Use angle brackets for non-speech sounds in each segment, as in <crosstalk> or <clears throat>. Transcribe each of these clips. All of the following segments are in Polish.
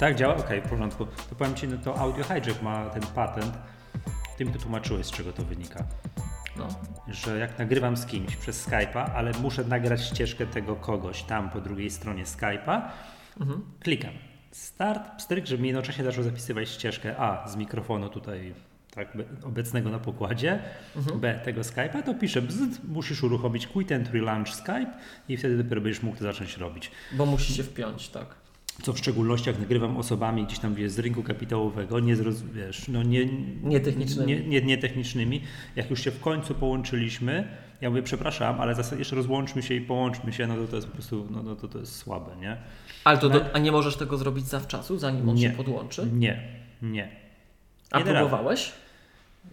Tak, działa? Okej, w porządku. To powiem Ci, no to Audio Hijack ma ten patent. Ty mi to tłumaczyłeś, z czego to wynika. No. Że jak nagrywam z kimś przez Skype'a, ale muszę nagrać ścieżkę tego kogoś tam po drugiej stronie Skype'a, klikam. Start, pstryk, żeby mi jednocześnie zaczął zapisywać ścieżkę A z mikrofonu tutaj tak, be- obecnego na pokładzie, B tego Skype'a, to piszę bzd, musisz uruchomić Quit and Relaunch Skype i wtedy dopiero będziesz mógł to zacząć robić. Bo musi się wpiąć, tak. Co w szczególności jak nagrywam osobami gdzieś tam wiesz, z rynku kapitałowego, nie, zroz, wiesz, no nie, Nietechnicznymi. Nie, nie, nie technicznymi. Jak już się w końcu połączyliśmy, ja mówię, przepraszam, ale zas- jeszcze rozłączmy się i połączmy się, no to to jest po prostu, no, no to, to jest słabe, nie? Ale to No. do, a nie możesz tego zrobić zawczasu, zanim on Nie. się podłączy? Nie, nie. A Nie próbowałeś?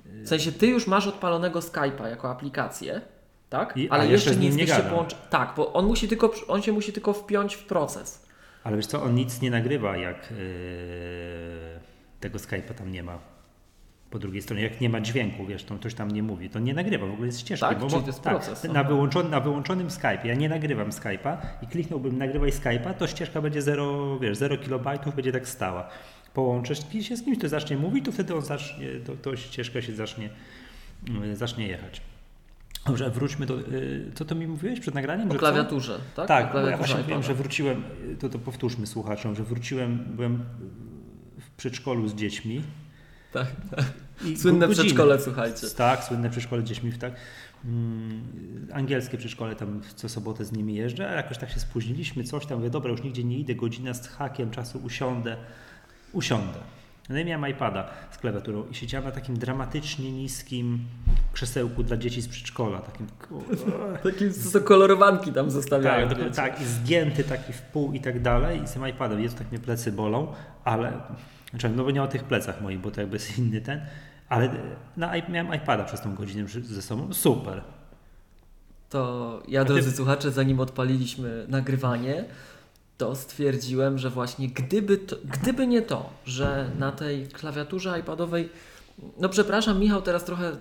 W sensie ty już masz odpalonego Skype'a jako aplikację, tak? I- Ale jeszcze jeszcze nie jesteście gadam. połączeni. Tak, bo on musi tylko, on się musi tylko wpiąć w proces. Ale wiesz co, on nic nie nagrywa, jak yy, tego Skype'a tam nie ma. Po drugiej stronie, jak nie ma dźwięku, wiesz, to ktoś tam nie mówi, to nie nagrywa, w ogóle jest ścieżki. Tak? bo, Czyli bo- to jest tak, proces, na, wyłączony, na wyłączonym Skype'ie, ja nie nagrywam Skype'a i kliknąłbym nagrywaj Skype'a, to ścieżka będzie 0, wiesz, 0 kilobajtów, będzie tak stała. Połączysz się z kimś, to zacznie mówić, to wtedy on zacznie, to, to ścieżka się zacznie, zacznie jechać. Dobrze, wróćmy do, yy, co to mi mówiłeś przed nagraniem? O że co? klawiaturze, tak? Tak, bo ja klawiaturze właśnie wiem, iPada. że wróciłem, to, to powtórzmy słuchaczom, że wróciłem, byłem w przedszkolu z dziećmi. Tak. I Słynne przedszkole, słuchajcie. Tak, słynne przedszkole z dziećmi, tak. Mm, angielskie przedszkole, tam co sobotę z nimi jeżdżę, a jakoś tak się spóźniliśmy, coś tam, mówię, dobra, już nigdzie nie idę, godzina z hakiem czasu, usiądę, usiądę. No i miałem iPada z klawiaturą i siedziałem na takim dramatycznie niskim krzesełku dla dzieci z przedszkola, takim Takie co to kolorowanki tam zostawiają. tak, tak, i zgięty taki w pół i tak dalej. I z tym iPadem jest tak mnie plecy bolą, ale znaczy, no bo nie o tych plecach moich, bo to jakby jest inny ten, ale na, miałem iPada przez tą godzinę ze sobą. Super. To ja, A ty- drodzy słuchacze, zanim odpaliliśmy nagrywanie, to stwierdziłem, że właśnie gdyby, to, gdyby nie to, że na tej klawiaturze iPadowej, no przepraszam Michał, teraz trochę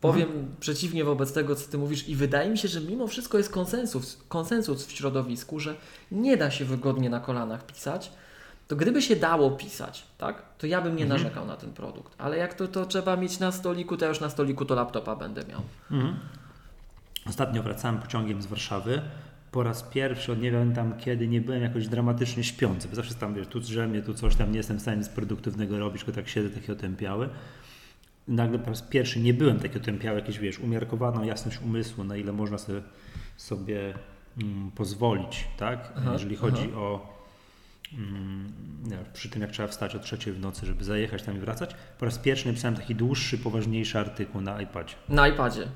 powiem przeciwnie wobec tego, co ty mówisz i wydaje mi się, że mimo wszystko jest konsensus, konsensus w środowisku, że nie da się wygodnie na kolanach pisać, to gdyby się dało pisać, tak, to ja bym nie Mhm. narzekał na ten produkt, ale jak to, to trzeba mieć na stoliku, to ja już na stoliku to laptopa będę miał. Mhm. Ostatnio wracałem pociągiem z Warszawy. Po raz pierwszy od nie wiem tam kiedy nie byłem jakoś dramatycznie śpiący, bo zawsze tam wiesz, tu drzemie, tu coś tam, nie jestem w stanie nic produktywnego robić, tylko tak siedzę taki otępiały. Nagle po raz pierwszy nie byłem taki otępiały, jakieś wiesz, umiarkowaną jasność umysłu, na ile można sobie, sobie mm, pozwolić, tak? Aha, Jeżeli chodzi o mm, przy tym jak trzeba wstać o trzeciej w nocy, żeby zajechać tam i wracać. Po raz pierwszy napisałem taki dłuższy, poważniejszy artykuł na iPadzie. Na iPadzie.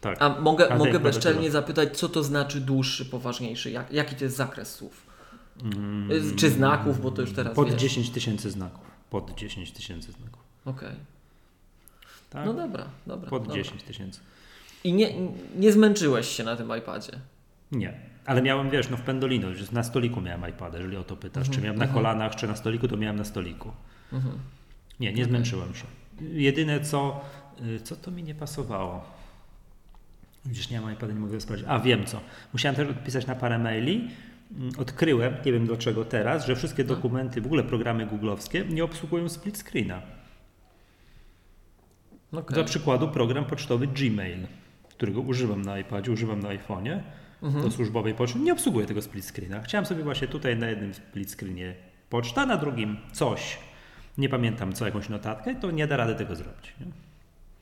Tak. A mogę, Ale mogę bezczelnie zapytać, co to znaczy dłuższy, poważniejszy? Jak, jaki to jest zakres słów? Mm, Czy znaków, bo to już teraz Pod wiesz. 10 tysięcy znaków. Pod 10 tysięcy znaków. Okej. Tak? No dobra, dobra. Pod dobra. 10 tysięcy. I nie, nie zmęczyłeś się na tym iPadzie? Nie. Ale miałem, wiesz, no w Pendolino, że na stoliku miałem iPada, jeżeli o to pytasz. Mhm, Czy miałem na mhm. kolanach, czy na stoliku, to miałem na stoliku. Mhm. Nie, nie Okej. zmęczyłem się. Jedyne co, y, co to mi nie pasowało. Gdzieś nie mam iPada, nie mogę sprawdzić. A wiem co. Musiałem też odpisać na parę maili. Mm, Odkryłem, nie wiem dlaczego teraz, że wszystkie No. dokumenty, w ogóle programy googlowskie nie obsługują split screena. Okej. Dla przykładu program pocztowy Gmail, którego używam na iPadzie, używam na iPhone'ie Mhm. do służbowej poczty, nie obsługuje tego split screena. Chciałem sobie właśnie tutaj na jednym split screenie poczta, na drugim coś. Nie pamiętam co, jakąś notatkę, to nie da rady tego zrobić.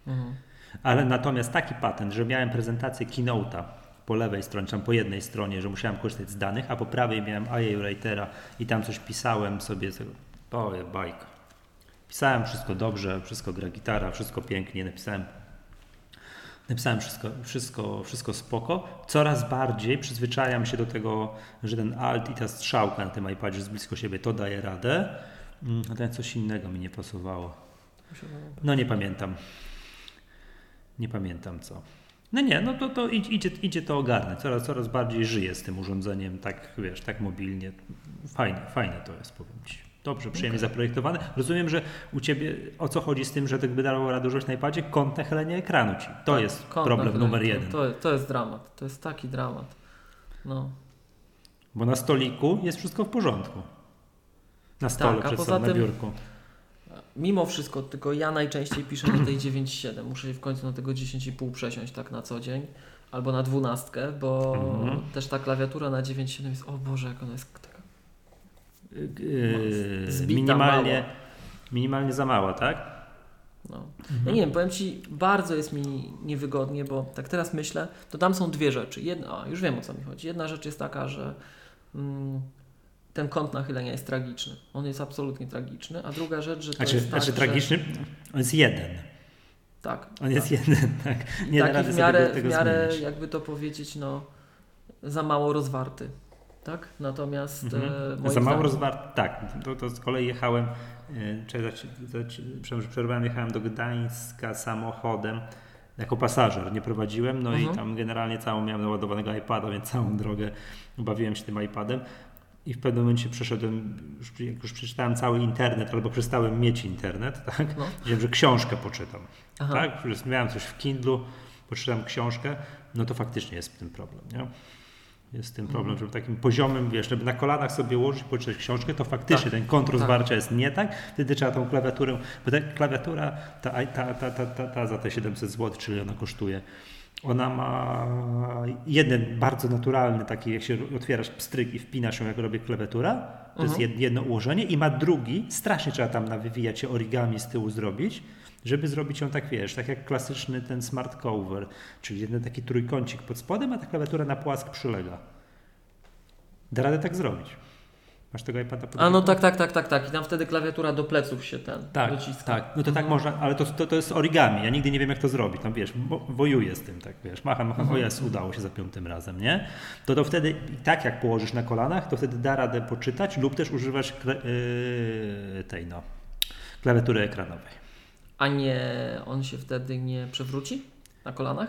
Mhm. Ale natomiast taki patent, że miałem prezentację Keynote'a po lewej stronie, czy tam po jednej stronie, że musiałem korzystać z danych, a po prawej miałem IA Writera i tam coś pisałem sobie. z tego- O, bajka. Pisałem wszystko dobrze, wszystko gra gitara, wszystko pięknie, napisałem Napisałem wszystko, wszystko, wszystko spoko. Coraz bardziej przyzwyczajam się do tego, że ten alt i ta strzałka na tym iPadzie jest blisko siebie, to daje radę. Mm, Natomiast coś innego mi nie pasowało. No nie pamiętam. Nie pamiętam co. No nie, no to, to idzie, idzie to ogarnąć. Coraz, coraz bardziej żyję z tym urządzeniem, tak wiesz, tak mobilnie. Fajne, fajne to jest, powiem Ci. Dobrze, przyjemnie zaprojektowane. Rozumiem, że u Ciebie o co chodzi z tym, że tak by dało radę używać na iPadzie? Kąt nachylenia ekranu Ci. To Tak, jest problem numer jeden. To, to jest dramat. To jest taki dramat. No. Bo na stoliku jest wszystko w porządku. Na stole, Tak, przed sobą, na biurku. Mimo wszystko, tylko ja najczęściej piszę na tej 9.7. Muszę w końcu na tego 10.5 przesiąść tak na co dzień. Albo na dwunastkę, bo Mhm. też ta klawiatura na 9.7 jest, o Boże, jak ona jest taka Yy, zbita, minimalnie, mała. minimalnie za mała, tak? No. Mhm. Ja nie wiem, powiem Ci, bardzo jest mi niewygodnie, bo tak teraz myślę, to tam są dwie rzeczy. Jedna, a, już wiem o co mi chodzi. Jedna rzecz jest taka, że mm, ten kąt nachylenia jest tragiczny. On jest absolutnie tragiczny. A druga rzecz, że to Znaczy, jest tak, znaczy że, tragiczny, on jest jeden. Tak. On jest jeden, <laughs> tak. Nie da taki rady w miarę, w miarę zmienić. jakby to powiedzieć, no za mało rozwarty. Tak? Natomiast Mhm. e, Za mało zdaniem- rozwarty, tak. To, to z kolei jechałem, przepraszam, przerwałem, jechałem do Gdańska samochodem jako pasażer, nie prowadziłem, no Mhm. i tam generalnie całą miałem naładowanego iPada, więc całą drogę bawiłem się tym iPadem. I w pewnym momencie przeszedłem, już, jak już przeczytałem cały internet, albo przestałem mieć internet, tak? No. Wiedziałem, że książkę poczytam. Aha. Tak? Miałem coś w Kindlu, poczytam książkę, no to faktycznie jest w tym problem. Nie? Jest tym problem, Mhm. żeby takim poziomem, wiesz, żeby na kolanach sobie ułożyć, poczytać książkę, to faktycznie Tak. ten kąt Tak. jest nie tak, wtedy trzeba tą klawiaturę, bo ta klawiatura, ta, ta, ta, ta, ta, ta za te 700 zł, czyli ona kosztuje, ona ma jeden bardzo naturalny taki, jak się otwierasz pstryk i wpinasz ją, jak robię klawiatura, to jest Mhm. jed- jedno ułożenie i ma drugi, strasznie trzeba tam nawywijać się origami z tyłu zrobić, żeby zrobić ją tak, wiesz, tak jak klasyczny ten smart cover, czyli jeden taki trójkącik pod spodem, a ta klawiatura na płask przylega. Da radę tak zrobić. Masz tego iPada pod A no tak, tak, tak, tak, tak. I tam wtedy klawiatura do pleców się ten Tak, dociska. tak. No to tak można, ale to, to, to jest origami. Ja nigdy nie wiem, jak to zrobić. Tam wiesz, wo, wojuję z tym, tak wiesz, macham, macham, o jest, udało się za piątym razem, nie? To to wtedy, tak jak położysz na kolanach, to wtedy da radę poczytać lub też używać kle, yy, tej, no, klawiatury ekranowej. A nie, on się wtedy nie przewróci na kolanach?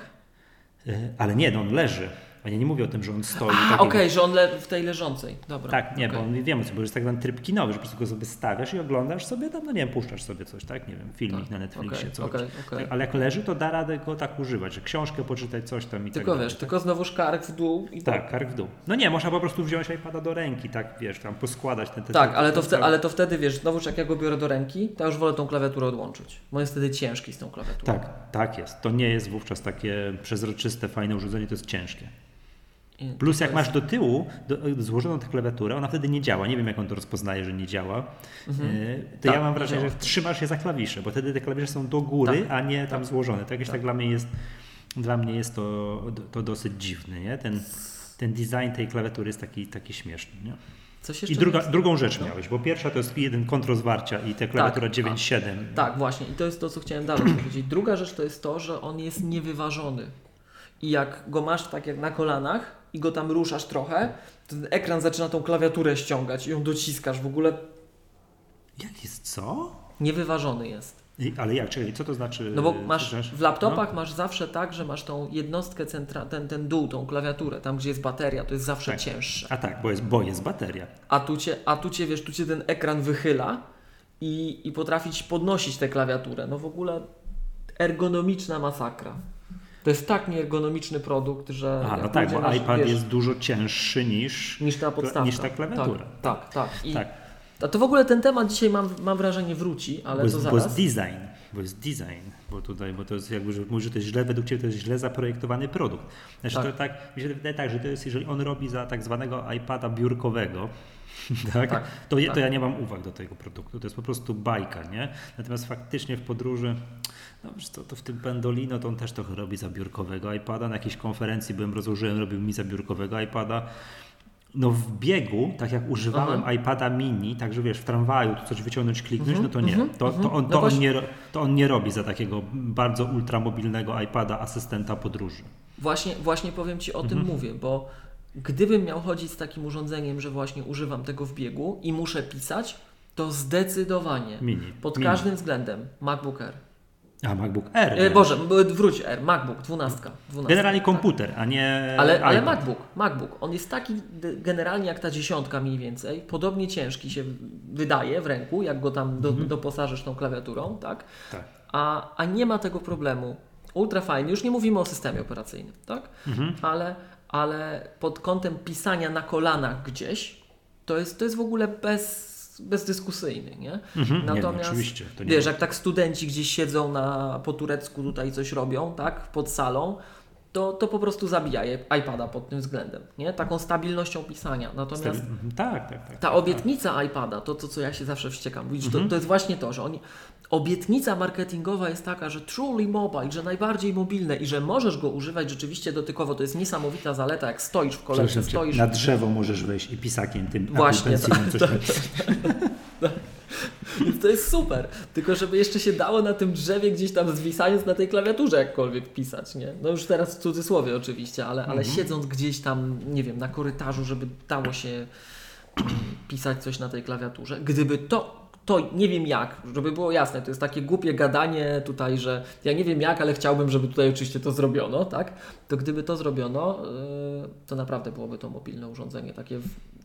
Yy, ale nie, no on leży. A ja nie mówię o tym, że on stoi. A, taki- okej, że on w tej leżącej. Dobra. Tak, nie, okej. bo wiemy co, bo jest tak zwany tryb kinowy, że po prostu go sobie stawiasz i oglądasz sobie tam, no nie wiem, puszczasz sobie coś, tak, nie wiem, filmik Tak, na Netflixie, okej, coś. Tak, Ale jak leży, to da radę go tak używać, że książkę poczytać, coś tam i Tylko tak wiesz, dalej. tylko znowu kark w dół i Tak, kark w dół. No nie, można po prostu wziąć iPada do ręki, tak, wiesz, tam poskładać ten... ten Tak, ten- ale to, ten wte, cały- ale to wtedy wiesz, znowu jak ja go biorę do ręki, to już wolę tą klawiaturę odłączyć. Bo jest wtedy ciężki z tą klawiaturą. Tak, tak jest. To nie jest wówczas takie przezroczyste, fajne urządzenie, to jest ciężkie. Plus to jak masz do tyłu do, złożoną tę klawiaturę, ona wtedy nie działa. Nie wiem jak on to rozpoznaje, że nie działa. Mhm. Yy, To Tak, ja mam nie wrażenie, że trzymasz je za klawisze, bo wtedy te klawisze są do góry, Tak, a nie tam tak. złożone. Tak, jakoś Tak. tak dla mnie jest, dla mnie jest to, to dosyć dziwne. Nie? Ten, ten design tej klawiatury jest taki, taki śmieszny. Nie? Coś I druga, jest? drugą rzecz No. miałeś, bo pierwsza to jest jeden kąt rozwarcia i ta klawiatura Tak, 9.7. Tak, właśnie. I to jest to, co chciałem dalej <clears throat> powiedzieć. Druga rzecz to jest to, że on jest niewyważony. I jak go masz tak jak na kolanach i go tam ruszasz trochę, to ten ekran zaczyna tą klawiaturę ściągać i ją dociskasz. W ogóle Jak jest co? niewyważony jest. I, ale jak, czekaj, co to znaczy? No bo masz znaczy- w laptopach masz zawsze tak, że masz tą jednostkę centra, ten, ten dół, tą klawiaturę, tam gdzie jest bateria, to jest zawsze Tak. cięższe. A tak, bo jest, bo jest bateria. A tu cię, a tu cię wiesz, tu cię ten ekran wychyla i, i potrafi ci podnosić tę klawiaturę. No w ogóle ergonomiczna masakra. To jest tak nieergonomiczny produkt, że. Aha, no tak, bo masz, iPad wiesz, jest dużo cięższy niż, niż ta podstawka. niż ta klawiatura. Tak, tak. tak. I, Tak. A to w ogóle ten temat dzisiaj mam, mam wrażenie wróci, ale bo, to jest, bo zaraz. jest design, bo jest design, bo tutaj, bo to jest jakby, że mówisz, że to jest źle, według Ciebie to jest źle zaprojektowany produkt. Znaczy Tak. to tak, mi się wydaje tak, że to jest, jeżeli on robi za tak zwanego iPada biurkowego, <laughs> tak, Tak, to, ja, tak. to ja nie mam uwag do tego produktu, to jest po prostu bajka, nie? Natomiast faktycznie w podróży, no wiesz co, to w tym Pendolino to on też trochę robi za biurkowego iPada, na jakiejś konferencji byłem, rozłożyłem, robił mi za biurkowego iPada, no w biegu, tak jak używałem Aha. iPada mini, także wiesz, w tramwaju tu coś wyciągnąć, kliknąć, Mhm, no to nie. mhm, To, mhm. to, on, No to, on właśnie- nie, to on nie robi za takiego bardzo ultramobilnego iPada asystenta podróży. Właśnie, właśnie powiem Ci o tym Mhm. mówię, bo gdybym miał chodzić z takim urządzeniem, że właśnie używam tego w biegu i muszę pisać, to zdecydowanie Mini. pod mini. każdym względem MacBook Air. A MacBook Air. E, Boże, wróć Air, MacBook, 12. 12 Generalnie tak. komputer, a nie. Ale, ale. MacBook, MacBook, on jest taki generalnie jak ta dziesiątka mniej więcej, podobnie ciężki się wydaje w ręku, jak go tam do, Mhm. doposażysz tą klawiaturą, tak? Tak. A, a nie ma tego problemu. Ultra fajny, już nie mówimy o systemie operacyjnym, tak? Mhm. Ale, ale pod kątem pisania na kolanach gdzieś, to jest, to jest w ogóle bez bezdyskusyjny, nie? Mhm, Natomiast, nie, Wiesz, jak tak studenci gdzieś siedzą na, po turecku tutaj coś robią, tak, pod salą, to, to po prostu zabija iPada pod tym względem, nie? Taką stabilnością pisania. Natomiast Mhm, Tak, tak, tak. ta obietnica iPada, to, to co ja się zawsze wściekam, widzisz, Mhm. to, to jest właśnie to, że oni, obietnica marketingowa jest taka, że truly mobile, że najbardziej mobilne i że możesz go używać rzeczywiście dotykowo, to jest niesamowita zaleta, jak stoisz w kolejce, stoisz... Na drzewo możesz wejść i pisakiem tym Właśnie, coś <laughs> tak. Więc <laughs> to jest super. Tylko żeby jeszcze się dało na tym drzewie gdzieś tam zwisając na tej klawiaturze jakkolwiek pisać, nie? No już teraz w cudzysłowie oczywiście, ale, ale Mhm. siedząc gdzieś tam, nie wiem, na korytarzu, żeby dało się mm, pisać coś na tej klawiaturze. Gdyby to, to nie wiem jak, żeby było jasne, to jest takie głupie gadanie tutaj, że ja nie wiem jak, ale chciałbym, żeby tutaj oczywiście to zrobiono, tak? To gdyby to zrobiono, yy, to naprawdę byłoby to mobilne urządzenie, takie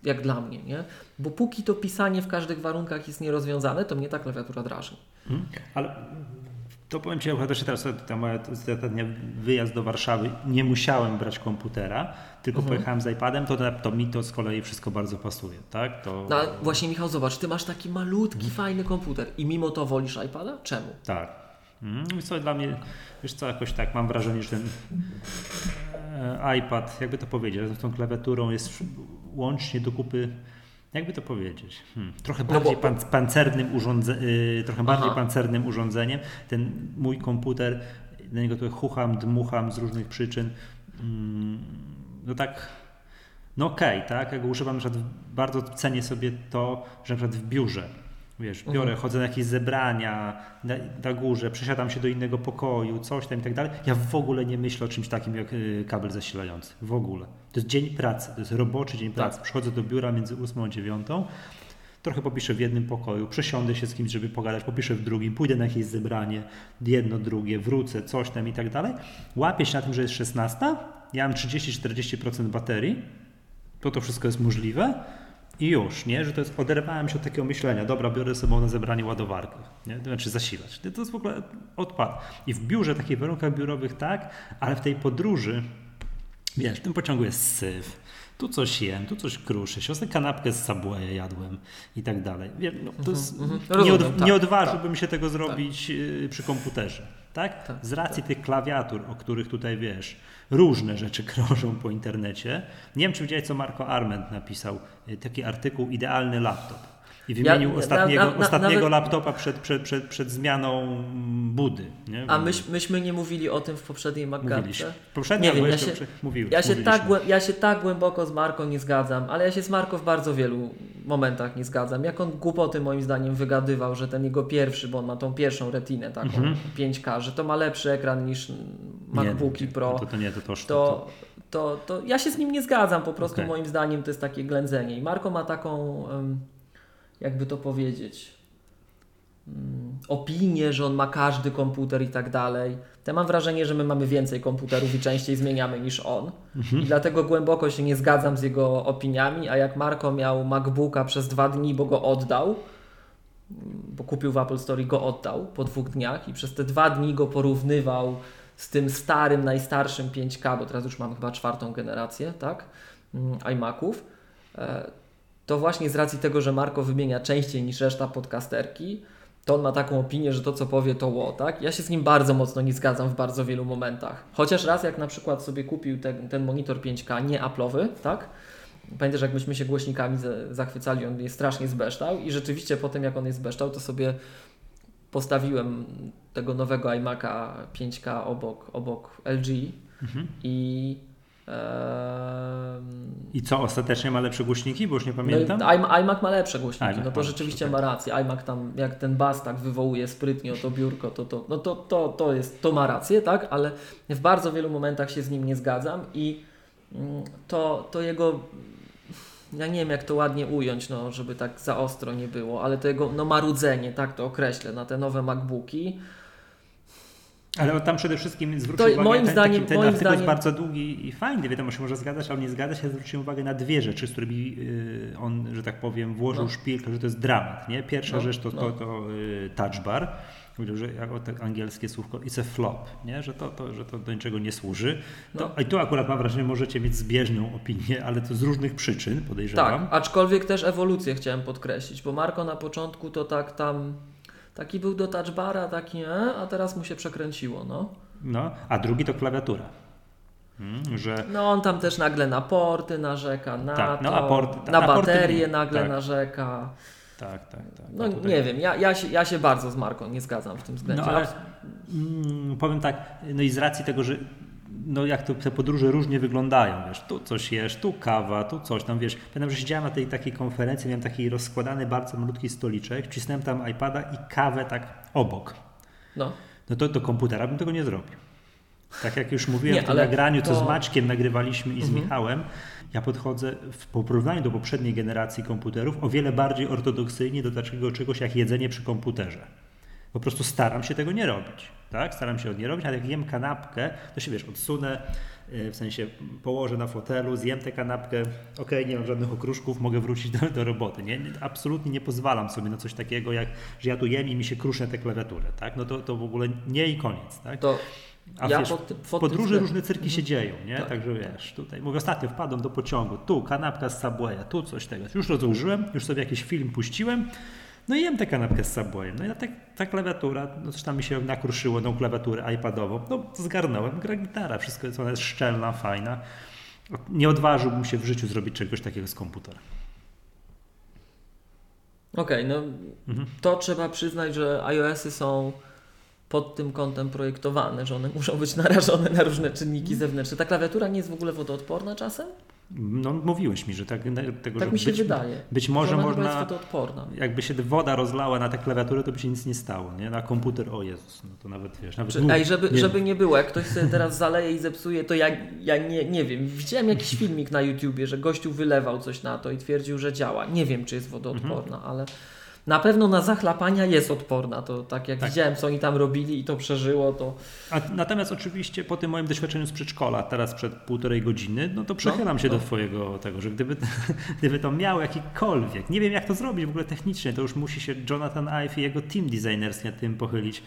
jak dla mnie, nie? Bo póki to pisanie w każdych warunkach jest nierozwiązane, to mnie ta klawiatura drażni. Mhm. Ale to powiem Ci, akurat jeszcze teraz ta moja ostatnia wyjazd do Warszawy, nie musiałem brać komputera, tylko Mhm. pojechałem z iPadem, to, to mi to z kolei wszystko bardzo pasuje, tak? To, No ale właśnie Michał, zobacz, ty masz taki malutki, fajny komputer i mimo to wolisz iPada? Czemu? Tak. Mm, wiesz co, dla mnie, wiesz co, jakoś tak mam wrażenie, że ten e, iPad, jakby to powiedzieć, z tą klawiaturą jest łącznie do kupy, jakby to powiedzieć, hmm, trochę No bardziej pan, pancernym, urządze, y, trochę bardziej Aha. pancernym urządzeniem. Ten mój komputer, na niego trochę chucham, dmucham z różnych przyczyn. Mm, no tak, no okej, tak, ja go używam, na przykład bardzo cenię sobie to, że na przykład w biurze, wiesz, biorę, Mhm. chodzę na jakieś zebrania, na, na górze, przesiadam się do innego pokoju, coś tam i tak dalej. Ja w ogóle nie myślę o czymś takim jak y, kabel zasilający. W ogóle. To jest dzień pracy, to jest roboczy dzień pracy. Przychodzę do biura między 8 a 9, trochę popiszę w jednym pokoju, przesiądę się z kimś, żeby pogadać, popiszę w drugim, pójdę na jakieś zebranie, jedno, drugie, wrócę, coś tam i tak dalej. Łapię się na tym, że jest 16, ja mam 30-40% baterii, to to wszystko jest możliwe i już, nie? Że to jest, oderwałem się od takiego myślenia, dobra, biorę sobie na zebranie ładowarkę, nie? To znaczy zasilacz. To jest w ogóle odpad. I w biurze, takich warunkach biurowych tak, ale w tej podróży, wiesz, w tym pociągu jest syf, tu coś jem, tu coś kruszę się, kanapkę z Subwaya jadłem i tak dalej. Wiem, no, to jest, mhm. nie, od, tak, nie odważyłbym się tego zrobić y, przy komputerze. Tak? Tak, Z racji tych klawiatur, o których tutaj wiesz, różne rzeczy <laughs> krążą po internecie. Nie wiem, czy widziałeś, co Marco Arment napisał, y, taki artykuł Idealny laptop. I wymienił na- ostatniego, na- na- ostatniego nawet- laptopa przed, przed, przed, przed zmianą Budy. Nie? A myś, myśmy nie mówili o tym w poprzedniej Mówiliśmy. Magatce? Poprzednio Nie wiem, ja się- prze- mówiłeś, Ja się, tak, ja się tak głęboko z Marko nie zgadzam, ale ja się z Marko w bardzo wielu momentach nie zgadzam. Jak on głupoty moim zdaniem wygadywał, że ten jego pierwszy, bo on ma tą pierwszą retinę taką Mhm. 5K, że to ma lepszy ekran niż MacBooki Pro. To, to nie, to, to, to, to, to ja się z nim nie zgadzam, po prostu Okej. moim zdaniem to jest takie ględzenie. I Marko ma taką, em, jakby to powiedzieć, mm, opinię, że on ma każdy komputer i tak dalej. Ja mam wrażenie, że my mamy więcej komputerów i częściej zmieniamy niż on. Mhm. I dlatego głęboko się nie zgadzam z jego opiniami, a jak Marko miał MacBooka przez dwa dni, bo go oddał, mm, bo kupił w Apple Store i go oddał po dwóch dniach i przez te dwa dni go porównywał z tym starym, najstarszym 5K, bo teraz już mamy chyba czwartą generację, tak, mm, iMaców, e, to właśnie z racji tego, że Marko wymienia częściej niż reszta podcasterki, to on ma taką opinię, że to co powie to ło, tak? Ja się z nim bardzo mocno nie zgadzam w bardzo wielu momentach. Chociaż raz jak na przykład sobie kupił ten, ten monitor 5K, nie Apple'owy, tak? Pamiętasz, jak myśmy się głośnikami za- zachwycali, on jest strasznie zbeształ i rzeczywiście potem jak on jest zbeształ, to sobie postawiłem tego nowego iMac'a 5K obok, obok LG Mhm. i I co, ostatecznie ma lepsze głośniki? Bo już nie no pamiętam. iMac, iMac ma lepsze głośniki, iMac no to rzeczywiście ma rację. iMac tam, jak ten bas tak wywołuje sprytnie o to biurko, to, to, no to, to, to, jest, to ma rację, tak? Ale w bardzo wielu momentach się z nim nie zgadzam i mm, to, to jego, ja nie wiem jak to ładnie ująć, no, żeby tak za ostro nie było, ale to jego no, marudzenie, tak to określę, na te nowe MacBooki, Ale tam przede wszystkim zwrócił uwagę, moim ten, zdaniem- ten moim artykuł jest zdaniem- bardzo długi i fajny, wiadomo, się może zgadzać, ale nie zgadza się, zwróciłem uwagę na dwie rzeczy, z którymi y, on, że tak powiem, włożył No. szpilkę, że to jest dramat, nie? Pierwsza No, rzecz to, no. to, to y, touch bar, Mówił, że jako to angielskie słówko it's a flop, nie? Że, to, to, że to do niczego nie służy. To, No. I tu akurat mam wrażenie, możecie mieć zbieżną opinię, ale to z różnych przyczyn, podejrzewam. Tak, aczkolwiek też ewolucję chciałem podkreślić, bo Marko na początku to tak tam, taki był do touchbara, taki e, a teraz mu się przekręciło, no. No, a drugi to klawiatura. Mm, że No on tam też nagle na porty narzeka, na Tak, to, no, a porty- na na baterię nagle tak. narzeka. tak, tak, tak. No tutaj- nie wiem, ja, ja, się, ja się bardzo z Marką nie zgadzam w tym względzie. No, ale mm, powiem tak, no i z racji tego, że no jak to te podróże różnie wyglądają, wiesz, tu coś jesz, tu kawa, tu coś tam, wiesz. Pamiętam, że siedziałem na tej takiej konferencji, miałem taki rozkładany bardzo malutki stoliczek, wcisnąłem tam iPada i kawę tak obok. No. No to do komputera bym tego nie zrobił. Tak jak już mówiłem Nie, w tym nagraniu, co to- z Maćkiem nagrywaliśmy i z Mhm. Michałem, ja podchodzę w po porównaniu do poprzedniej generacji komputerów o wiele bardziej ortodoksyjnie do takiego czegoś jak jedzenie przy komputerze. Po prostu staram się tego nie robić. Tak? Staram się od nie robić, ale jak jem kanapkę, to się wiesz, odsunę, yy, w sensie położę na fotelu, zjem tę kanapkę, okej, nie mam żadnych okruszków, mogę wrócić do, do roboty. Nie? Nie- Absolutnie nie pozwalam sobie na coś takiego, jak że ja tu jem i mi się kruszę tę klawiaturę. Tak? No to, to w ogóle nie i koniec. Tak? To A ja wiesz, pod, pod podróży względem- różne cyrki się dzieją, nie? Tak. Także wiesz, tutaj, mówię, ostatnio wpadłem do pociągu, tu kanapka z Subwaya, tu coś tego. Już rozłożyłem, już sobie jakiś film puściłem, no i jem tę kanapkę z Subwayem. No i ta, ta klawiatura, no coś tam mi się nakruszyło, tą klawiaturę iPadową, no zgarnąłem, gra gitara, wszystko jest, ona jest szczelna, fajna. Nie odważyłbym się w życiu zrobić czegoś takiego z komputera. Okej, no Mhm. to trzeba przyznać, że iOSy są pod tym kątem projektowane, że one muszą być narażone na różne czynniki zewnętrzne. Ta klawiatura nie jest w ogóle wodoodporna czasem? No mówiłeś mi, że tak, tego, Tak że mi się być, wydaje. Być może można... jest jakby się woda rozlała na tę klawiaturę, to by się nic nie stało, nie? Na komputer, o Jezus, no to nawet wiesz, nawet Czy, ej, żeby, nie, żeby nie było, jak ktoś sobie teraz zaleje i zepsuje, to ja, ja nie, nie wiem. Widziałem jakiś <laughs> filmik na YouTubie, że gościu wylewał coś na to i twierdził, że działa. Nie wiem, czy jest wodoodporna, Mhm. ale na pewno na zachlapania jest odporna. To tak jak Tak. widziałem, co oni tam robili i to przeżyło, to A, natomiast oczywiście po tym moim doświadczeniu z przedszkola, teraz przed półtorej godziny, no to przechylam się no. do twojego tego, że gdyby, <laughs> gdyby to miało jakikolwiek, nie wiem jak to zrobić w ogóle technicznie, to już musi się Jonathan Ive i jego team designerski nad tym pochylić,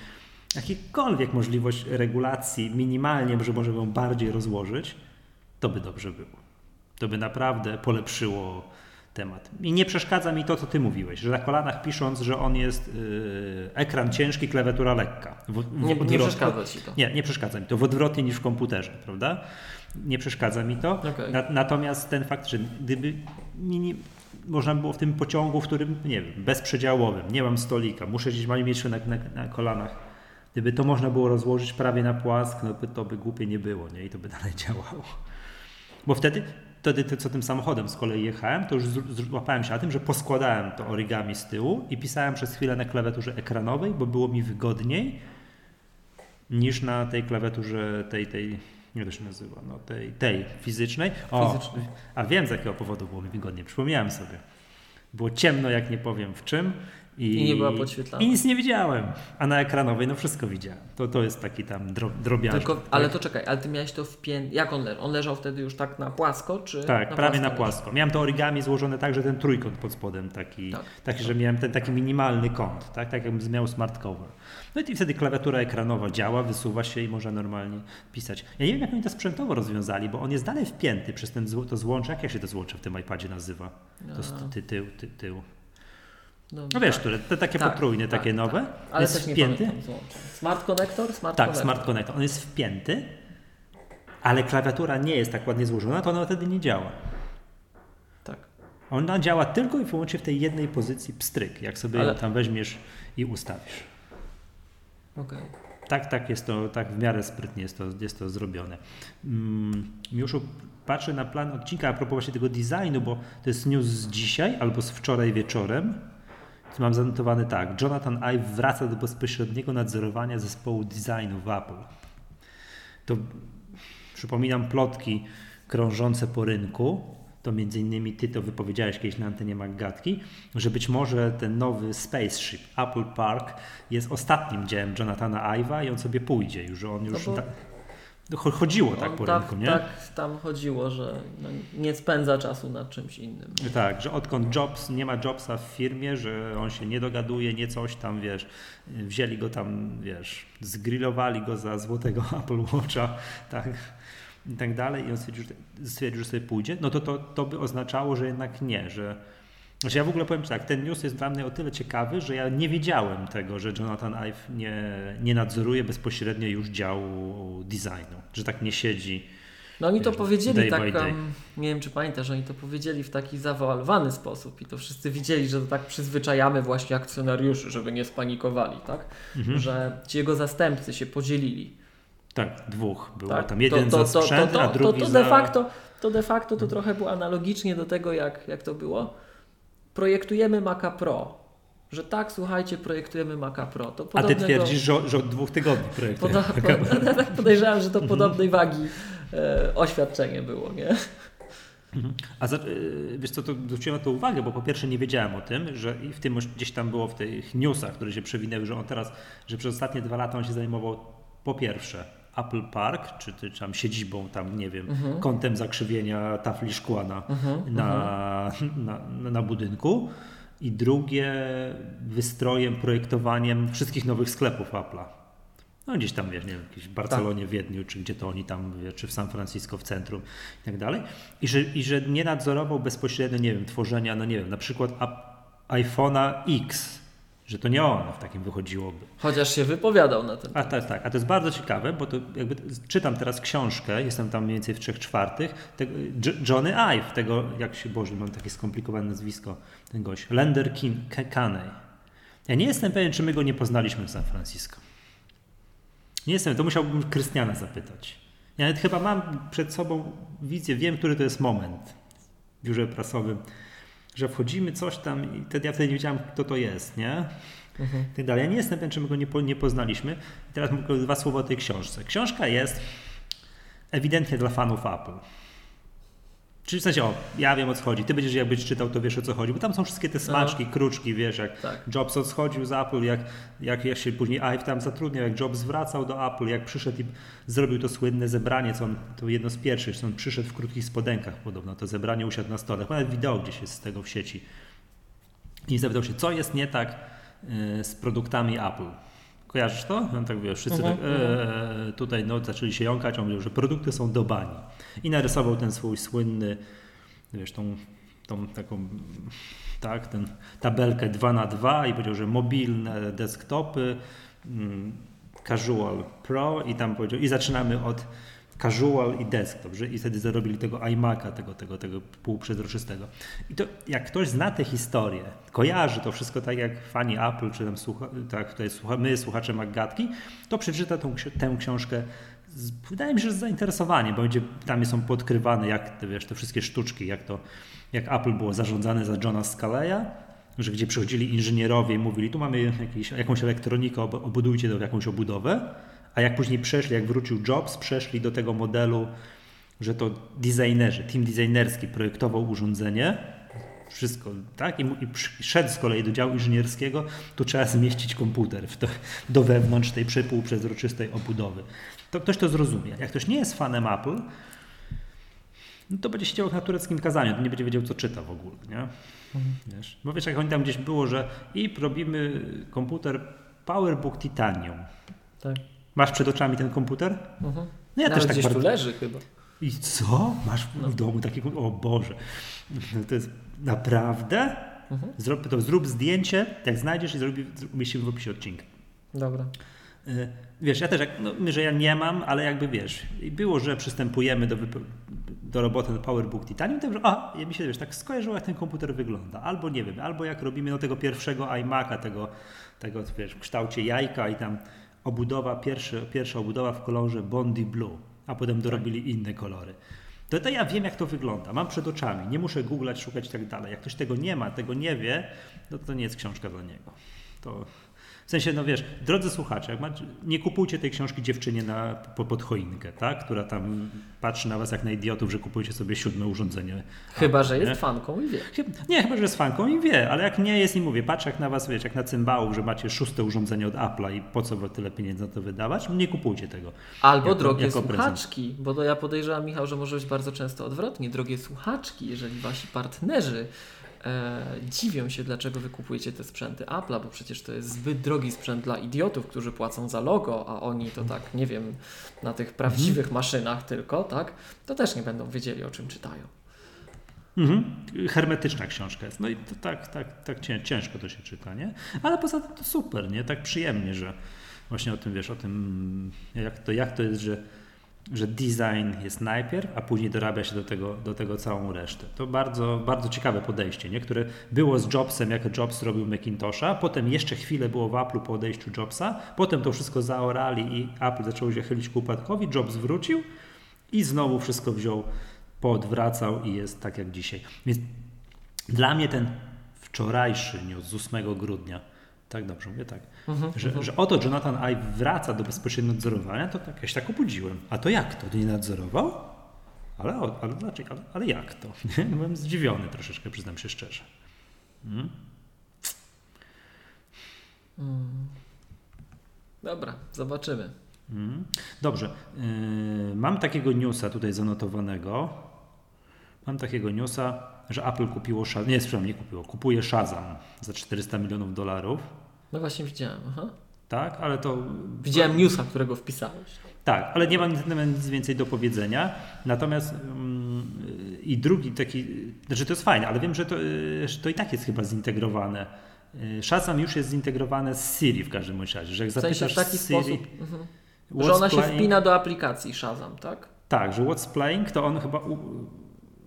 jakikolwiek możliwość regulacji minimalnie, że możemy ją bardziej rozłożyć, to by dobrze było. To by naprawdę polepszyło temat. I nie przeszkadza mi to, co ty mówiłeś, że na kolanach pisząc, że on jest yy, ekran ciężki, klawiatura lekka. W, w, nie, nie przeszkadza Ci to. nie, nie przeszkadza mi to. W odwrotnie niż w komputerze, prawda? Nie przeszkadza mi to. Okej. Na, natomiast ten fakt, że gdyby nie, nie, można było w tym pociągu, w którym, nie wiem, bezprzedziałowym, nie mam stolika, muszę gdzieś mieć na, na, na kolanach, gdyby to można było rozłożyć prawie na płask, no by to by głupie nie było, nie? I to by dalej <laughs> działało. Bo wtedy, wtedy co tym samochodem z kolei jechałem, to już złapałem się na tym, że poskładałem to origami z tyłu i pisałem przez chwilę na klawiaturze ekranowej, bo było mi wygodniej niż na tej klawiaturze tej, tej jak to się nazywa, no tej, tej fizycznej. O, Fizycznej. A wiem z jakiego powodu było mi wygodniej, przypomniałem sobie. Było ciemno, jak nie powiem w czym. I, I nie była podświetlana. I nic nie widziałem. A na ekranowej no wszystko widziałem. To, to jest taki tam dro, drobiazg. Tylko, ale to czekaj, ale ty miałeś to wpięte. Jak on leżał? On leżał wtedy już tak na płasko, czy. Tak, prawie na leżał? płasko. Miałem to origami złożone tak, że ten trójkąt pod spodem taki, Tak. taki że miałem ten taki minimalny kąt, tak, tak jakbym miał smart cover. No i wtedy klawiatura ekranowa działa, wysuwa się i można normalnie pisać. Ja nie wiem, jak oni to sprzętowo rozwiązali, bo on jest dalej wpięty przez ten, zło- to złącze. Jak się to złącze w tym iPadzie nazywa? To jest ty, tył, ty, tył. No, No wiesz, tak. które, te takie Tak, potrójne, tak, takie tak. nowe. Ale jest też nie wpięty. pamiętam złącza. Smart connector? Smart Tak, connector. Smart Connector. On jest wpięty, ale klawiatura nie jest tak ładnie złożona, to ona wtedy nie działa. Tak. Ona działa tylko i wyłącznie w tej jednej pozycji pstryk, jak sobie Ale- ją tam weźmiesz i ustawisz. Okej. Tak, tak jest to, tak w miarę sprytnie jest to, jest to zrobione. Mm, Miłoszu, patrzę na plan odcinka a propos właśnie tego designu, bo to jest news z dzisiaj albo z wczoraj wieczorem. Tu mam zanotowane tak. Jonathan Ive wraca do bezpośredniego nadzorowania zespołu designu w Apple. To przypominam plotki krążące po rynku. To między innymi ty to wypowiedziałeś kiedyś na antenie Maggatki, że być może ten nowy spaceship Apple Park jest ostatnim dziełem Jonathana Ive'a i on sobie pójdzie już, on już No bo- cho- chodziło tak On po tak, rynku, nie? tak tam chodziło, że no, nie spędza czasu nad czymś innym. Tak, że odkąd Jobs, nie ma Jobsa w firmie, że on się nie dogaduje, nie coś tam, wiesz, wzięli go tam, wiesz, zgrillowali go za złotego <laughs> Apple Watcha, tak, i tak dalej i on stwierdził, że, stwierdził, że sobie pójdzie, no to, to to by oznaczało, że jednak nie, że znaczy ja w ogóle powiem tak, ten news jest dla mnie o tyle ciekawy, że ja nie wiedziałem tego, że Jonathan Ive nie, nie nadzoruje bezpośrednio już działu designu, że tak nie siedzi. No oni to Wiesz, powiedzieli tak, um, nie wiem czy pamiętasz, oni to powiedzieli w taki zawoalowany sposób i to wszyscy widzieli, że to tak przyzwyczajamy właśnie akcjonariuszy, żeby nie spanikowali, tak? Mhm. Że ci jego zastępcy się podzielili. Tak, dwóch było Tak? tam jeden za sprzęt, to, a to, drugi to, to za... de facto, to de facto to trochę było analogicznie do tego, jak, jak to było. Projektujemy Maca Pro. Że tak, słuchajcie, projektujemy Maca Pro. To A ty twierdzisz, że, od dwóch tygodni projektuje. Poda, po, <laughs> tak podejrzewam, że to podobnej wagi e, oświadczenie było, nie? A za, y, wiesz co, to zwróciłem na to uwagę, bo po pierwsze nie wiedziałem o tym, że i w tym gdzieś tam było w tych newsach, które się przewinęły, że on teraz, że przez ostatnie dwa lata on się zajmował po pierwsze Apple Park, czy, czy tam siedzibą, tam nie wiem, Mhm. kątem zakrzywienia tafli szkła na, na, na, na, na budynku i drugie wystrojem, projektowaniem wszystkich nowych sklepów Apple'a. No gdzieś tam, wiesz, nie wiem, jakieś w Barcelonie, Wiedniu, czy gdzie to oni tam, wie, czy w San Francisco w centrum i tak dalej. I że, I że nie nadzorował bezpośrednio, nie wiem, tworzenia, no nie wiem, na przykład iPhone'a X, że to nie ono w takim wychodziłoby. Chociaż się wypowiadał na ten A to jest tak, a to jest bardzo ciekawe, bo to jakby czytam teraz książkę, jestem tam mniej więcej w trzech czwartych, tego, Johnny Ive, tego, jak się, Boże, mam takie skomplikowane nazwisko, ten gość, Lender Kin- Caney. Ja nie jestem pewien, czy my go nie poznaliśmy w San Francisco. Nie jestem, to musiałbym Krystiana zapytać. Ja nawet chyba mam przed sobą wizję, wiem, który to jest moment w biurze prasowym, że wchodzimy coś tam i wtedy ja wtedy nie wiedziałem, kto to jest, nie? Mhm. I tak dalej. Ja nie jestem pewien, czy my go nie, nie poznaliśmy. I teraz dwa słowa o tej książce. Książka jest ewidentnie dla fanów Apple. Czyli w sensie, o, ja wiem o co chodzi. Ty będziesz jakbyś czytał, to wiesz o co chodzi, bo tam są wszystkie te smaczki, kruczki, wiesz, jak Tak. Jobs odchodził z Apple, jak, jak, jak się później Ive tam zatrudniał, jak Jobs wracał do Apple, jak przyszedł i zrobił to słynne zebranie, co on, to jedno z pierwszych, co on przyszedł w krótkich spodenkach podobno, to zebranie usiadł na stole, nawet wideo gdzieś jest z tego w sieci. I zapytał się, co jest nie tak y, z produktami Apple. Kojarzysz to? On tak wiesz, wszyscy Mhm, tak, e, tutaj no, zaczęli się jąkać, on mówił, że produkty są do bani. I narysował ten swój słynny, wiesz, tą, tą taką, tak, ten tabelkę 2 na 2 i powiedział, że mobilne desktopy, mm, casual pro i tam powiedział, i zaczynamy od casual i desktop, że i wtedy zarobili tego iMac'a, tego, tego, tego półprzezroczystego. I to jak ktoś zna tę historię, kojarzy to wszystko tak jak fani Apple, czy tam słucha, tak tutaj słucha, my, słuchacze Maggatki, to przeczyta tą, tę książkę wydaje mi się, że z zainteresowaniem, bo będzie, tam są podkrywane jak te, wiesz, te wszystkie sztuczki, jak to, jak Apple było zarządzane za Johna Scaleya, że gdzie przychodzili inżynierowie i mówili, tu mamy jakąś elektronikę, ob- obudujcie w jakąś obudowę, a jak później przeszli, jak wrócił Jobs, przeszli do tego modelu, że to designerzy, team designerski projektował urządzenie, wszystko, tak? I, i szedł z kolei do działu inżynierskiego, tu trzeba zmieścić komputer w to, do wewnątrz tej półprzezroczystej obudowy. To ktoś to zrozumie. Jak ktoś nie jest fanem Apple, no to będzie siedział na tureckim kazaniu, to nie będzie wiedział, co czyta w ogóle, nie? Wiesz? Bo wiesz, jak oni tam gdzieś było, że i robimy komputer PowerBook Titanium. Tak. Masz przed oczami ten komputer? Mhm. No ja Nawet też tak gdzieś bardzo... tu leży chyba. I co? Masz w, No. domu taki? O Boże. To jest naprawdę? Mhm. Zrób, to zrób zdjęcie, jak znajdziesz i zrobi, umieścimy w opisie odcinka. Dobra. Y, Wiesz, ja też, jak, no, że ja nie mam, ale jakby wiesz, było, że przystępujemy do, do roboty na PowerBook Titanium, to że a, ja mi się, wiesz, tak skojarzyło, jak ten komputer wygląda. Albo nie wiem, albo jak robimy no, tego pierwszego iMac'a, tego, tego, wiesz, w kształcie jajka i tam obudowa, pierwszy, pierwsza obudowa w kolorze Bondi Blue, a potem dorobili inne kolory. To, to ja wiem, jak to wygląda. Mam przed oczami. Nie muszę googlać, szukać i tak dalej. Jak ktoś tego nie ma, tego nie wie, no to nie jest książka dla niego. To, W sensie, no wiesz, drodzy słuchacze, nie kupujcie tej książki dziewczynie na, po, pod choinkę, tak? która tam patrzy na was jak na idiotów, że kupujecie sobie siódme urządzenie. Chyba, że nie? jest fanką i wie. Nie, chyba, że jest fanką i wie, ale jak nie jest i mówię, patrz jak na was, wiecie, jak na cymbałów, że macie szóste urządzenie od Apple'a i po co wy tyle pieniędzy na to wydawać, nie kupujcie tego. Albo Jako- drogie jako prezent. słuchaczki, bo to ja podejrzewam, Michał, że może być bardzo często odwrotnie. Drogie słuchaczki, jeżeli wasi partnerzy dziwią się, dlaczego wy kupujecie te sprzęty Apple'a, bo przecież to jest zbyt drogi sprzęt dla idiotów, którzy płacą za logo, a oni to tak, nie wiem, na tych prawdziwych maszynach tylko, tak, to też nie będą wiedzieli, o czym czytają. Mhm. Hermetyczna książka jest. No i to tak, tak, tak cię- ciężko to się czyta, nie? Ale poza tym to super, nie? Tak przyjemnie, że właśnie o tym wiesz, o tym jak to, jak to jest, że, że design jest najpierw, a później dorabia się do tego, do tego całą resztę. To bardzo, bardzo ciekawe podejście, nie? które było z Jobsem, jak Jobs robił Macintosha, potem jeszcze chwilę było w Apple'u po odejściu Jobsa, potem to wszystko zaorali i Apple zaczęło się chylić ku upadkowi, Jobs wrócił i znowu wszystko wziął, poodwracał i jest tak jak dzisiaj. Więc dla mnie ten wczorajszy news z 8 grudnia, tak dobrze mówię, tak, że, że oto Jonathan Ive wraca do bezpośredniego nadzorowania, to tak, ja się tak obudziłem. A to jak to? Nie nadzorował? Ale, ale, dlaczego? ale, ale jak to? <laughs> Nie? Byłem zdziwiony troszeczkę, przyznam się szczerze. Mm. Dobra, zobaczymy. Mm. Dobrze. Yy, mam takiego newsa tutaj zanotowanego. Mam takiego newsa, że Apple kupiło Shazam. Nie, przepraszam, nie kupiło. Kupuje Shazam za 400 milionów dolarów. No właśnie widziałem, aha. Tak, ale to. Widziałem newsa, którego wpisałeś. Tak, ale nie mam nic, więcej do powiedzenia. Natomiast mm, i drugi taki, znaczy to jest fajne, ale wiem, że to, y, że to i tak jest chyba zintegrowane. Y, Shazam już jest zintegrowane z Siri w każdym razie, że jak W sensie zapytasz w taki Siri, sposób, mhm. że ona się playing- wpina do aplikacji Shazam, tak? Tak, że what's playing, to on chyba, u,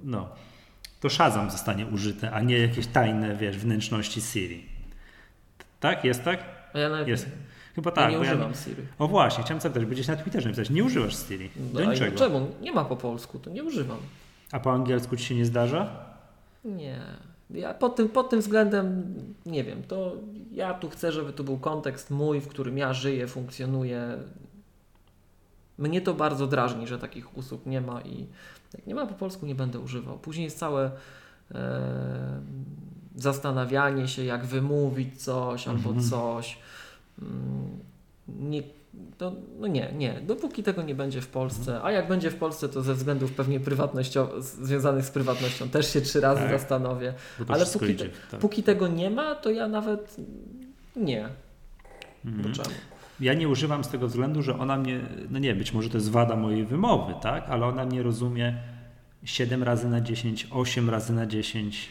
no, to Shazam zostanie użyte, a nie jakieś tajne, wiesz, wnętrzności Siri. Tak, jest tak? A ja nawet Jest. Chyba ja tak. nie bo używam Siri. O właśnie, chciałem zapytać, bo gdzieś na Twitterze napisać, nie używasz Siri. No, Do a niczego. czemu? Nie ma po polsku, to nie używam. A po angielsku ci się nie zdarza? Nie. Ja pod tym, pod tym względem nie wiem. To ja tu chcę, żeby to był kontekst mój, w którym ja żyję, funkcjonuję. Mnie to bardzo drażni, że takich usług nie ma i jak nie ma po polsku, nie będę używał. Później jest całe e, zastanawianie się, jak wymówić coś albo Mhm. coś. Mm, Nie, to, no nie, nie. Dopóki tego nie będzie w Polsce, a jak będzie w Polsce, to ze względów pewnie prywatnościowych, związanych z prywatnością też się trzy razy Tak. zastanowię. Ale póki, idzie. tak. póki tego nie ma, to ja nawet nie. Mhm. Ja nie używam z tego względu, że ona mnie, no nie, być może to jest wada mojej wymowy, tak, ale ona mnie rozumie 7 razy na 10, 8 razy na 10.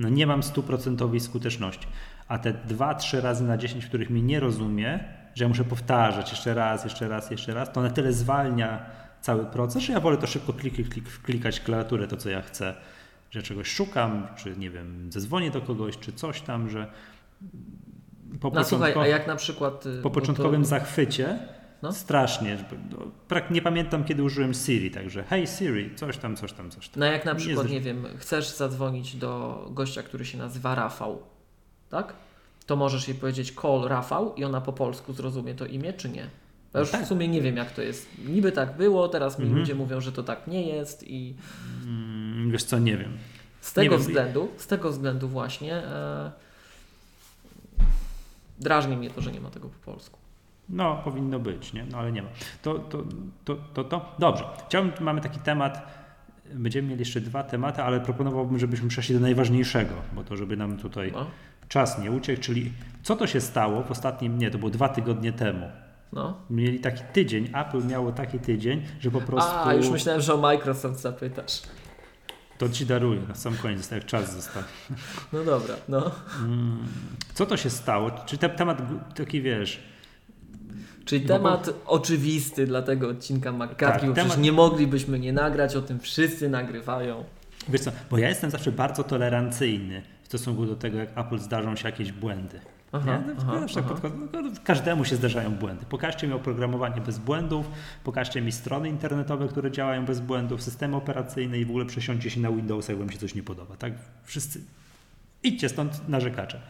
No nie mam stuprocentowej skuteczności. A te 2-3 razy na 10, w których mnie nie rozumie, że ja muszę powtarzać jeszcze raz, jeszcze raz, jeszcze raz, to na tyle zwalnia cały proces, że ja wolę to szybko klik, klik, klikać klawiaturę to, co ja chcę, że czegoś szukam, czy nie wiem, zadzwonię do kogoś, czy coś tam, że po No słuchaj, początku- a jak na przykład... y, po bo początkowym to, zachwycie No. strasznie. no, Nie pamiętam, kiedy użyłem Siri, także hej Siri, coś tam, coś tam, coś tam. No jak na Nie przykład, zresztą- nie wiem, chcesz zadzwonić do gościa, który się nazywa Rafał, tak? To możesz jej powiedzieć call Rafał i ona po polsku zrozumie to imię, czy nie? Ja No już tak. w sumie nie wiem, jak to jest. Niby tak było, teraz mi Mhm. ludzie mówią, że to tak nie jest i Mm, wiesz co, nie wiem. z tego wiem. względu, z tego względu właśnie e, drażni mnie to, że nie ma tego po polsku. No, powinno być, nie? No, ale nie ma. To, to, to, to, to. Dobrze. Chciałbym, mamy taki temat, będziemy mieli jeszcze dwa tematy, ale proponowałbym, żebyśmy przeszli do najważniejszego, bo to, żeby nam tutaj No, czas nie uciekł, czyli co to się stało w ostatnim, nie, to było dwa tygodnie temu. no. Mieli taki tydzień, Apple miało taki tydzień, że po prostu... A, już myślałem, że o Microsoft zapytasz. To ci daruję, na sam koniec, jak czas został. No dobra, no. Mm, Co to się stało? Czy ten temat taki wiesz? Czyli Bo- temat oczywisty dla tego odcinka McCarthy, Tak, bo przecież temat- nie moglibyśmy nie nagrać, o tym wszyscy nagrywają. Wiesz co, bo ja jestem zawsze bardzo tolerancyjny w stosunku do tego, jak Apple zdarzą się jakieś błędy. Aha, nie? aha, Zawsze tak aha. podchodzę, no, każdemu się zdarzają błędy. Pokażcie mi oprogramowanie bez błędów, pokażcie mi strony internetowe, które działają bez błędów, systemy operacyjne i w ogóle przesiądźcie się na Windowsa, jak wam się coś nie podoba. Tak? Wszyscy idźcie stąd narzekacze.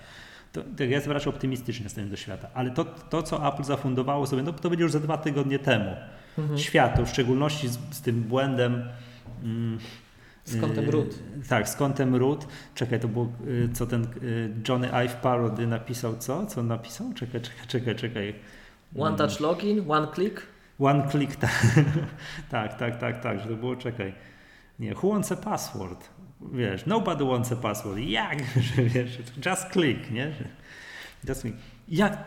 To, to ja jestem raczej optymistycznie nastawiony do świata, ale to, to, co Apple zafundowało sobie, no, to będzie już za dwa tygodnie temu. Mhm. Światu, w szczególności z, z tym błędem. Mm, Z kątem root. Tak, z kątem root. Czekaj, to było, y, co ten y, Johnny Ive Parody napisał, co? Co on napisał? Czekaj, czekaj, czekaj, czekaj. One touch login, one click. One click, tak, <laughs> tak, tak, tak, tak, że to było, czekaj. Nie, who wants a password? Wiesz, nobody wants a password. Jak? <laughs> Że wiesz, just click, nie? Just click. Jak,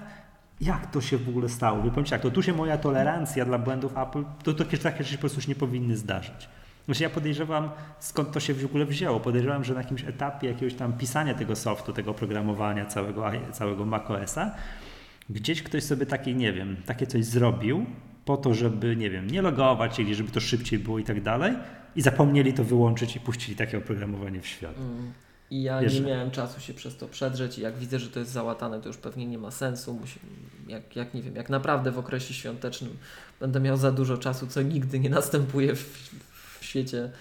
jak to się w ogóle stało? Wy powiem ci tak, to tu się moja tolerancja dla błędów Apple, to, to takie rzeczy po prostu się nie powinny zdarzyć. Znaczy ja podejrzewam, skąd to się w ogóle wzięło. Podejrzewam, że na jakimś etapie jakiegoś tam pisania tego softu, tego programowania całego, całego macOSa, gdzieś ktoś sobie takie, nie wiem, takie coś zrobił po to, żeby, nie wiem, nie logować się żeby to szybciej było i tak dalej i zapomnieli to wyłączyć i puścili takie oprogramowanie w świat. Mm. I ja Wiesz, nie miałem czasu się przez to przedrzeć i jak widzę, że to jest załatane, to już pewnie nie ma sensu. Musi, jak, jak nie wiem, jak naprawdę w okresie świątecznym będę miał za dużo czasu, co nigdy nie następuje w, w świecie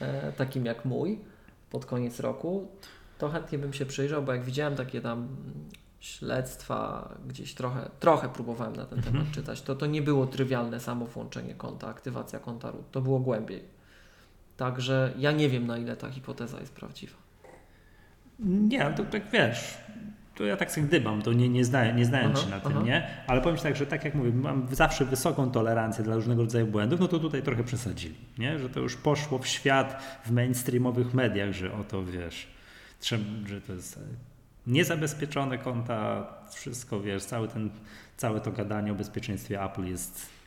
e, takim jak mój pod koniec roku, to chętnie bym się przyjrzał, bo jak widziałem takie tam śledztwa, gdzieś trochę, trochę próbowałem na ten Mhm. temat czytać, to to nie było trywialne samo włączenie konta, aktywacja konta root, to było głębiej. Także ja nie wiem na ile ta hipoteza jest prawdziwa. Nie, to tak wiesz, to ja tak sobie gdybam, to nie, nie, znałem, nie znając Aha, się na tym, aha. nie? Ale powiem Ci tak, że tak jak mówię, mam zawsze wysoką tolerancję dla różnego rodzaju błędów, no to tutaj trochę przesadzili, nie? Że to już poszło w świat w mainstreamowych mediach, że oto wiesz, że to jest niezabezpieczone konta, wszystko wiesz, cały ten, całe to gadanie o bezpieczeństwie Apple jest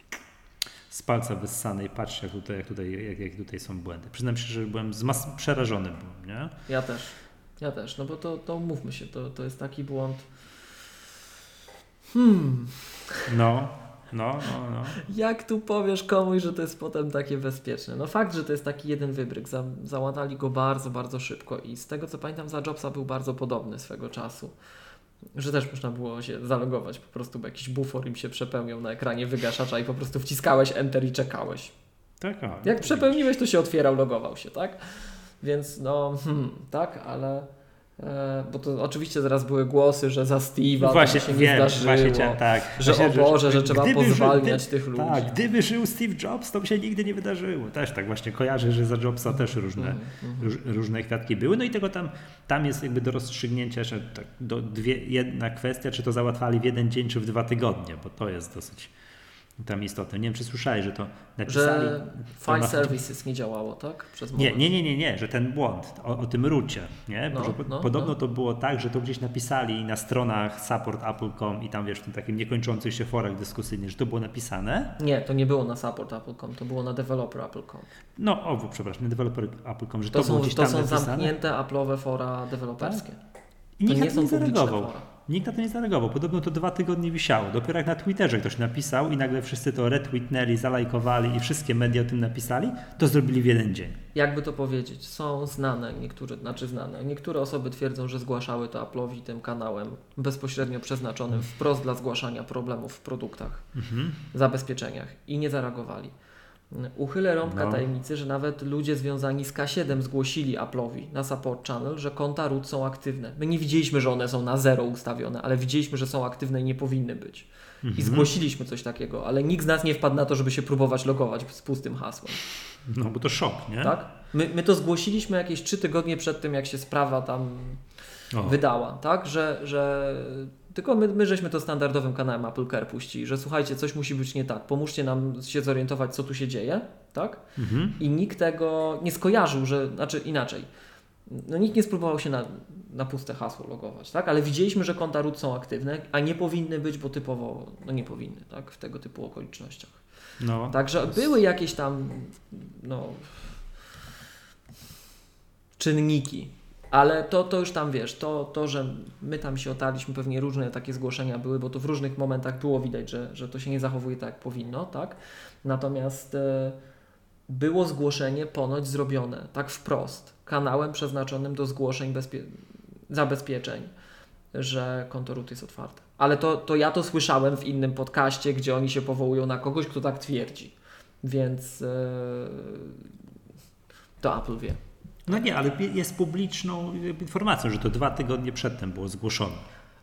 z palca wyssane i patrzcie jak tutaj, jak tutaj, jak, jak tutaj są błędy. Przyznam się, że byłem zmas- przerażony byłem, nie? Ja też. Ja też, no bo to, to mówmy się, to, to jest taki błąd. Hmm, No, no, no, no. jak tu powiesz komuś, że to jest potem takie bezpieczne? No fakt, że to jest taki jeden wybryk, za, załatali go bardzo, bardzo szybko i z tego co pamiętam za Jobsa był bardzo podobny swego czasu. Że też można było się zalogować po prostu, bo jakiś bufor im się przepełniał na ekranie wygaszacza i po prostu wciskałeś Enter i czekałeś. Tak, o, Jak to przepełniłeś, to się otwierał, logował się, tak? Więc no, hmm, tak, ale. E, bo to oczywiście zaraz były głosy, że za Steve'a Właśnie, się nie wiem, zdarzyło. właśnie chciałem, tak. że Właśnie, o Boże, że trzeba gdyby żył- pozwalniać gdy- tych ludzi. Tak, gdyby żył Steve Jobs, to by się nigdy nie wydarzyło. Też tak właśnie kojarzę, że za Jobsa też różne, Mhm, mhm. róż, różne kwiatki były. No i tego tam, tam jest jakby do rozstrzygnięcia że tak, do dwie, jedna kwestia, czy to załatwali w jeden dzień, czy w dwa tygodnie, bo to jest dosyć tam istotne. Nie wiem, czy słyszałeś, że to napisali... Że File to- Services nie działało, tak? Przez Nie, nie, nie, nie, nie, że ten błąd o, o tym rucie, nie? No, no, podobno no. to było tak, że to gdzieś napisali na stronach support.apple.com i tam wiesz, w tym takim niekończących się forach dyskusyjnych, że to było napisane. Nie, to nie było na support Apple.com, to było na developer Apple.com. No, o, przepraszam, na developer Apple.com, że to, To, było są, gdzieś to tam są napisane. zamknięte Apple'owe fora deweloperskie. I To nikt nie to nie publiczne zareagował. fora. Nikt na to nie zareagował. Podobno to dwa tygodnie wisiało. Dopiero jak na Twitterze ktoś napisał i nagle wszyscy to retweetnęli, zalajkowali i wszystkie media o tym napisali, to zrobili w jeden dzień. Jakby to powiedzieć, są znane niektóre, znaczy znane. Niektóre osoby twierdzą, że zgłaszały to Apple'owi tym kanałem bezpośrednio przeznaczonym wprost dla zgłaszania problemów w produktach, Mhm. zabezpieczeniach i nie zareagowali. Uchylę rąbka No. tajemnicy, że nawet ludzie związani z K7 zgłosili Apple'owi na support channel, że konta root są aktywne. My nie widzieliśmy, że one są na zero ustawione, ale widzieliśmy, że są aktywne i nie powinny być. I Mhm. zgłosiliśmy coś takiego, ale nikt z nas nie wpadł na to, żeby się próbować logować z pustym hasłem. No, bo to szok, nie? Tak? My, my to zgłosiliśmy jakieś trzy tygodnie przed tym, jak się sprawa tam O. wydała, tak? Że, że tylko my, my żeśmy to standardowym kanałem Apple Care puścili, że słuchajcie, coś musi być nie tak, pomóżcie nam się zorientować, co tu się dzieje, tak? Mhm. I nikt tego nie skojarzył, że, znaczy inaczej, no nikt nie spróbował się na, na puste hasło logować, tak? Ale widzieliśmy, że konta root są aktywne, a nie powinny być, bo typowo, no nie powinny, tak? W tego typu okolicznościach. No. Także były jakieś tam no, czynniki, ale to, to już tam wiesz, to, to, że my tam się otaliśmy, pewnie różne takie zgłoszenia były, bo to w różnych momentach było widać, że, że to się nie zachowuje tak jak powinno, tak? Natomiast e, było zgłoszenie ponoć zrobione tak wprost, kanałem przeznaczonym do zgłoszeń bezpie- zabezpieczeń, że konto root jest otwarte. Ale to, to ja to słyszałem w innym podcaście, gdzie oni się powołują na kogoś, kto tak twierdzi. Więc e, to Apple wie. No nie, ale jest publiczną informacją, że to dwa tygodnie przedtem było zgłoszone.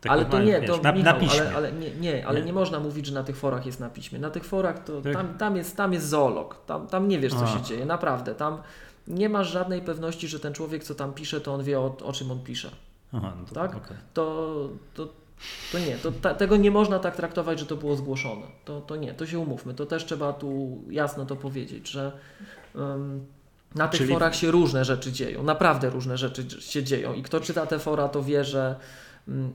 ale to nie, wiesz, to na, Michał, na piśmie. ale, ale nie, nie, ale Nie? nie? można mówić, że na tych forach jest na piśmie. Na tych forach to Tak. tam, tam, jest, tam jest zoolog, tam, tam nie wiesz co A. się dzieje, naprawdę. Tam nie masz żadnej pewności, że ten człowiek co tam pisze, to on wie o, o czym on pisze. Aha, no to, Tak? okej. To, to, to nie, to, ta, tego nie można tak traktować, że to było zgłoszone. To, to nie, to się umówmy. To też trzeba tu jasno to powiedzieć, że ym, na tych Czyli- forach się różne rzeczy dzieją, naprawdę różne rzeczy się dzieją i kto czyta te fora, to wie, że ym,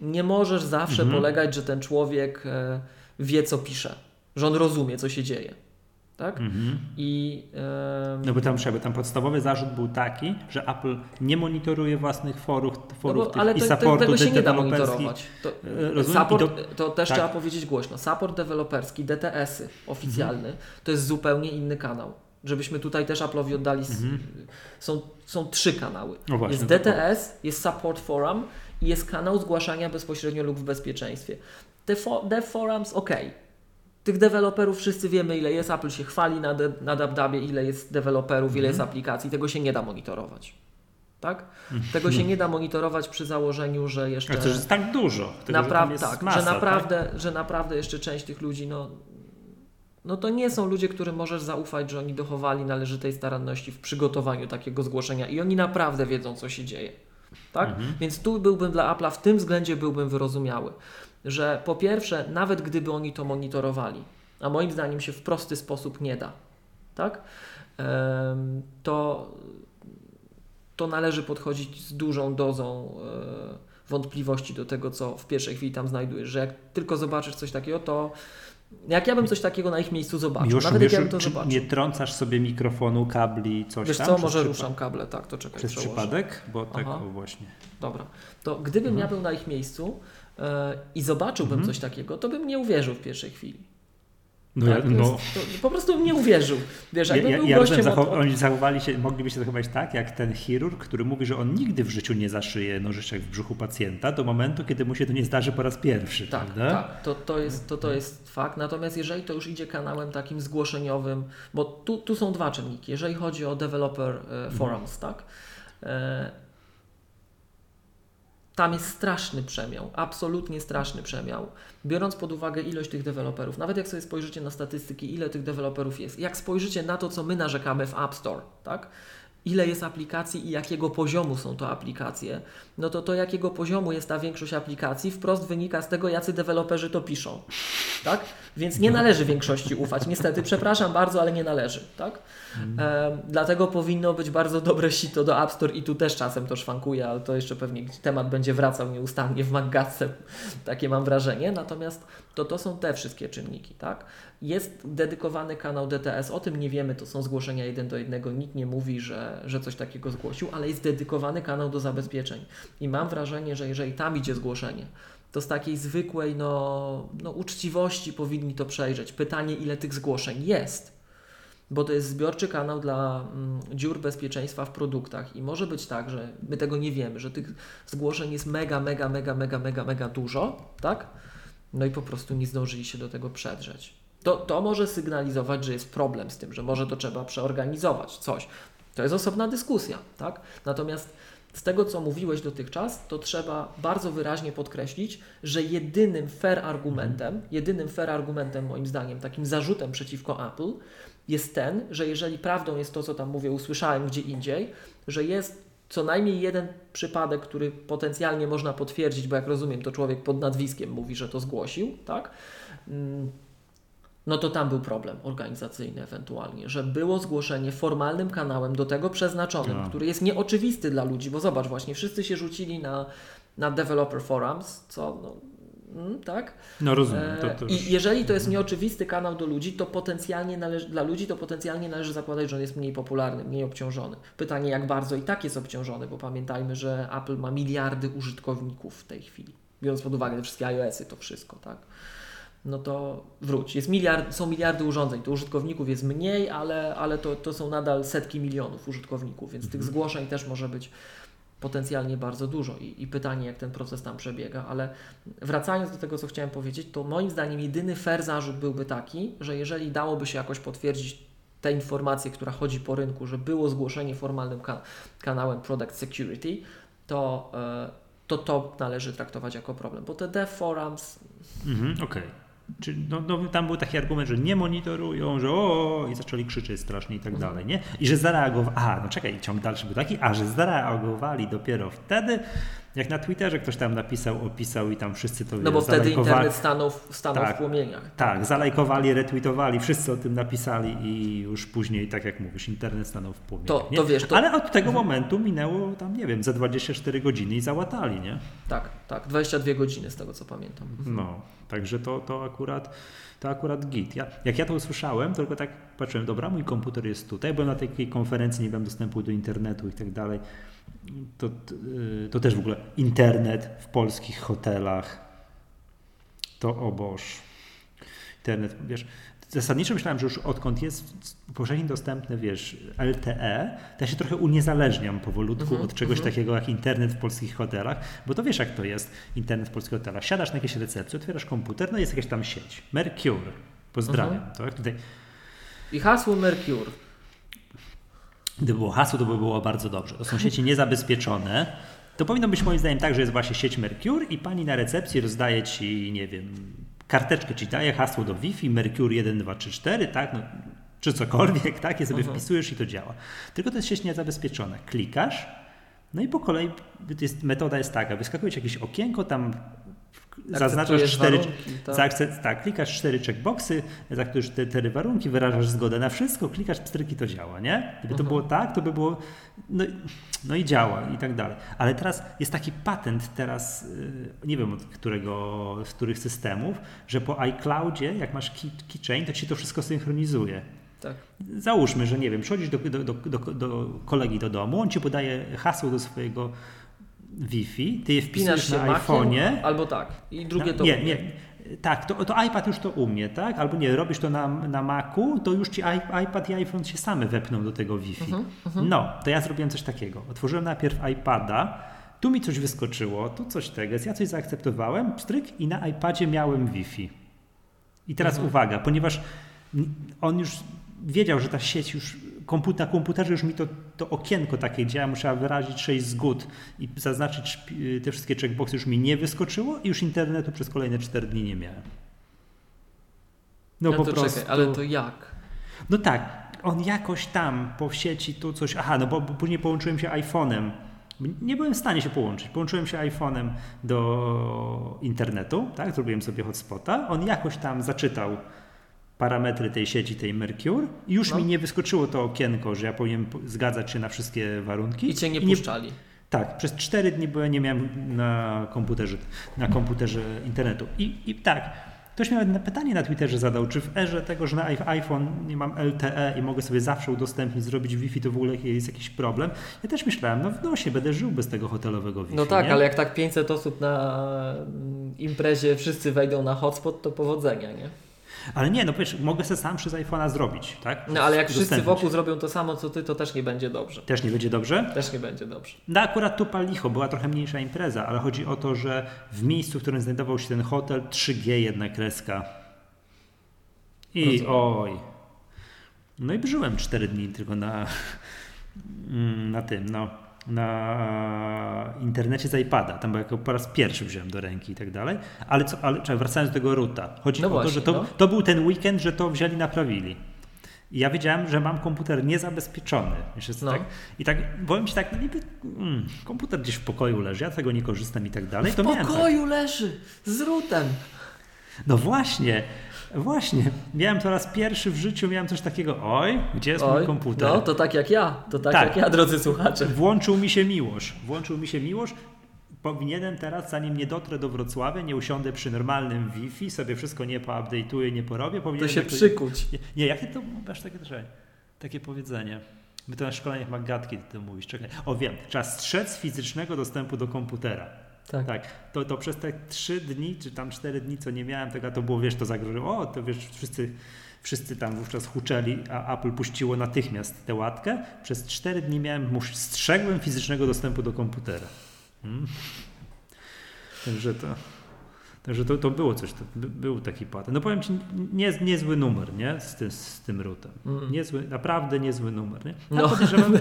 nie możesz zawsze Mhm. polegać, że ten człowiek e, wie, co pisze, że on rozumie, co się dzieje. Tak? Mhm. I em, No bo tam, bo tam podstawowy zarzut był taki, że Apple nie monitoruje własnych forów, No forów bo, tych ale i te, te, supportu tego się nie da monitorować. To, E, support, i to też tak. trzeba powiedzieć głośno. Support deweloperski, DTS-y oficjalny, Mhm. to jest zupełnie inny kanał. Żebyśmy tutaj też Apple'owi oddali. s- Są, są trzy kanały. Mhm. No właśnie, jest to- DTS, jest Support Forum i jest kanał zgłaszania bezpośrednio lub w bezpieczeństwie. Te fo- Forums, ok. Tych deweloperów wszyscy wiemy, ile jest. Apple się chwali na, na DubDubie, ile jest deweloperów, ile jest Mhm. aplikacji. Tego się nie da monitorować. Tak? Tego się <laughs> nie da monitorować przy założeniu, że jeszcze. A to jest tak dużo. Tego, że tam Naprawdę jest tak, masa, że tak? naprawdę, że naprawdę jeszcze część tych ludzi, no, no to nie są ludzie, którym możesz zaufać, że oni dochowali należytej staranności w przygotowaniu takiego zgłoszenia i oni naprawdę wiedzą, co się dzieje. Tak? Mhm. Więc tu byłbym dla Apple'a w tym względzie byłbym wyrozumiały, że po pierwsze, nawet gdyby oni to monitorowali, a moim zdaniem się w prosty sposób nie da, tak? To, to należy podchodzić z dużą dozą e, wątpliwości do tego, co w pierwszej chwili tam znajdujesz, że jak tylko zobaczysz coś takiego, to jak ja bym coś takiego na ich miejscu zobaczył, Już, nawet jak ja już, bym to czy zobaczył. nie trącasz sobie mikrofonu, kabli, coś Wiesz tam? co, może ruszam kable, tak, to czekaj, Przez przełożę. przypadek? Bo tak Aha. właśnie. Dobra, to gdybym Mhm. ja był na ich miejscu e, i zobaczyłbym Mhm. coś takiego, to bym nie uwierzył w pierwszej chwili. No, tak? ja, no, jest, to, po prostu nie uwierzył. Wiesz, ja, jakbym ja, był ja gościem od, oni zachowali się, mogliby się zachować tak, jak ten chirurg, który mówi, że on nigdy w życiu nie zaszyje nożyczek w brzuchu pacjenta do momentu, kiedy mu się to nie zdarzy po raz pierwszy. Tak, prawda? tak, to, to, jest, to, to jest fakt. Natomiast jeżeli to już idzie kanałem takim zgłoszeniowym, bo tu, tu są dwa czynniki. Jeżeli chodzi o developer e, forums, tak, e, tam jest straszny przemiał, absolutnie straszny przemiał. Biorąc pod uwagę ilość tych deweloperów, nawet jak sobie spojrzycie na statystyki, ile tych deweloperów jest, jak spojrzycie na to, co my narzekamy w App Store, tak, ile jest aplikacji i jakiego poziomu są to aplikacje, no to to jakiego poziomu jest ta większość aplikacji wprost wynika z tego, jacy deweloperzy to piszą. Tak? Więc nie należy większości ufać. Niestety, przepraszam bardzo, ale nie należy. Tak? E, dlatego powinno być bardzo dobre sito do App Store i tu też czasem to szwankuje, ale to jeszcze pewnie temat będzie wracał nieustannie w Maggatce. Takie mam wrażenie. Natomiast to, to są te wszystkie czynniki. Tak? Jest dedykowany kanał DTS, o tym nie wiemy, to są zgłoszenia jeden do jednego, nikt nie mówi, że, że coś takiego zgłosił, ale jest dedykowany kanał do zabezpieczeń. I mam wrażenie, że jeżeli tam idzie zgłoszenie, to z takiej zwykłej no, no, uczciwości powinni to przejrzeć. Pytanie, ile tych zgłoszeń jest. Bo to jest zbiorczy kanał dla mm, dziur bezpieczeństwa w produktach i może być tak, że my tego nie wiemy, że tych zgłoszeń jest mega, mega, mega, mega, mega, mega dużo, tak? No i po prostu nie zdążyli się do tego przedrzeć. To, to może sygnalizować, że jest problem z tym, że może to trzeba przeorganizować, coś. To jest osobna dyskusja, tak? Natomiast z tego, co mówiłeś dotychczas, to trzeba bardzo wyraźnie podkreślić, że jedynym fair argumentem, jedynym fair argumentem moim zdaniem, takim zarzutem przeciwko Apple jest ten, że jeżeli prawdą jest to, co tam mówię, usłyszałem gdzie indziej, że jest co najmniej jeden przypadek, który potencjalnie można potwierdzić, bo jak rozumiem, to człowiek pod nadwiskiem mówi, że to zgłosił, tak? No to tam był problem organizacyjny ewentualnie, że było zgłoszenie formalnym kanałem do tego przeznaczonym, Tak. który jest nieoczywisty dla ludzi, bo zobacz właśnie, wszyscy się rzucili na, na developer forums, co no, mm, tak? No rozumiem. To, E, to już... I jeżeli to jest nieoczywisty kanał do ludzi, to potencjalnie należy, dla ludzi to potencjalnie należy zakładać, że on jest mniej popularny, mniej obciążony. Pytanie, jak bardzo i tak jest obciążony, bo pamiętajmy, że Apple ma miliardy użytkowników w tej chwili, biorąc pod uwagę te wszystkie iOSy, to wszystko, tak? No to wróć. Jest miliard, są miliardy urządzeń, to użytkowników jest mniej, ale, ale to, to są nadal setki milionów użytkowników, więc tych zgłoszeń też może być potencjalnie bardzo dużo. I, i pytanie, jak ten proces tam przebiega, ale wracając do tego, co chciałem powiedzieć, to moim zdaniem jedyny fair zarzut byłby taki, że jeżeli dałoby się jakoś potwierdzić tę informację, która chodzi po rynku, że było zgłoszenie formalnym ka- kanałem Product Security, to, e, to to należy traktować jako problem, bo te dev forums, Mhm, Okej. Czy no, no, tam był taki argument, że nie monitorują, że o i zaczęli krzyczeć strasznie i tak Mhm. dalej, nie? I że zareagowali. A, no czekaj, ciąg dalszy był taki, a że zareagowali dopiero wtedy, jak na Twitterze ktoś tam napisał, opisał i tam wszyscy to no bo wtedy internet stanął, w- stanął Tak. w płomieniach. Tak, zalajkowali, retweetowali, wszyscy o tym napisali i już później, tak jak mówisz, internet stanął w płomieniach. To- to wiesz, to- Ale od tego momentu minęło tam, nie wiem, za 24 godziny i załatali, nie? Tak, tak, 22 godziny z tego co pamiętam. No, także to, to akurat to akurat git. Ja, jak ja to usłyszałem, to tylko tak patrzyłem, dobra, mój komputer jest tutaj, byłem na takiej konferencji, nie miałem dostępu do internetu i tak dalej. To, to, y, to też w ogóle internet w polskich hotelach. To o Boż. Internet, wiesz, zasadniczo myślałem, że już odkąd jest powszechnie dostępny, wiesz, LTE, to ja się trochę uniezależniam powolutku Mhm, od czegoś mhm. takiego jak internet w polskich hotelach, bo to wiesz jak to jest, internet w polskich hotelach. Siadasz na jakiejś recepcji, otwierasz komputer, no jest jakaś tam sieć. Mercure. Pozdrawiam. Mhm. Tak? Tutaj, I hasło Mercure. Gdyby było hasło, to by było bardzo dobrze. To są sieci niezabezpieczone. To powinno być moim zdaniem tak, że jest właśnie sieć Mercure i pani na recepcji rozdaje ci, nie wiem, karteczkę ci daje, hasło do Wi-Fi, Mercure 1, 2, 3, 4, tak? No, czy cokolwiek, tak? Je sobie Mhm. wpisujesz i to działa. Tylko to jest sieć niezabezpieczona. Klikasz, no i po kolei jest, metoda jest taka, wyskakuje ci jakieś okienko, tam zaznaczasz cztery, warunki, tak? Tak, klikasz cztery checkboxy, zaakceptujesz te cztery warunki, wyrażasz zgodę na wszystko, klikasz pstryki, to działa, nie? Gdyby to Mhm. było tak, to by było, no, i- no i działa i tak dalej. Ale teraz jest taki patent teraz, y, nie wiem od którego, z których systemów, że po iCloudzie, jak masz key, keychain, to ci to wszystko synchronizuje. Tak. Załóżmy, że nie wiem, przychodzisz do, do, do, do kolegi do domu, on ci podaje hasło do swojego Wi-Fi, ty je Wpinasz wpisujesz na iPhone'ie, albo tak. I drugie to nie, nie. Tak, to, to iPad już to umie, tak? Albo nie, robisz to na, na Macu, to już ci iPad i iPhone się same wepną do tego Wi-Fi. Mhm, mhm. No, to ja zrobiłem coś takiego. Otworzyłem najpierw iPada, tu mi coś wyskoczyło, tu coś tego, ja coś zaakceptowałem, pstryk i na iPadzie miałem Wi-Fi. I teraz Mhm. uwaga, ponieważ on już wiedział, że ta sieć już komput, na komputerze już mi to, to okienko takie działa, musiała wyrazić 6 zgód i zaznaczyć szpi- te wszystkie checkboxy już mi nie wyskoczyło i już internetu przez kolejne 4 dni nie miałem. No, No po prostu. czekaj, ale to jak? No tak, on jakoś tam po sieci tu coś. Aha, no bo, bo później połączyłem się iPhone'em. Nie byłem w stanie się połączyć. Połączyłem się iPhone'em do internetu, tak? Zrobiłem sobie hotspota. On jakoś tam zaczytał parametry tej sieci, tej Mercure i już No. mi nie wyskoczyło to okienko, że ja powinienem po- zgadzać się na wszystkie warunki. I cię nie puszczali. Tak, przez 4 dni byłem, nie miałem na komputerze, na komputerze internetu. I, I tak, ktoś miał na pytanie na Twitterze zadał, czy w erze tego, że na iP- iPhone nie mam LTE i mogę sobie zawsze udostępnić, zrobić Wi-Fi, to w ogóle jest jakiś problem. Ja też myślałem, no w nosie będę żył bez tego hotelowego Wi-Fi. No tak, nie? ale jak tak 500 osób na mm, imprezie wszyscy wejdą na hotspot, to powodzenia, nie? Ale nie, no wiesz, mogę sobie sam przez iPhone'a zrobić, tak? No ale jak wszyscy wokół zrobią to samo co ty, to też nie będzie dobrze. Też nie będzie dobrze? Też nie będzie dobrze. No akurat tu pal licho, była trochę mniejsza impreza, ale chodzi o to, że w miejscu, w którym znajdował się ten hotel, 3G jedna kreska. I Rozumiem. oj. No i żyłem 4 dni tylko na, <laughs> na tym, no, na internecie z iPada. Tam bo jako po raz pierwszy wziąłem do ręki i tak dalej. Ale, co, ale czekaj, wracając do tego ruta. Chodzi No o to, właśnie, że to, no. to był ten weekend, że to wzięli, naprawili. I ja wiedziałem, że mam komputer niezabezpieczony. Jeszcze No. tak, I tak, powiem Ci tak, no niby mm, komputer gdzieś w pokoju leży, ja tego nie korzystam i tak dalej. W to tak. pokoju leży z rutem. No właśnie, właśnie. Miałem to raz pierwszy w życiu, miałem coś takiego, oj, gdzie jest mój Oj, komputer? no to tak jak ja, to tak, Tak. jak ja, drodzy słuchacze. Włączył mi się miłość. Włączył mi się miłość. Powinienem teraz, zanim nie dotrę do Wrocławia, nie usiądę przy normalnym Wi-Fi, sobie wszystko nie poupdate'uję, nie porobię. To Powinienem się jak przykuć. Nie, nie jakie to masz takie, takie powiedzenie? My to na szkoleniach Magatki ty to mówisz. Czekaj. O wiem, trzeba strzec fizycznego dostępu do komputera. Tak. Tak, to, to przez te trzy dni, czy tam cztery dni, co nie miałem tego, to było, wiesz, to zagrożyło, o, to wiesz, wszyscy, wszyscy tam wówczas huczeli, a Apple puściło natychmiast tę łatkę. Przez cztery dni miałem, strzegłem fizycznego dostępu do komputera. Hmm. Także to... Także to, to było coś, to by, był taki patent. No powiem Ci, nie, niezły numer, nie? Z, tym- z tym rutem. Mm. Niezły, naprawdę niezły numer, nie? No. No. podejrzewam,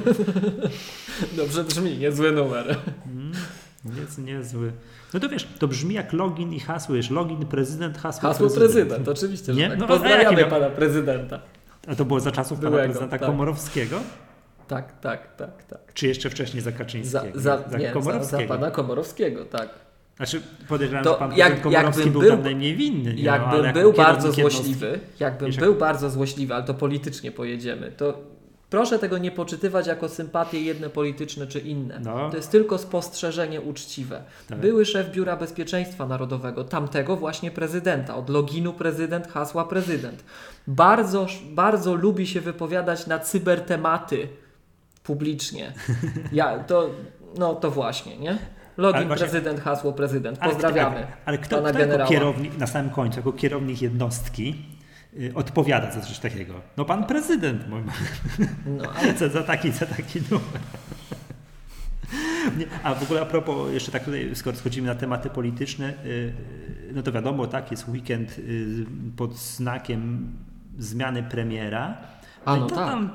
<laughs> Dobrze brzmi, niezły numer. Mm. Jest niezły. No to wiesz, to brzmi jak login i hasło, wiesz, login prezydent, hasło, Hasło prezydent. prezydent, oczywiście, Nie? tak. No, Pozdrawiamy jaki miał- pana prezydenta. A to było za czasów pana Byłego, prezydenta tak. Komorowskiego? Tak, tak, tak, tak. Czy jeszcze wcześniej za Za, Kaczyńskiego? za, nie, za, za Komorowskiego. pana Komorowskiego, tak. Znaczy podejrzewam, To że pan jak- Komorowski jakbym był, był- tam najmniej winny. Nie? no, Jakbym jako był bardzo złośliwy, jakbym był jak- bardzo złośliwy, ale to politycznie pojedziemy, to proszę tego nie poczytywać jako sympatie jedne polityczne czy inne. No. To jest tylko spostrzeżenie uczciwe. Tak. Były szef Biura Bezpieczeństwa Narodowego, tamtego właśnie prezydenta, od loginu prezydent, hasła prezydent. Bardzo, bardzo lubi się wypowiadać na cybertematy publicznie. <laughs> Ja, to, no to właśnie, nie? Login właśnie- prezydent, hasło prezydent. Pozdrawiamy. Ale kto, pana kto generała. kierownik, na samym końcu, jako kierownik jednostki odpowiada za coś takiego? No pan prezydent, mój No, <laughs> ale za, za taki, za taki numer. Nie, a w ogóle a propos, jeszcze tak tutaj, skoro schodzimy na tematy polityczne, y, no to wiadomo, tak, jest weekend y, pod znakiem zmiany premiera. A, no kto tak. tam,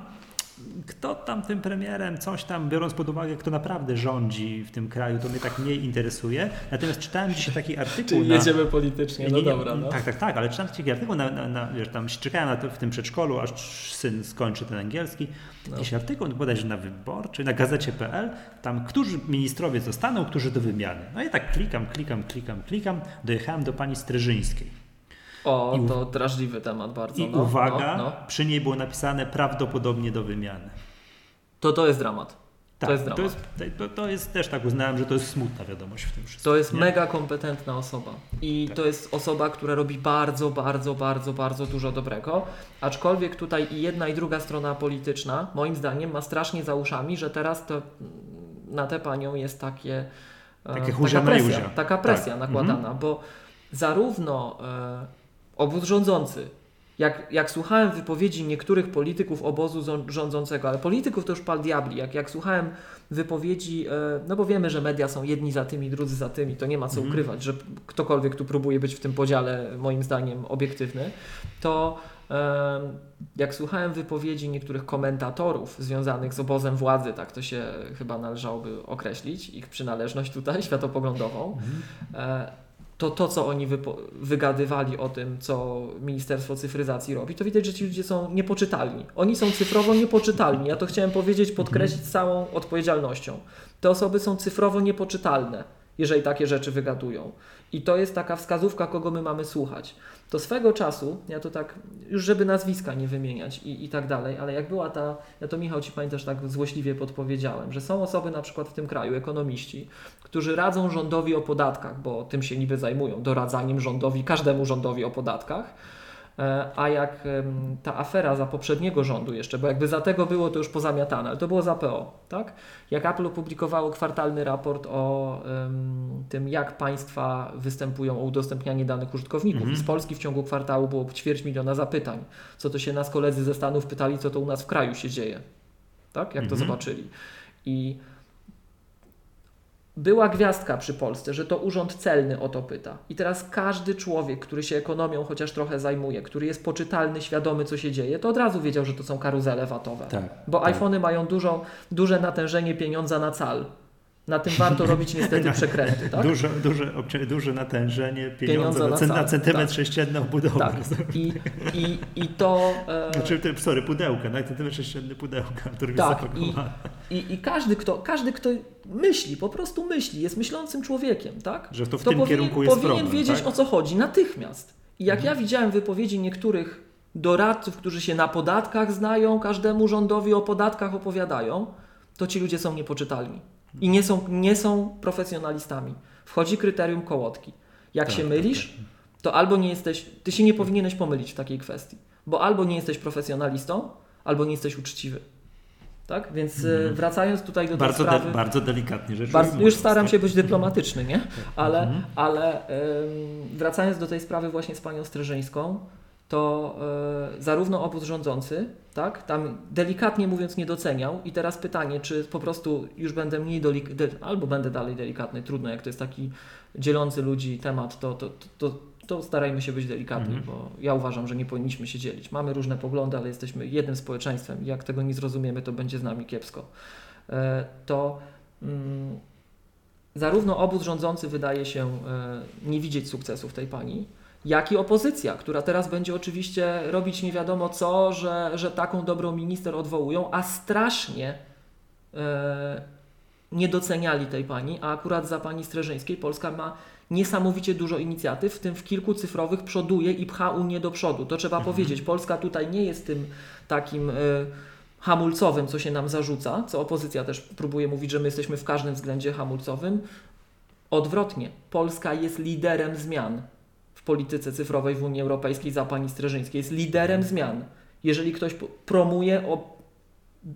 kto tam tym premierem, coś tam, biorąc pod uwagę, kto naprawdę rządzi w tym kraju, to mnie tak nie interesuje. Natomiast czytałem dzisiaj taki artykuł Czyli na... jedziemy politycznie, no Nie, nie, dobra. No. Tak, tak, tak, ale czytałem taki artykuł, na, na, na, wiesz, tam czekałem na to w tym przedszkolu, aż syn skończy ten angielski. No. Jakiś artykuł, bodajże na wyborczy, na gazecie.pl, tam którzy ministrowie zostaną, którzy do wymiany. No i tak klikam, klikam, klikam, klikam, dojechałem do pani Streżyńskiej. O, I to drażliwy temat bardzo. I no, uwaga, No, no. przy niej było napisane prawdopodobnie do wymiany. To to jest dramat. Tak, to jest dramat. to jest, to, to jest też tak, uznałem, że to jest smutna wiadomość w tym wszystkim. To jest nie? mega kompetentna osoba. I Tak. to jest osoba, która robi bardzo, bardzo, bardzo, bardzo dużo dobrego. Aczkolwiek tutaj i jedna, i druga strona polityczna, moim zdaniem, ma strasznie za uszami, że teraz to na tę panią jest takie. e, Takie taka presja, taka presja Tak. nakładana, bo zarówno e, obóz rządzący, jak, jak słuchałem wypowiedzi niektórych polityków obozu zą- rządzącego, ale polityków to już pal diabli, jak, jak słuchałem wypowiedzi, e, no bo wiemy, że media są jedni za tymi, drudzy za tymi, to nie ma co Mhm. ukrywać, że ktokolwiek tu próbuje być w tym podziale, moim zdaniem, obiektywny, to em, jak słuchałem wypowiedzi niektórych komentatorów związanych z obozem władzy, tak to się chyba należałoby określić, ich przynależność tutaj <laughs> światopoglądową, Mhm. e, to to, co oni wygadywali o tym, co Ministerstwo Cyfryzacji robi, to widać, że ci ludzie są niepoczytalni. Oni są cyfrowo niepoczytalni. Ja to chciałem powiedzieć, podkreślić z całą odpowiedzialnością. Te osoby są cyfrowo niepoczytalne, jeżeli takie rzeczy wygadują. I to jest taka wskazówka, kogo my mamy słuchać. To swego czasu, ja to tak, już żeby nazwiska nie wymieniać i, i tak dalej, ale jak była ta, ja to Michał Ci pamiętasz tak złośliwie podpowiedziałem, że są osoby na przykład w tym kraju, ekonomiści, którzy radzą rządowi o podatkach, bo tym się niby zajmują, doradzaniem rządowi, każdemu rządowi o podatkach. E, A jak ta afera za poprzedniego rządu jeszcze, bo jakby za tego było to już pozamiatane, ale to było za PO, tak? Jak Apple opublikowało kwartalny raport o tym, jak państwa występują o udostępnianie danych użytkowników. Mhm. Z Polski w ciągu kwartału było ćwierć miliona zapytań. Co to się nas koledzy ze Stanów pytali, co to u nas w kraju się dzieje. Tak? Jak to Mhm. zobaczyli. I była gwiazdka przy Polsce, że to urząd celny o to pyta. I teraz każdy człowiek, który się ekonomią chociaż trochę zajmuje, który jest poczytalny, świadomy, co się dzieje, to od razu wiedział, że to są karuzele watowe. Tak. Bo tak. iPhony mają duże natężenie pieniądza na cal. Na tym warto robić niestety <laughs> przekręty, tak? Duże, duże, duże natężenie pieniądza Pieniądza na, na centymetr tak. sześcienny obudowy. Tak. I, i, i to... E, Znaczy, sorry, pudełka, na centymetr sześcienny pudełka, który Tak, jest zapakowany. I, I każdy kto, każdy, kto myśli, po prostu myśli, jest myślącym człowiekiem, tak? Że to w to tym powinien, kierunku jest powinien problem, wiedzieć tak? o co chodzi natychmiast. I jak Mhm. ja widziałem wypowiedzi niektórych doradców, którzy się na podatkach znają, każdemu rządowi o podatkach opowiadają, to ci ludzie są niepoczytalni. I nie są, nie są profesjonalistami. Wchodzi kryterium kołotki. Jak Tak, się tak, mylisz, to albo nie jesteś, ty się nie powinieneś pomylić w takiej kwestii, bo albo nie jesteś profesjonalistą, albo nie jesteś uczciwy. Tak? Więc Mhm. wracając tutaj do tej Bardzo, sprawy... de, bardzo delikatnie rzecz ujmując, już staram tak? się być dyplomatyczny, nie? Ale, Mhm. ale ym, wracając do tej sprawy właśnie z panią Streżyńską, to y, zarówno obóz rządzący, tak, tam delikatnie mówiąc nie doceniał i teraz pytanie, czy po prostu już będę mniej delik- de, albo będę dalej delikatny, trudno, jak to jest taki dzielący ludzi temat, to, to, to, to, starajmy się być delikatni, Mhm. bo ja uważam, że nie powinniśmy się dzielić. Mamy różne poglądy, ale jesteśmy jednym społeczeństwem i jak tego nie zrozumiemy, to będzie z nami kiepsko. E, to mm, zarówno obóz rządzący wydaje się e, nie widzieć sukcesów tej pani, jak i opozycja, która teraz będzie oczywiście robić nie wiadomo co, że, że taką dobrą minister odwołują, a strasznie e, nie doceniali tej pani, a akurat za pani Streżyńskiej Polska ma niesamowicie dużo inicjatyw, w tym w kilku cyfrowych przoduje i pcha Unię do przodu. To trzeba Mhm. powiedzieć. Polska tutaj nie jest tym takim y, hamulcowym, co się nam zarzuca, co opozycja też próbuje mówić, że my jesteśmy w każdym względzie hamulcowym. Odwrotnie. Polska jest liderem zmian w polityce cyfrowej w Unii Europejskiej za pani Streżyńskiej. Jest liderem zmian. Jeżeli ktoś promuje o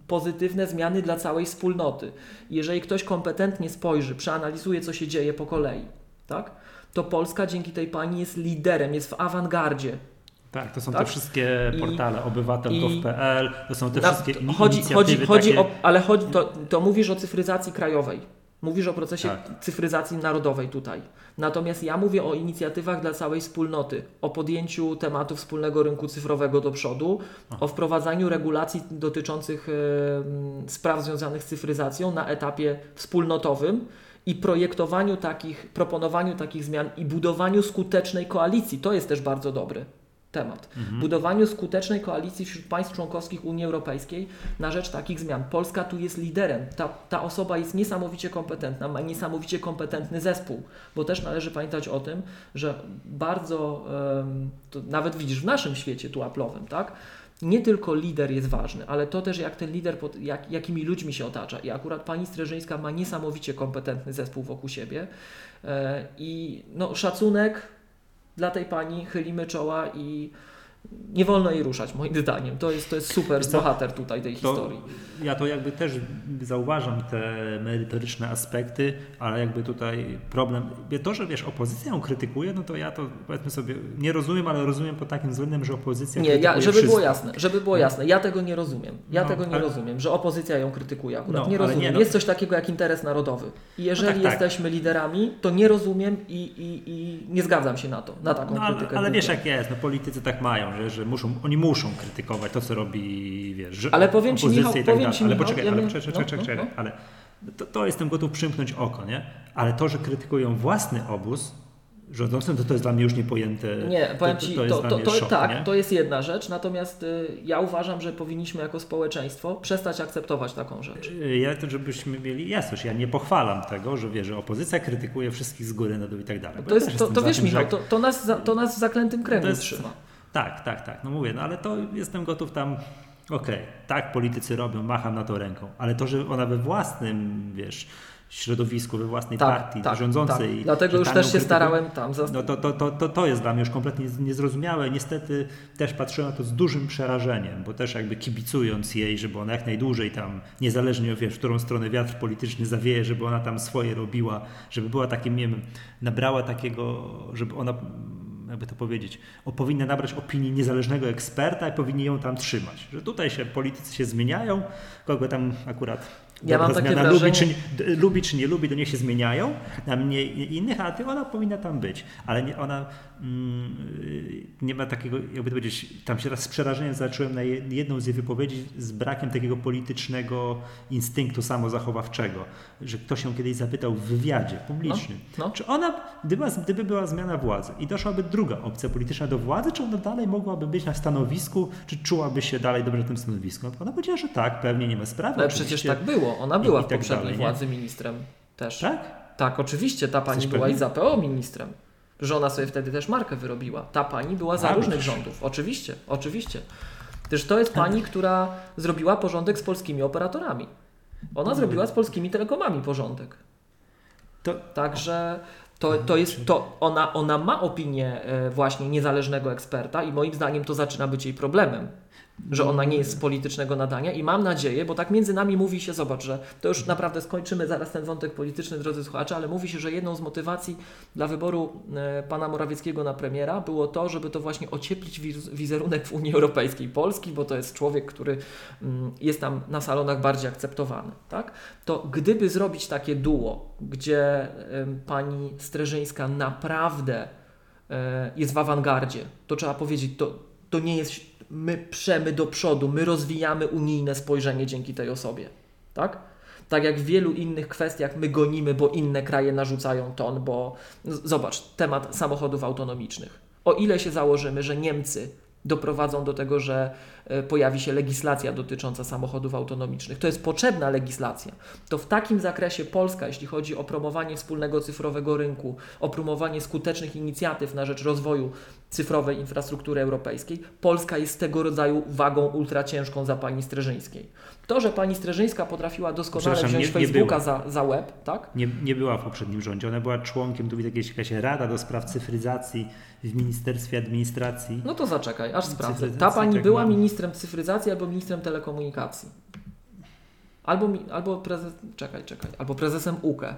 pozytywne zmiany dla całej wspólnoty, jeżeli ktoś kompetentnie spojrzy, przeanalizuje, co się dzieje po kolei, tak? to Polska dzięki tej pani jest liderem, jest w awangardzie. Tak, to są Tak? te wszystkie I- portale obywatel.gov.pl, to są te Na- wszystkie chodzi, inicjatywy chodzi, chodzi takie... o, ale chodzi, to, to mówisz o cyfryzacji krajowej. Mówisz o procesie Tak. cyfryzacji narodowej tutaj. Natomiast ja mówię o inicjatywach dla całej wspólnoty, o podjęciu tematu wspólnego rynku cyfrowego do przodu, o wprowadzaniu regulacji dotyczących m, spraw związanych z cyfryzacją na etapie wspólnotowym i projektowaniu takich, proponowaniu takich zmian i budowaniu skutecznej koalicji. To jest też bardzo dobry temat. Budowaniu skutecznej koalicji wśród państw członkowskich Unii Europejskiej na rzecz takich zmian. Polska tu jest liderem. Ta, ta osoba jest niesamowicie kompetentna, ma niesamowicie kompetentny zespół, bo też należy pamiętać o tym, że bardzo, nawet widzisz w naszym świecie tu aplowym, tak? Nie tylko lider jest ważny, ale to też jak ten lider, pod, jak, jakimi ludźmi się otacza. I akurat pani Streżyńska ma niesamowicie kompetentny zespół wokół siebie. E, I no, szacunek dla tej pani, chylimy czoła i nie wolno jej ruszać, moim zdaniem. To jest, to jest super Wiesz bohater tutaj tej To historii. ja to jakby też zauważam te merytoryczne aspekty, ale jakby tutaj problem, to, że wiesz, opozycja ją krytykuje, no to ja to powiedzmy sobie nie rozumiem, ale rozumiem pod takim względem, że opozycja Nie, krytykuje ja, żeby wszystko. było jasne, żeby było jasne, ja tego nie rozumiem. Ja No, tego nie ale- rozumiem, że opozycja ją krytykuje akurat. No, nie ale rozumiem. nie, no. Jest coś takiego jak interes narodowy. I jeżeli tak, tak. jesteśmy liderami, to nie rozumiem i, i, i nie zgadzam się na to, na taką No, ale, krytykę. ale wiesz zwykle. jak jest, no politycy tak mają, że, że muszą, oni muszą krytykować to, co robi, wiesz, że Ale powiem ci, Michał, i tak powiem dalej. ci, ale poczekaj, ja ale czekaj, no, czekaj, no, czekaj, no. ale to, to jestem gotów przymknąć oko, nie? Ale to, że krytykują własny obóz rządzącym, to to jest dla mnie już niepojęte. Nie, powiem Ci, to, to, to, to, szok, tak, nie? to jest jedna rzecz, natomiast y, ja uważam, że powinniśmy jako społeczeństwo przestać akceptować taką rzecz. Ja to, żebyśmy mieli jasność, ja nie pochwalam tego, że wiesz, że opozycja krytykuje wszystkich z góry na dół i tak dalej. To, jest, to, to wiesz tym, Michał, jak- to, nas, to nas w zaklętym kręgu To jest- trzyma. Tak, tak, tak, no mówię, no ale to jestem gotów tam, okej, tak politycy robią, macham na to ręką, ale to, że ona we własnym, wiesz, środowisku, we własnej Tak, partii tak, rządzącej. tak. Dlatego już też się krytykują, starałem tam zas- No to, to, to, to, to jest dla mnie już kompletnie niezrozumiałe. Niestety też patrzyłem na to z dużym przerażeniem, bo też jakby kibicując jej, żeby ona jak najdłużej tam, niezależnie wiesz, w którą stronę wiatr polityczny zawieje, żeby ona tam swoje robiła, żeby była takim, nie wiem, nabrała takiego, żeby ona jakby to powiedzieć, o, powinna nabrać opinii niezależnego eksperta i powinni ją tam trzymać. Że tutaj się politycy się zmieniają, kogo tam akurat Ja mam takie wrażenie- lubi, czy, nie- lubi czy nie lubi, to niech się zmieniają na mnie i innych, a ty ona powinna tam być. Ale nie, ona nie ma takiego, jakby to powiedzieć, tam się raz z przerażeniem zacząłem na je- jedną z jej wypowiedzi z brakiem takiego politycznego instynktu samozachowawczego, że ktoś ją kiedyś zapytał w wywiadzie publicznym, No, no. czy ona, gdyby, gdyby była zmiana władzy i doszłaby druga opcja polityczna do władzy, czy ona dalej mogłaby być na stanowisku, czy czułaby się dalej dobrze na tym stanowisku? Ona powiedziała, że tak, pewnie nie ma sprawy. Ale przecież tak było. Ona I- była i w tak poprzedniej dalej, władzy ministrem też. Tak? Tak, oczywiście. Ta pani była pewny? i za PO ministrem. Że ona sobie wtedy też markę wyrobiła. Ta pani była za różnych rządów. Oczywiście, oczywiście. Też to jest pani, która zrobiła porządek z polskimi operatorami. Ona zrobiła z polskimi telekomami porządek. To, Także to, to jest to, ona, ona ma opinię e, właśnie niezależnego eksperta i moim zdaniem to zaczyna być jej problemem. Że ona nie jest z politycznego nadania i mam nadzieję, bo tak między nami mówi się, zobacz, że to już naprawdę skończymy zaraz ten wątek polityczny, drodzy słuchacze, ale mówi się, że jedną z motywacji dla wyboru e, pana Morawieckiego na premiera było to, żeby to właśnie ocieplić wiz- wizerunek w Unii Europejskiej Polski, bo to jest człowiek, który mm, jest tam na salonach bardziej akceptowany, tak? To gdyby zrobić takie duo, gdzie pani Streżyńska naprawdę e, jest w awangardzie, to trzeba powiedzieć, to, to nie jest my przemy do przodu, my rozwijamy unijne spojrzenie dzięki tej osobie, tak? Tak jak w wielu innych kwestiach my gonimy, bo inne kraje narzucają ton, bo zobacz, temat samochodów autonomicznych. O ile się założymy, że Niemcy doprowadzą do tego, że e, pojawi się legislacja dotycząca samochodów autonomicznych. To jest potrzebna legislacja. To w takim zakresie Polska, jeśli chodzi o promowanie wspólnego cyfrowego rynku, o promowanie skutecznych inicjatyw na rzecz rozwoju cyfrowej infrastruktury europejskiej, Polska jest tego rodzaju wagą ultraciężką za pani Streżyńskiej. To, że pani Streżyńska potrafiła doskonale wziąć nie- Facebooka za, za łeb, tak? Nie, nie była w poprzednim rządzie, ona była członkiem, tu widać jakaś rada do spraw cyfryzacji w Ministerstwie Administracji. No to zaczekaj, aż sprawdzę. Ta pani tak była ministrem cyfryzacji albo ministrem telekomunikacji. Albo, albo prezes, czekaj, czekaj, albo prezesem UKE.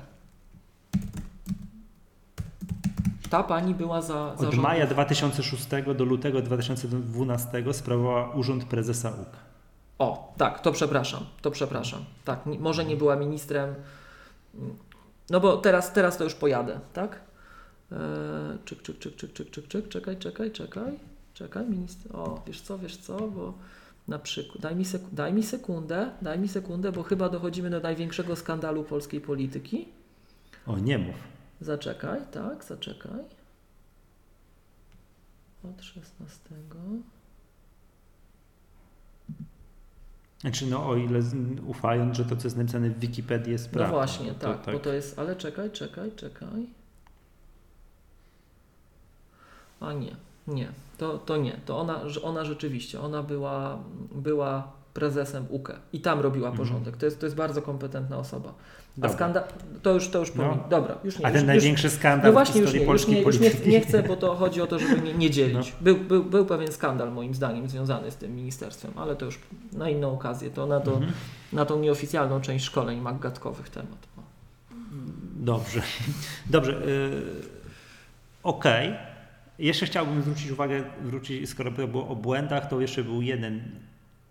Ta pani była za, za Od rządów- maja 2006 do lutego 2012 sprawowała urząd prezesa UK. O, tak, to przepraszam, to przepraszam. Tak, może nie była ministrem. No bo teraz, teraz to już pojadę, tak? Eee, czyk, czyk, czyk, czyk, czyk, czyk, czyk, czekaj, czekaj, czekaj, czekaj, minister. O, wiesz co, wiesz co, bo na przykład, daj mi, sek- daj mi sekundę, daj mi sekundę, bo chyba dochodzimy do największego skandalu polskiej polityki. O, nie mów. Zaczekaj, tak, zaczekaj. Od 16. Znaczy, no o ile ufając, że to, co jest napisane w Wikipedii jest No prawdą. właśnie, to tak, bo to jest, ale czekaj, czekaj, czekaj. A nie, nie, to, to nie, to ona, ona rzeczywiście, ona była, była prezesem UKE i tam robiła Mhm. porządek. To jest, to jest bardzo kompetentna osoba. A skandal, to już, to już No. Dobra, już nie. A ten już, największy skandal no w właśnie, już nie, już nie, już nie, nie chcę, bo to chodzi o to, żeby nie, nie dzielić. No. Był, był, był pewien skandal moim zdaniem związany z tym ministerstwem, ale to już na inną okazję, to na, to, Mhm. na tą nieoficjalną część szkoleń maggatkowych temat. No. Dobrze. <laughs> Dobrze. Yy, Okej. Jeszcze chciałbym zwrócić uwagę, wrócić, skoro było o błędach, to jeszcze był jeden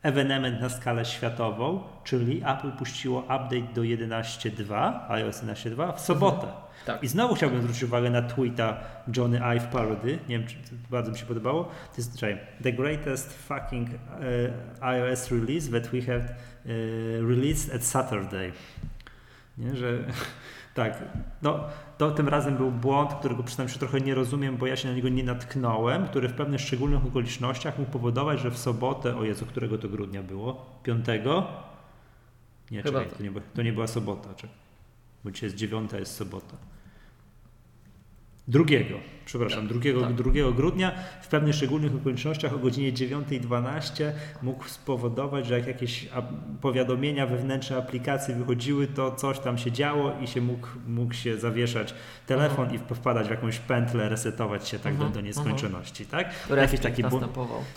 ewenement na skalę światową, czyli Apple puściło update do 11.2, iOS 11.2 w sobotę. Tak. I znowu chciałbym zwrócić uwagę na tweeta Johnny Ive Parody. Nie wiem, czy bardzo mi się podobało. To jest czekaj, the greatest fucking uh, iOS release that we have uh, released at Saturday. Nie, że tak, no to tym razem był błąd, którego przyznam się trochę nie rozumiem, bo ja się na niego nie natknąłem, który w pewnych szczególnych okolicznościach mógł powodować, że w sobotę, o Jezu, którego to grudnia było? Piątego? Nie, Chyba czekaj, to. to nie, była- to nie była sobota, czekaj. bo dzisiaj jest dziewiąta, jest sobota. Drugiego, przepraszam, drugiego, tak. 2 grudnia w pewnych szczególnych okolicznościach o godzinie 9.12 mógł spowodować, że jak jakieś powiadomienia wewnętrzne aplikacji wychodziły, to coś tam się działo i się mógł, mógł się zawieszać telefon i wpadać w jakąś pętlę, resetować się tak Mhm, do, do nieskończoności, tak? Jakiś Respekt taki błąd,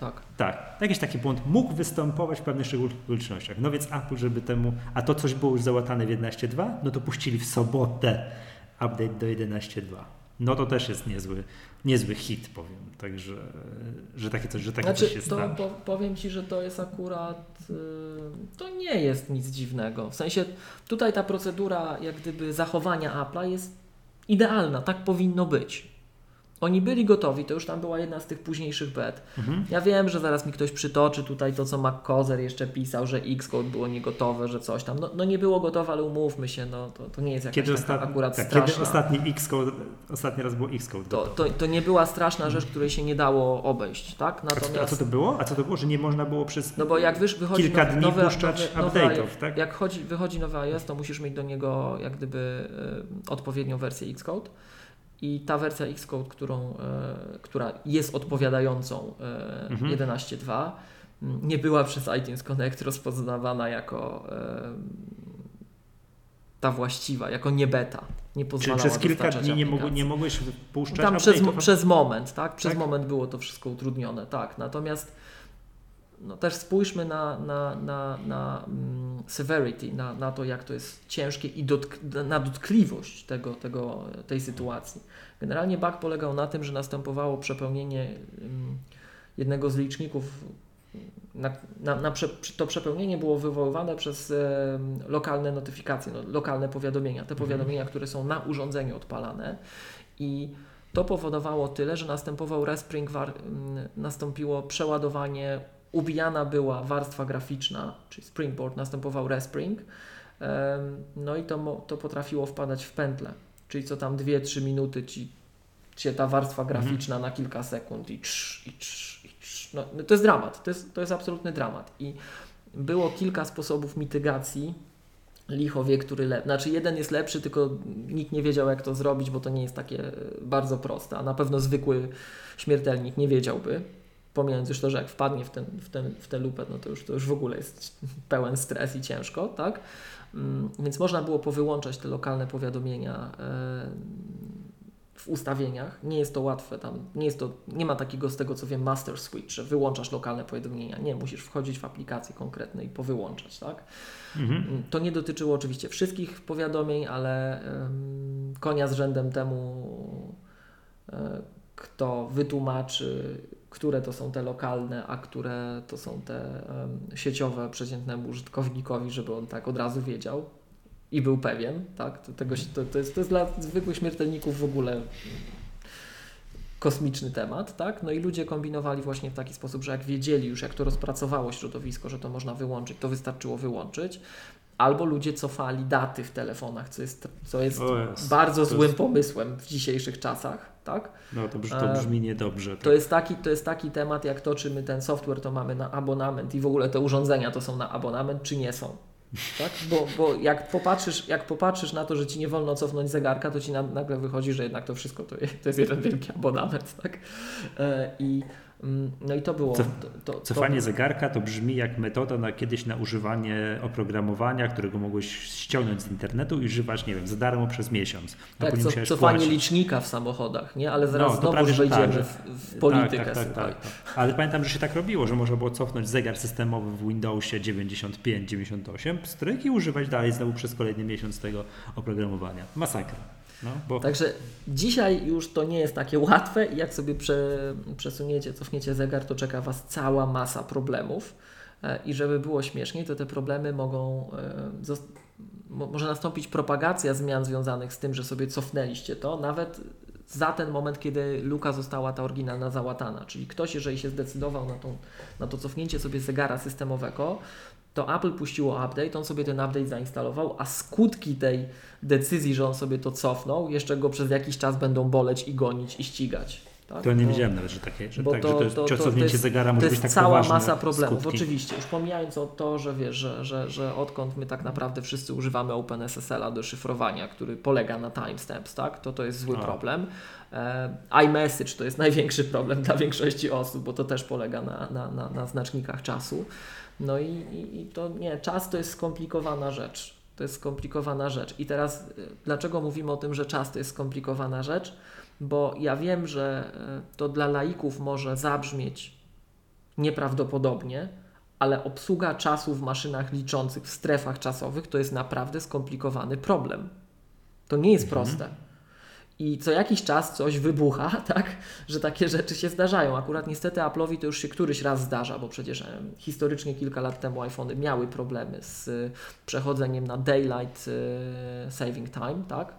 tak. tak, jakiś taki błąd mógł występować w pewnych szczególnych okolicznościach. No więc Apple, żeby temu, a to coś było już załatane w 11.2, no to puścili w sobotę update do 11.2. No to też jest niezły, niezły hit, powiem. Także, że takie coś, że takie Znaczy, coś się to po, powiem Ci, że to jest akurat, y, to nie jest nic dziwnego. W sensie tutaj ta procedura jak gdyby zachowania Apple'a jest idealna, tak powinno być. Oni byli gotowi, to już tam była jedna z tych późniejszych bet. Mhm. Ja wiem, że zaraz mi ktoś przytoczy tutaj to, co McCozer jeszcze pisał, że Xcode było niegotowe, że coś tam. No, no nie było gotowe, ale umówmy się, no to, to nie jest jakaś Kiedy, taka akurat tak, straszna. kiedy ostatni Xcode, ostatni raz było Xcode To, to, to nie była straszna rzecz, której się nie dało obejść, tak? A co, a co Natomiast, to było? A co to było, że nie można było przez no bo jak wysz, wychodzi kilka dni nowy, puszczać update'ów, tak? Jak chodzi, wychodzi nowy iOS, to musisz mieć do niego jak gdyby e, odpowiednią wersję Xcode. I ta wersja Xcode, którą, e, która jest odpowiadającą e, Mhm. 11.2, nie była przez iTunes Connect rozpoznawana jako ta właściwa, jako nie beta. Nie Czyli pozwalała przez kilka dni nie, aplikacji. nie mogłeś puszczać Tam przez, update'ów? przez moment, tak? Przez Tak? moment było to wszystko utrudnione, tak. Natomiast no też spójrzmy na, na, na, na mm, severity, na, na to, jak to jest ciężkie i dotk- na dotkliwość tego, tego, tej sytuacji. Generalnie bug polegał na tym, że następowało przepełnienie mm, jednego z liczników. Na, na, na prze, to przepełnienie było wywoływane przez em, lokalne notyfikacje, no, lokalne powiadomienia. Te Mhm. powiadomienia, które są na urządzeniu odpalane i to powodowało tyle, że następował respring, war, mm, nastąpiło przeładowanie, ubijana była warstwa graficzna, czyli springboard, następował respring, No i to, to potrafiło wpadać w pętlę, czyli co tam 2-3 minuty ci, cię ta warstwa graficzna na kilka sekund i trz, i trz, i trz. No, no to jest dramat, to jest, to jest absolutny dramat. I było kilka sposobów mitygacji. Licho wie, który lepszy. Znaczy, jeden jest lepszy, tylko nikt nie wiedział, jak to zrobić, bo to nie jest takie e, bardzo proste. A na pewno zwykły śmiertelnik nie wiedziałby. Pomijając już to, że jak wpadnie w, ten, w, ten, w tę lupę, no to już, to już w ogóle jest <laughs> pełen stres i ciężko, tak? Mm, Więc można było powyłączać te lokalne powiadomienia e, w ustawieniach. Nie jest to łatwe tam, nie jest to, nie ma takiego z tego co wiem master switch, że wyłączasz lokalne powiadomienia. Nie, musisz wchodzić w aplikacje konkretne i powyłączać, tak? Mhm. Mm, To nie dotyczyło oczywiście wszystkich powiadomień, ale konia z rzędem temu, e, kto wytłumaczy, które to są te lokalne, a które to są te sieciowe przeciętnemu użytkownikowi, żeby on tak od razu wiedział i był pewien, tak? To, tego, to, to, jest, to jest dla zwykłych śmiertelników w ogóle kosmiczny temat, tak? No i ludzie kombinowali właśnie w taki sposób, że jak wiedzieli już, jak to rozpracowało środowisko, że to można wyłączyć, to wystarczyło wyłączyć. Albo ludzie cofali daty w telefonach, co jest, co jest jest. bardzo złym jest- pomysłem w dzisiejszych czasach, tak? No to, brzmi, to E, brzmi niedobrze. To jest, taki, to jest taki temat, jak to, czy my ten software to mamy na abonament i w ogóle te urządzenia to są na abonament, czy nie są. Tak? Bo, bo jak, popatrzysz, jak popatrzysz na to, że ci nie wolno cofnąć zegarka, to ci na, nagle wychodzi, że jednak to wszystko to, je- to jest jeden wielki abonament. Tak? E, I, no i to było. To, to, to, Cofanie zegarka to brzmi jak metoda na kiedyś na używanie oprogramowania, którego mogłeś ściągnąć z internetu i używać, nie wiem, za darmo przez miesiąc. Tak, co, cofanie płacić. licznika w samochodach, nie? ale zaraz No, to znowu wejdziemy tak, w, w politykę. Tak, tak, tak, tak, tak. Ale pamiętam, że się tak robiło, że można było cofnąć zegar systemowy w Windowsie 95, 98, stryk i używać dalej znowu przez kolejny miesiąc tego oprogramowania. Masakra. No, bo Także dzisiaj już to nie jest takie łatwe i jak sobie prze, przesuniecie, cofniecie zegar, to czeka Was cała masa problemów. E, I żeby było śmieszniej, to te problemy mogą, e, może nastąpić propagacja zmian związanych z tym, że sobie cofnęliście to, nawet za ten moment, kiedy luka została ta oryginalna załatana. Czyli ktoś, jeżeli się zdecydował na, tą, na to cofnięcie sobie zegara systemowego, to Apple puściło update, on sobie ten update zainstalował, a skutki tej decyzji, że on sobie to cofnął, jeszcze go przez jakiś czas będą boleć i gonić i ścigać. Tak? to nie Bo- wiedziałem nawet, że takie, że, tak, to- że to jest to- to- to jest- zegara To może jest być tak cała masa problemów, skutki. oczywiście. Już pomijając o to, że wiesz, że, że, że odkąd my tak naprawdę wszyscy używamy OpenSSL-a do szyfrowania, który polega na timestamps, tak? to to jest zły A. problem. E, iMessage to jest <laughs> największy problem dla większości osób, bo to też polega na, na, na, na znacznikach czasu. No i, i, i to nie, czas to jest skomplikowana rzecz. To jest skomplikowana rzecz. I teraz y, dlaczego mówimy o tym, że czas to jest skomplikowana rzecz? Bo ja wiem, że y, to dla laików może zabrzmieć nieprawdopodobnie, ale obsługa czasu w maszynach liczących w strefach czasowych to jest naprawdę skomplikowany problem. To nie jest Mhm. proste. I co jakiś czas coś wybucha, <laughs> tak, że takie rzeczy się zdarzają. Akurat niestety Apple'owi to już się któryś raz zdarza, bo przecież historycznie kilka lat temu iPhony miały problemy z y, przechodzeniem na Daylight y, Saving Time, tak.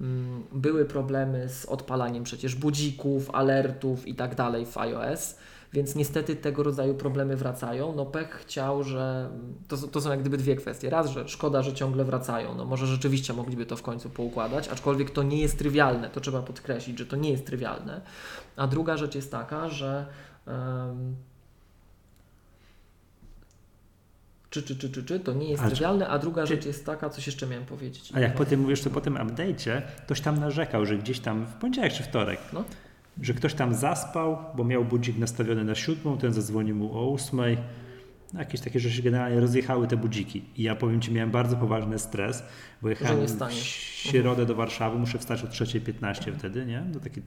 Mm, Były problemy z odpalaniem przecież budzików, alertów i tak dalej w iOS. Więc niestety tego rodzaju problemy wracają. No pech chciał, że to, są- to są jak gdyby dwie kwestie. Raz, że szkoda, że ciągle wracają. No może rzeczywiście mogliby to w końcu poukładać, aczkolwiek to nie jest trywialne. To trzeba podkreślić, że to nie jest trywialne. A druga rzecz jest taka, że em, czy, czy, czy, czy, czy, to nie jest A trywialne, a druga czy- rzecz jest taka, coś jeszcze miałem powiedzieć. A jak potem mówisz, to po tym update'cie ktoś tam narzekał, że gdzieś tam w poniedziałek czy wtorek, No. Że ktoś tam zaspał, bo miał budzik nastawiony na siódmą, ten zadzwonił mu o ósmej. Jakieś takie rzeczy generalnie rozjechały te budziki. I ja powiem Ci, miałem bardzo poważny stres, bo jechałem w wstaniesz. środę do Warszawy, muszę wstać o 3.15 wtedy, nie? To taki,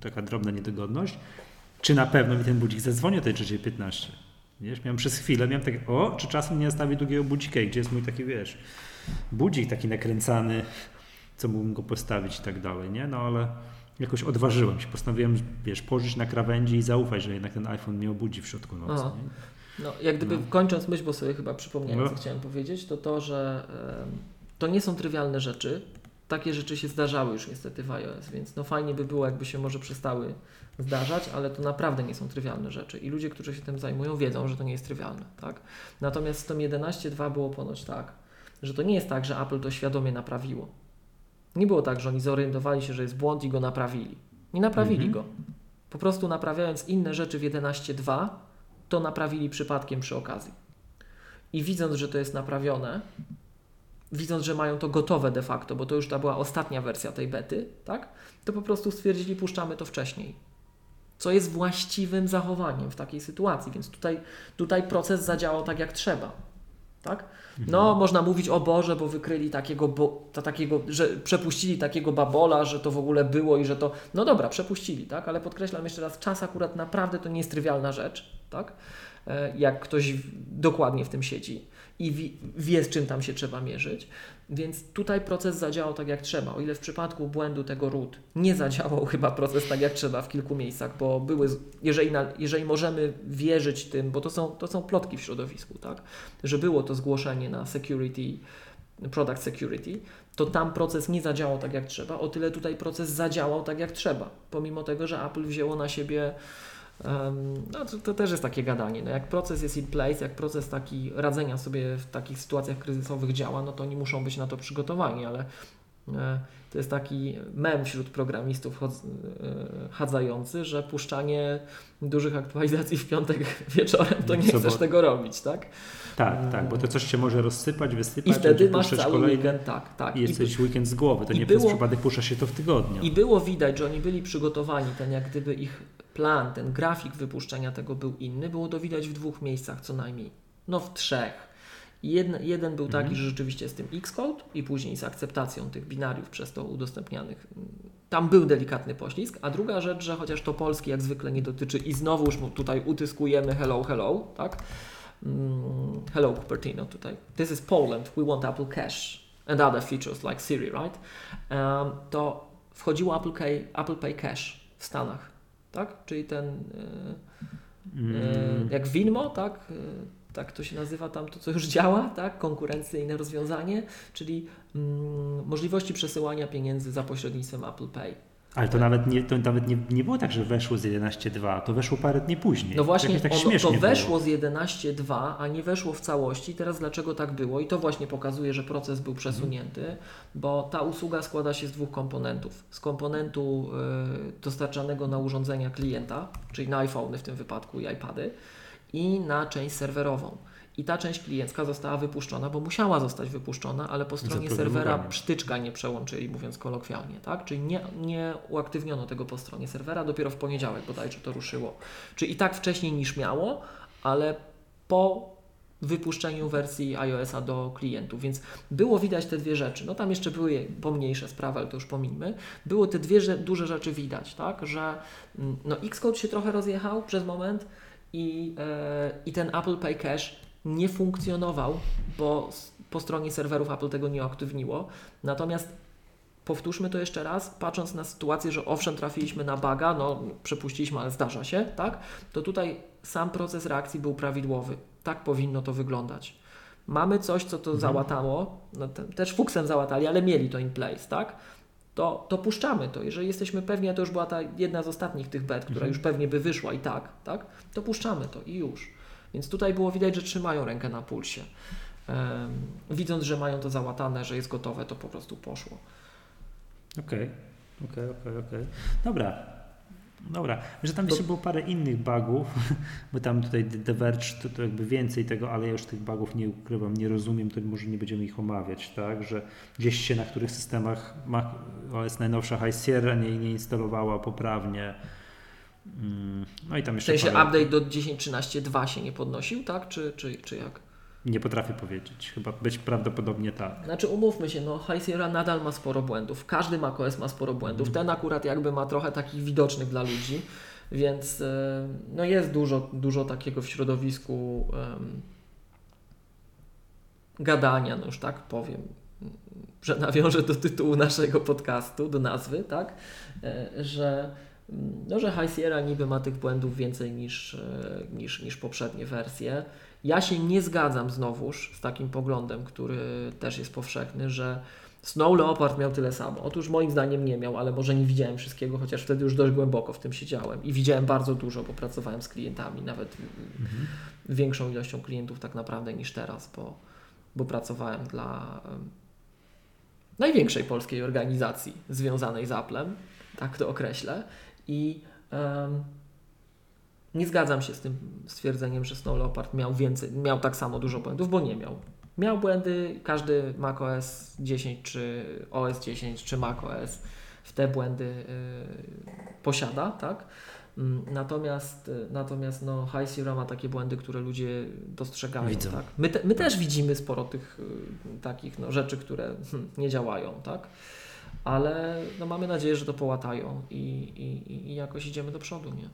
taka drobna niedogodność. Czy na pewno mi ten budzik zadzwoni o tej 3.15? Wiesz, miałem przez chwilę, miałem takie, o, czy czasem nie nastawię drugiego budzika, i gdzie jest mój taki, wiesz, budzik taki nakręcany, co mógłbym go postawić i tak dalej, nie? No ale jakoś odważyłem się, postanowiłem, wiesz, położyć na krawędzi i zaufać, że jednak ten iPhone mnie obudzi w środku nocy. No, jak gdyby No. kończąc myśl, bo sobie chyba przypomniałem, No. co chciałem powiedzieć, to to, że em, to nie są trywialne rzeczy. Takie rzeczy się zdarzały już niestety w iOS, więc no fajnie by było, jakby się może przestały zdarzać, ale to naprawdę nie są trywialne rzeczy. I ludzie, którzy się tym zajmują, wiedzą, że to nie jest trywialne. Tak? Natomiast z tym 11.2 było ponoć tak, że to nie jest tak, że Apple to świadomie naprawiło. Nie było tak, że oni zorientowali się, że jest błąd i go naprawili. Nie naprawili Mhm. go. Po prostu naprawiając inne rzeczy w 11.2, to naprawili przypadkiem przy okazji. I widząc, że to jest naprawione, widząc, że mają to gotowe de facto, bo to już ta była ostatnia wersja tej bety, tak? To po prostu stwierdzili, puszczamy to wcześniej. Co jest właściwym zachowaniem w takiej sytuacji, więc tutaj, tutaj proces zadziałał tak jak trzeba. Tak? No, można mówić o Boże, bo wykryli takiego, bo, ta, takiego, że przepuścili takiego babola, że to w ogóle było i że to. No dobra, przepuścili, tak? Ale podkreślam jeszcze raz, czas akurat naprawdę to nie jest trywialna rzecz, tak? E, Jak ktoś dokładnie w tym siedzi i wi- wie, z czym tam się trzeba mierzyć. Więc tutaj proces zadziałał tak jak trzeba. O ile w przypadku błędu tego root nie zadziałał chyba proces tak jak trzeba w kilku miejscach, bo były, jeżeli, na, jeżeli możemy wierzyć tym, bo to są, to są plotki w środowisku, tak? że było to zgłoszenie na security, product security, to tam proces nie zadziałał tak jak trzeba, o tyle tutaj proces zadziałał tak jak trzeba, pomimo tego, że Apple wzięło na siebie no to, to też jest takie gadanie. No jak proces jest in place, jak proces taki radzenia sobie w takich sytuacjach kryzysowych działa, no to oni muszą być na to przygotowani, ale e, to jest taki mem wśród programistów e, chadzający, że puszczanie dużych aktualizacji w piątek <laughs> wieczorem to nie chcesz sobotę. tego robić, tak? Tak, tak, bo to coś się może rozsypać, I wysypać, wtedy będzie masz cały weekend, tak, tak. i I, jesteś weekend z głowy. To i nie było- przez przypadek puszcza się to w tygodniu. I było widać, że oni byli przygotowani, ten jak gdyby ich plan, ten grafik wypuszczenia tego był inny, było to widać w dwóch miejscach co najmniej. No w trzech. Jeden, jeden był taki, Mhm. że rzeczywiście z tym Xcode i później z akceptacją tych binariów przez to udostępnianych. Tam był delikatny poślizg, a druga rzecz, że chociaż to Polski jak zwykle nie dotyczy i znowuż tutaj utyskujemy hello, hello, tak? Mm, hello Cupertino tutaj. This is Poland, we want Apple Cash and other features like Siri, right? Um, to wchodziło Apple Pay, Apple Pay Cash w Stanach, tak? Czyli ten, e, e, Mm, jak Winmo, tak? E, tak to się nazywa tam to, co już <laughs> działa, tak? Konkurencyjne rozwiązanie, czyli mm, możliwości przesyłania pieniędzy za pośrednictwem Apple Pay. Ale to nawet, nie, to nawet nie, nie było tak, że weszło z 11.2, to weszło parę dni później. No właśnie, tak ono, to weszło Było. z 11.2, a nie weszło w całości. Teraz dlaczego tak było? I to właśnie pokazuje, że proces był przesunięty, bo ta usługa składa się z dwóch komponentów. Z komponentu y, dostarczanego na urządzenia klienta, czyli na iPhony w tym wypadku i iPady, i na część serwerową. I ta część kliencka została wypuszczona, bo musiała zostać wypuszczona, ale po stronie serwera psztyczka nie przełączyli, mówiąc kolokwialnie, tak? Czyli nie, nie uaktywniono tego po stronie serwera, dopiero w poniedziałek bodajże to ruszyło. Czyli i tak wcześniej niż miało, ale po wypuszczeniu wersji iOS-a do klientów, więc było widać te dwie rzeczy. No tam jeszcze były pomniejsze sprawy, ale to już pominimy. Było te dwie duże rzeczy widać, tak, że mm, no Xcode się trochę rozjechał przez moment i, e, i ten Apple Pay Cash nie funkcjonował, bo po stronie serwerów Apple tego nie uaktywniło. Natomiast powtórzmy to jeszcze raz, patrząc na sytuację, że owszem trafiliśmy na baga, no przepuściliśmy, ale zdarza się, tak? To tutaj sam proces reakcji był prawidłowy. Tak powinno to wyglądać. Mamy coś, co to załatało, no, te, też fuksem załatali, ale mieli to in place, tak? To, to puszczamy to. Jeżeli jesteśmy pewni, a to już była ta jedna z ostatnich tych bet, która Mhm. już pewnie by wyszła i tak, tak? To puszczamy to i już. Więc tutaj było widać, że trzymają rękę na pulsie. Widząc, że mają to załatane, że jest gotowe, to po prostu poszło. Okej, okej, okej, okej. Dobra. Dobra, że tam jeszcze było parę innych bugów, <laughs> bo tam tutaj The Verge to, to jakby więcej tego, ale ja już tych bugów nie ukrywam, nie rozumiem, to może nie będziemy ich omawiać, tak, że gdzieś się na których systemach Mac OS najnowsza High Sierra nie, nie instalowała poprawnie. Mm, No i tam W jeszcze sensie parę- update do 10.13.2 się nie podnosił, tak? Czy, czy, czy jak? nie potrafię powiedzieć, chyba być prawdopodobnie tak. Znaczy umówmy się, no High Sierra nadal ma sporo błędów. Każdy macOS ma sporo błędów. Ten akurat jakby ma trochę takich widocznych dla ludzi, więc e, no jest dużo, dużo takiego w środowisku em, gadania, no już tak powiem, że nawiążę do tytułu naszego podcastu, do nazwy, tak? E, Że, no, że High Sierra niby ma tych błędów więcej niż, e, niż, niż poprzednie wersje. Ja się nie zgadzam znowuż z takim poglądem, który też jest powszechny, że Snow Leopard miał tyle samo. Otóż moim zdaniem nie miał, ale może nie widziałem wszystkiego, chociaż wtedy już dość głęboko w tym siedziałem i widziałem bardzo dużo, bo pracowałem z klientami, nawet Mhm. większą ilością klientów tak naprawdę niż teraz, bo, bo pracowałem dla największej polskiej organizacji związanej z Applem, tak to określę. I em, nie zgadzam się z tym stwierdzeniem, że Snow Leopard miał więcej, miał tak samo dużo błędów, bo nie miał. Miał błędy, każdy macOS 10 czy OS 10 czy macOS w te błędy y, posiada, tak? Mm, Natomiast, y, natomiast no, High Sierra ma takie błędy, które ludzie dostrzegają. Widzą. Tak? My, te, my też widzimy sporo tych y, takich no, rzeczy, które hm, nie działają, tak? Ale no, mamy nadzieję, że to połatają i, i, i jakoś idziemy do przodu, nie?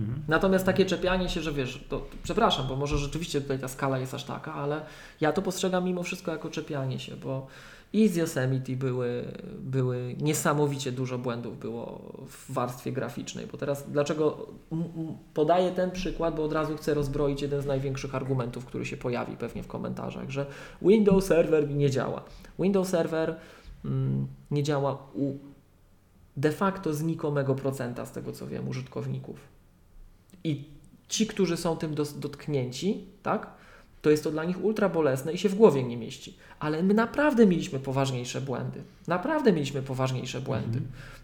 Mhm. Natomiast takie czepianie się, że wiesz, to, przepraszam, bo może rzeczywiście tutaj ta skala jest aż taka, ale ja to postrzegam mimo wszystko jako czepianie się, bo i z Yosemite były, były niesamowicie dużo błędów było w warstwie graficznej, bo teraz dlaczego podaję ten przykład, bo od razu chcę rozbroić jeden z największych argumentów, który się pojawi pewnie w komentarzach, że Windows Server nie działa. Windows Server nie działa u de facto znikomego procenta z tego co wiem użytkowników. I ci, którzy są tym dotknięci, tak, to jest to dla nich ultra bolesne i się w głowie nie mieści. Ale my naprawdę mieliśmy poważniejsze błędy. Naprawdę mieliśmy poważniejsze błędy.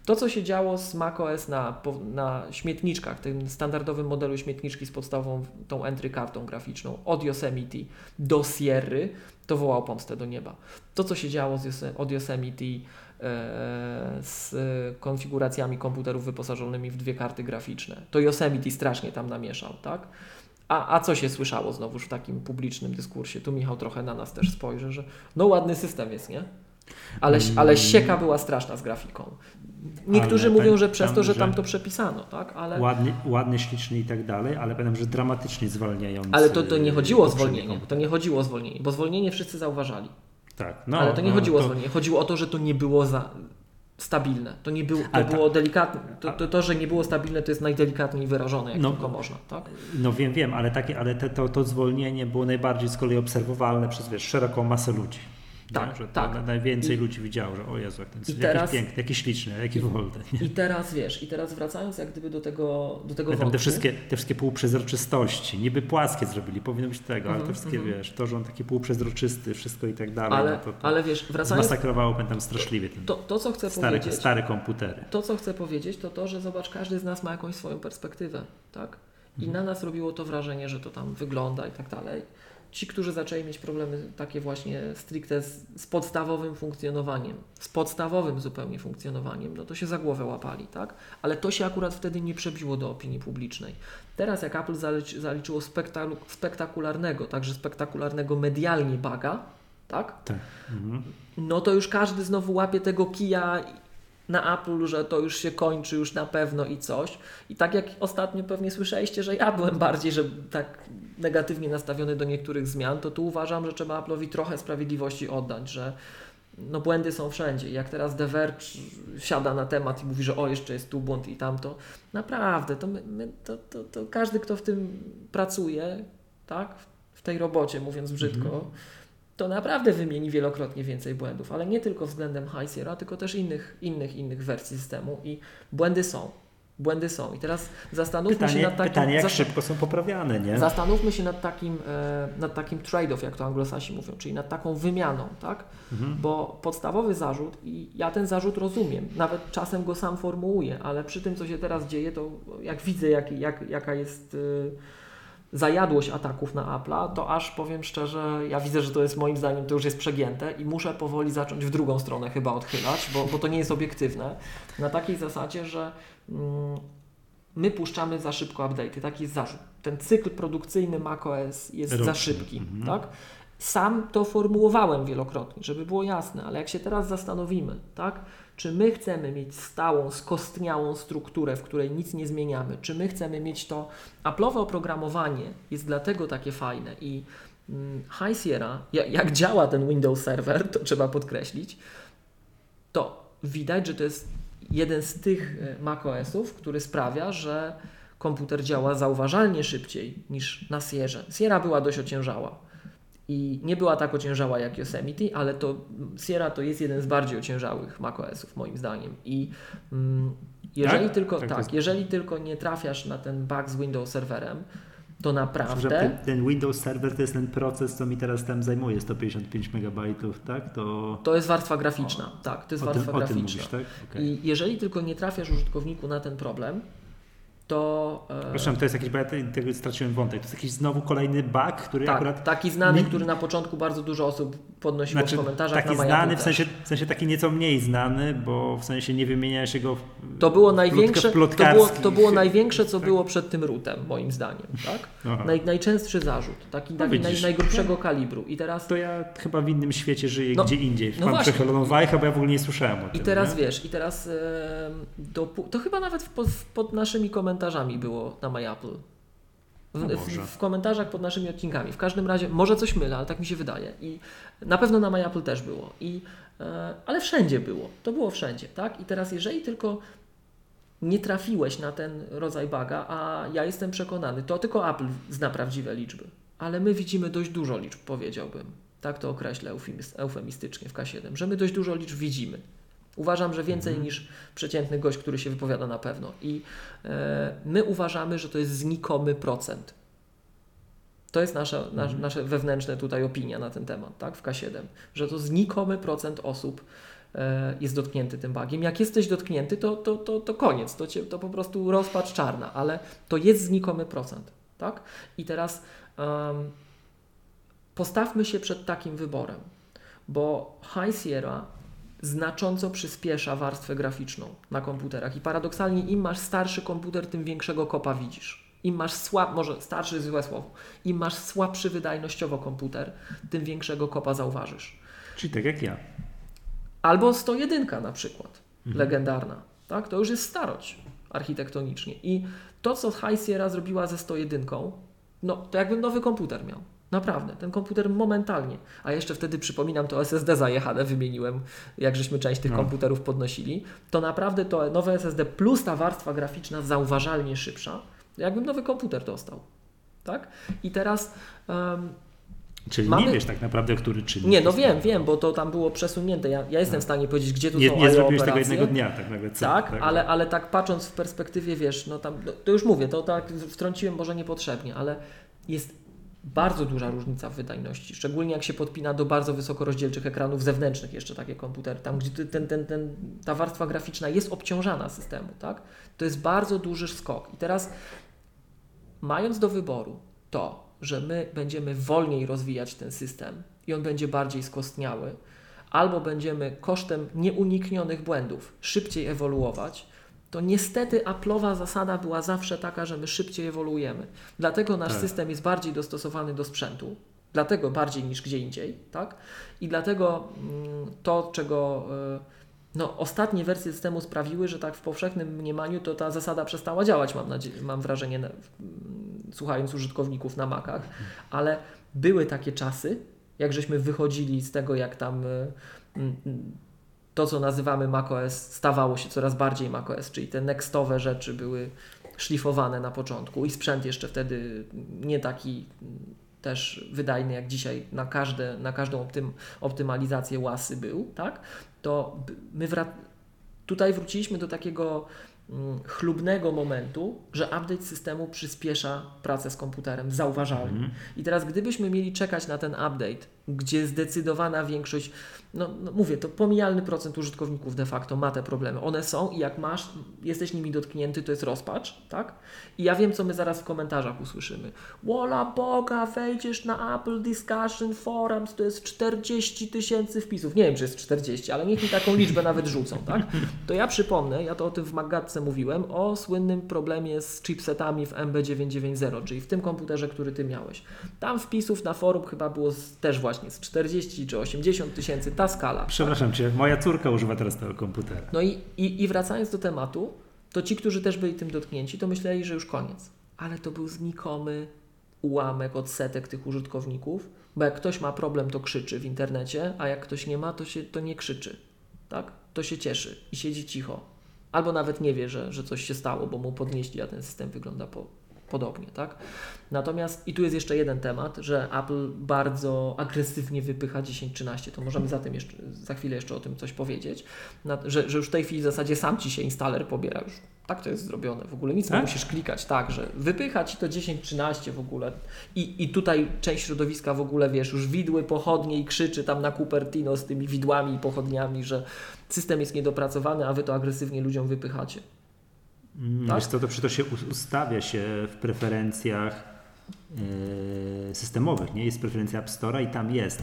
To, co się działo z macOS na, na śmietniczkach, tym standardowym modelu śmietniczki z podstawową tą entry kartą graficzną, od Yosemite do Sierry, to wołało pomstę do nieba. To, co się działo z od Yosemite e, z konfiguracjami komputerów wyposażonymi w dwie karty graficzne, to Yosemite strasznie tam namieszał, tak? A, a co się słyszało znowuż w takim publicznym dyskursie? Tu Michał trochę na nas też spojrzy, że no ładny system jest, nie? Ale, ale sieka była straszna z grafiką. Niektórzy Ale mówią, tak, że przez to, że że- tam to przepisano, tak? Ale, Ładny, ładny, śliczny i tak dalej, ale pamiętam, że dramatycznie zwalniający. ale to, to nie chodziło o zwolnienie. To nie chodziło o zwolnienie, bo zwolnienie wszyscy zauważali. Tak, no, ale to nie no, chodziło o to- zwolnienie. Chodziło o to, że to nie było za stabilne. To nie było, to Ale było delikatne. To, to, to, że nie było stabilne, to jest najdelikatniej wyrażone, jak No. tylko można, tak? No wiem, wiem, ale, takie, ale te, to, to zwolnienie było najbardziej z kolei obserwowalne przez wiesz, szeroką masę ludzi. Nie? Tak, że tak. na- Najwięcej I- ludzi widziało, że o Jezu, ten jaki teraz- piękny, jaki śliczny, jaki wolny. Nie? I teraz wiesz, i teraz wracając jak gdyby do tego, do tego wątku. te wszystkie, te wszystkie półprzezroczystości, niby płaskie zrobili, powinno być tego, ale Mhm, te wszystkie, mhm. wiesz, to, że on taki półprzezroczysty, wszystko i tak dalej, ale, no to, to ale wiesz, wracając, zmasakrowało, pamiętam, straszliwie ten to, to co chcę stare, powiedzieć, stare komputery. to co chcę powiedzieć, to to, że zobacz, każdy z nas ma jakąś swoją perspektywę, tak? I Mhm. na nas robiło to wrażenie, że to tam wygląda i tak dalej. Ci, którzy zaczęli mieć problemy takie właśnie stricte z, z podstawowym funkcjonowaniem, z podstawowym zupełnie funkcjonowaniem, no to się za głowę łapali, tak? Ale to się akurat wtedy nie przebiło do opinii publicznej. Teraz jak Apple zaliczy, zaliczyło spektakularnego, także spektakularnego medialnie baga, tak? Tak. Mhm. no to już każdy znowu łapie tego kija na Apple, że to już się kończy już na pewno i coś. I tak jak ostatnio pewnie słyszeliście, że ja byłem bardziej, że tak negatywnie nastawiony do niektórych zmian, to tu uważam, że trzeba Apple'owi trochę sprawiedliwości oddać, że no błędy są wszędzie. Jak teraz The Verge siada na temat i mówi, że o, jeszcze jest tu błąd i tamto. Naprawdę, to, my, my, to, to, to każdy, kto w tym pracuje, tak, w tej robocie, mówiąc brzydko, Mhm. To naprawdę wymieni wielokrotnie więcej błędów, ale nie tylko względem High Sierra, tylko też innych, innych, innych wersji systemu i błędy są. Błędy są. I teraz zastanówmy się Pytanie, nad takim... pytanie jak szybko są poprawiane, nie? Zastanówmy się nad takim, e, nad takim trade-off, jak to anglosasi mówią, czyli nad taką wymianą, tak? Mhm. Bo podstawowy zarzut, i ja ten zarzut rozumiem, nawet czasem go sam formułuję, ale przy tym, co się teraz dzieje, to jak widzę, jak, jak, jaka jest y, zajadłość ataków na Apple'a, to aż powiem szczerze, ja widzę, że to jest moim zdaniem, to już jest przegięte i muszę powoli zacząć w drugą stronę chyba odchylać, bo, bo to nie jest obiektywne. Na takiej zasadzie, że mm, my puszczamy za szybko update'y, taki jest zarzut. Ten cykl produkcyjny macOS jest za szybki, Mhm. tak? Sam to formułowałem wielokrotnie, żeby było jasne, ale jak się teraz zastanowimy, tak? Czy my chcemy mieć stałą, skostniałą strukturę, w której nic nie zmieniamy? Czy my chcemy mieć to? Apple'owe oprogramowanie jest dlatego takie fajne i mm, High Sierra, jak, działa ten Windows Server, to trzeba podkreślić, to widać, że to jest jeden z tych e, macOSów, który sprawia, że komputer działa zauważalnie szybciej niż na Sierze. Sierra była dość ociężała i nie była tak ociężała jak Yosemite, ale to Sierra to jest jeden z bardziej ociężałych macOSów moim zdaniem i mm, jeżeli Tak? tylko Tak tak, jest- jeżeli tylko nie trafiasz na ten bug z Windows Serverem, to naprawdę... ten, ten Windows Server to jest ten proces, co mi teraz tam zajmuje 155 MB, tak? To, To jest warstwa graficzna, tak, to jest o, tym, warstwa o tym graficzna. mówisz, tak? Okej. I jeżeli tylko nie trafiasz użytkowniku na ten problem, to... e, Przepraszam, to jest jakiś, bo ja te- tego straciłem wątek. To jest jakiś znowu kolejny bug, który tak, akurat taki znany, mi- który na początku bardzo dużo osób podnosiło Znaczy, w komentarzach taki na znany, w sensie, w sensie taki nieco mniej znany, bo w sensie nie wymienia się go w, To było największe, to było, to było największe, co tak? było przed tym rootem, moim zdaniem, tak? Naj, najczęstszy zarzut, taki, taki naj, najgrubszego kalibru. I teraz, To ja chyba w innym świecie żyję, No, gdzie indziej. no Mam właśnie. przechyloną wajchę, bo ja w ogóle nie słyszałem o i tym. teraz nie? wiesz, i teraz dopu- to chyba nawet w, pod naszymi komentarzami było na MyApple. W, A w, w komentarzach pod naszymi odcinkami. W każdym razie, może coś mylę, ale tak mi się wydaje. I na pewno na MyApple też było. I, e, ale wszędzie było. To było wszędzie, tak? I teraz, jeżeli tylko nie trafiłeś na ten rodzaj baga, a ja jestem przekonany, to tylko Apple zna prawdziwe liczby. Ale my widzimy dość dużo liczb, powiedziałbym. Tak to określę eufemis- eufemistycznie w K7, że my dość dużo liczb widzimy. Uważam, że więcej niż przeciętny gość, który się wypowiada na pewno. I e, my uważamy, że to jest znikomy procent. To jest nasza, nasz, nasze wewnętrzne tutaj opinia na ten temat, tak, w K7, że to znikomy procent osób e, jest dotknięty tym bugiem. Jak jesteś dotknięty, to, to, to, to koniec, to, cię, to po prostu rozpacz czarna, ale to jest znikomy procent, tak? I teraz em, postawmy się przed takim wyborem, bo High Sierra znacząco przyspiesza warstwę graficzną na komputerach i paradoksalnie im masz starszy komputer, tym większego kopa widzisz. Im masz słab, może starszy jest złe słowo, im masz słabszy wydajnościowo komputer, tym większego kopa zauważysz. Czyli tak jak ja. Albo 101 na przykład, legendarna. Tak? To już jest starość architektonicznie. I to, co High Sierra zrobiła ze 101, no to jakbym nowy komputer miał. Naprawdę, ten komputer momentalnie. A jeszcze wtedy przypominam, to SSD zajechane wymieniłem, jak żeśmy część tych No. komputerów podnosili. To naprawdę to nowe SSD plus ta warstwa graficzna zauważalnie szybsza, jakbym nowy komputer dostał. Tak? I teraz em, Czyli Mamy- nie wiesz tak naprawdę, który czynnik. nie, no wiem, wiem, bo to tam było przesunięte. Ja, ja jestem w stanie powiedzieć, gdzie tu Nie, są nie zrobiłeś tego jednego dnia, tak nagle. co, Tak, ale, ale tak patrząc w perspektywie, wiesz, no tam, no, to już mówię, to tak wtrąciłem może niepotrzebnie, ale jest bardzo duża różnica w wydajności, szczególnie jak się podpina do bardzo wysokorozdzielczych ekranów zewnętrznych jeszcze takie komputery, tam gdzie ten, ten, ten, ta warstwa graficzna jest obciążana systemu, tak? To jest bardzo duży skok. I teraz mając do wyboru to, że my będziemy wolniej rozwijać ten system i on będzie bardziej skostniały, albo będziemy kosztem nieuniknionych błędów szybciej ewoluować, to niestety Apple'owa zasada była zawsze taka, że my szybciej ewoluujemy. Dlatego nasz Tak. system jest bardziej dostosowany do sprzętu, dlatego bardziej niż gdzie indziej, tak? I dlatego mm, to, czego y, no, ostatnie wersje systemu sprawiły, że tak w powszechnym mniemaniu to ta zasada przestała działać, mam, nadzieję, mam wrażenie, mm, słuchając użytkowników na Macach, ale były takie czasy, jak żeśmy wychodzili z tego, jak tam mm, mm, to, co nazywamy macOS, stawało się coraz bardziej macOS, czyli te nextowe rzeczy były szlifowane na początku i sprzęt jeszcze wtedy nie taki też wydajny jak dzisiaj na, każde, na każdą optym, optymalizację łasy był, tak? To my wrac- tutaj wróciliśmy do takiego mm, chlubnego momentu, że update systemu przyspiesza pracę z komputerem zauważalnie. Mhm. I teraz gdybyśmy mieli czekać na ten update, gdzie zdecydowana większość, no, no mówię, to pomijalny procent użytkowników de facto ma te problemy. One są i jak masz, jesteś nimi dotknięty, to jest rozpacz, tak? I ja wiem, co my zaraz w komentarzach usłyszymy. Wola Boga, wejdziesz na Apple Discussion Forums, to jest 40 tysięcy wpisów. Nie wiem, czy jest 40, ale niech mi taką liczbę nawet rzucą, tak? To ja przypomnę, ja to o tym w Magatce mówiłem, o słynnym problemie z chipsetami w MB990, czyli w tym komputerze, który ty miałeś. Tam wpisów na forum chyba było też właśnie z 40 czy 80 tysięcy, ta skala. Przepraszam cię, moja córka używa teraz tego komputera. No i, i, i wracając do tematu, to ci, którzy też byli tym dotknięci, to myśleli, że już koniec. Ale to był znikomy ułamek, odsetek tych użytkowników, bo jak ktoś ma problem, to krzyczy w internecie, a jak ktoś nie ma, to, się, to nie krzyczy. Tak? To się cieszy i siedzi cicho. Albo nawet nie wie, że, że coś się stało, bo mu podnieśli, a ten system wygląda po podobnie, tak? Natomiast i tu jest jeszcze jeden temat, że Apple bardzo agresywnie wypycha 10.13, to możemy za, tym jeszcze, za chwilę jeszcze o tym coś powiedzieć, Na, że, że już w tej chwili w zasadzie sam Ci się installer pobiera, już tak to jest zrobione, w ogóle nic Tak? nie musisz klikać, tak, że wypycha Ci to 10.13 w ogóle i, i tutaj część środowiska w ogóle, wiesz, już widły, pochodnie i krzyczy tam na Cupertino z tymi widłami i pochodniami, że system jest niedopracowany, a Wy to agresywnie ludziom wypychacie. Mm, Tak? Wiesz co, to przy to się us- ustawia się w preferencjach yy, systemowych, nie? Jest preferencja App Store'a i tam jest.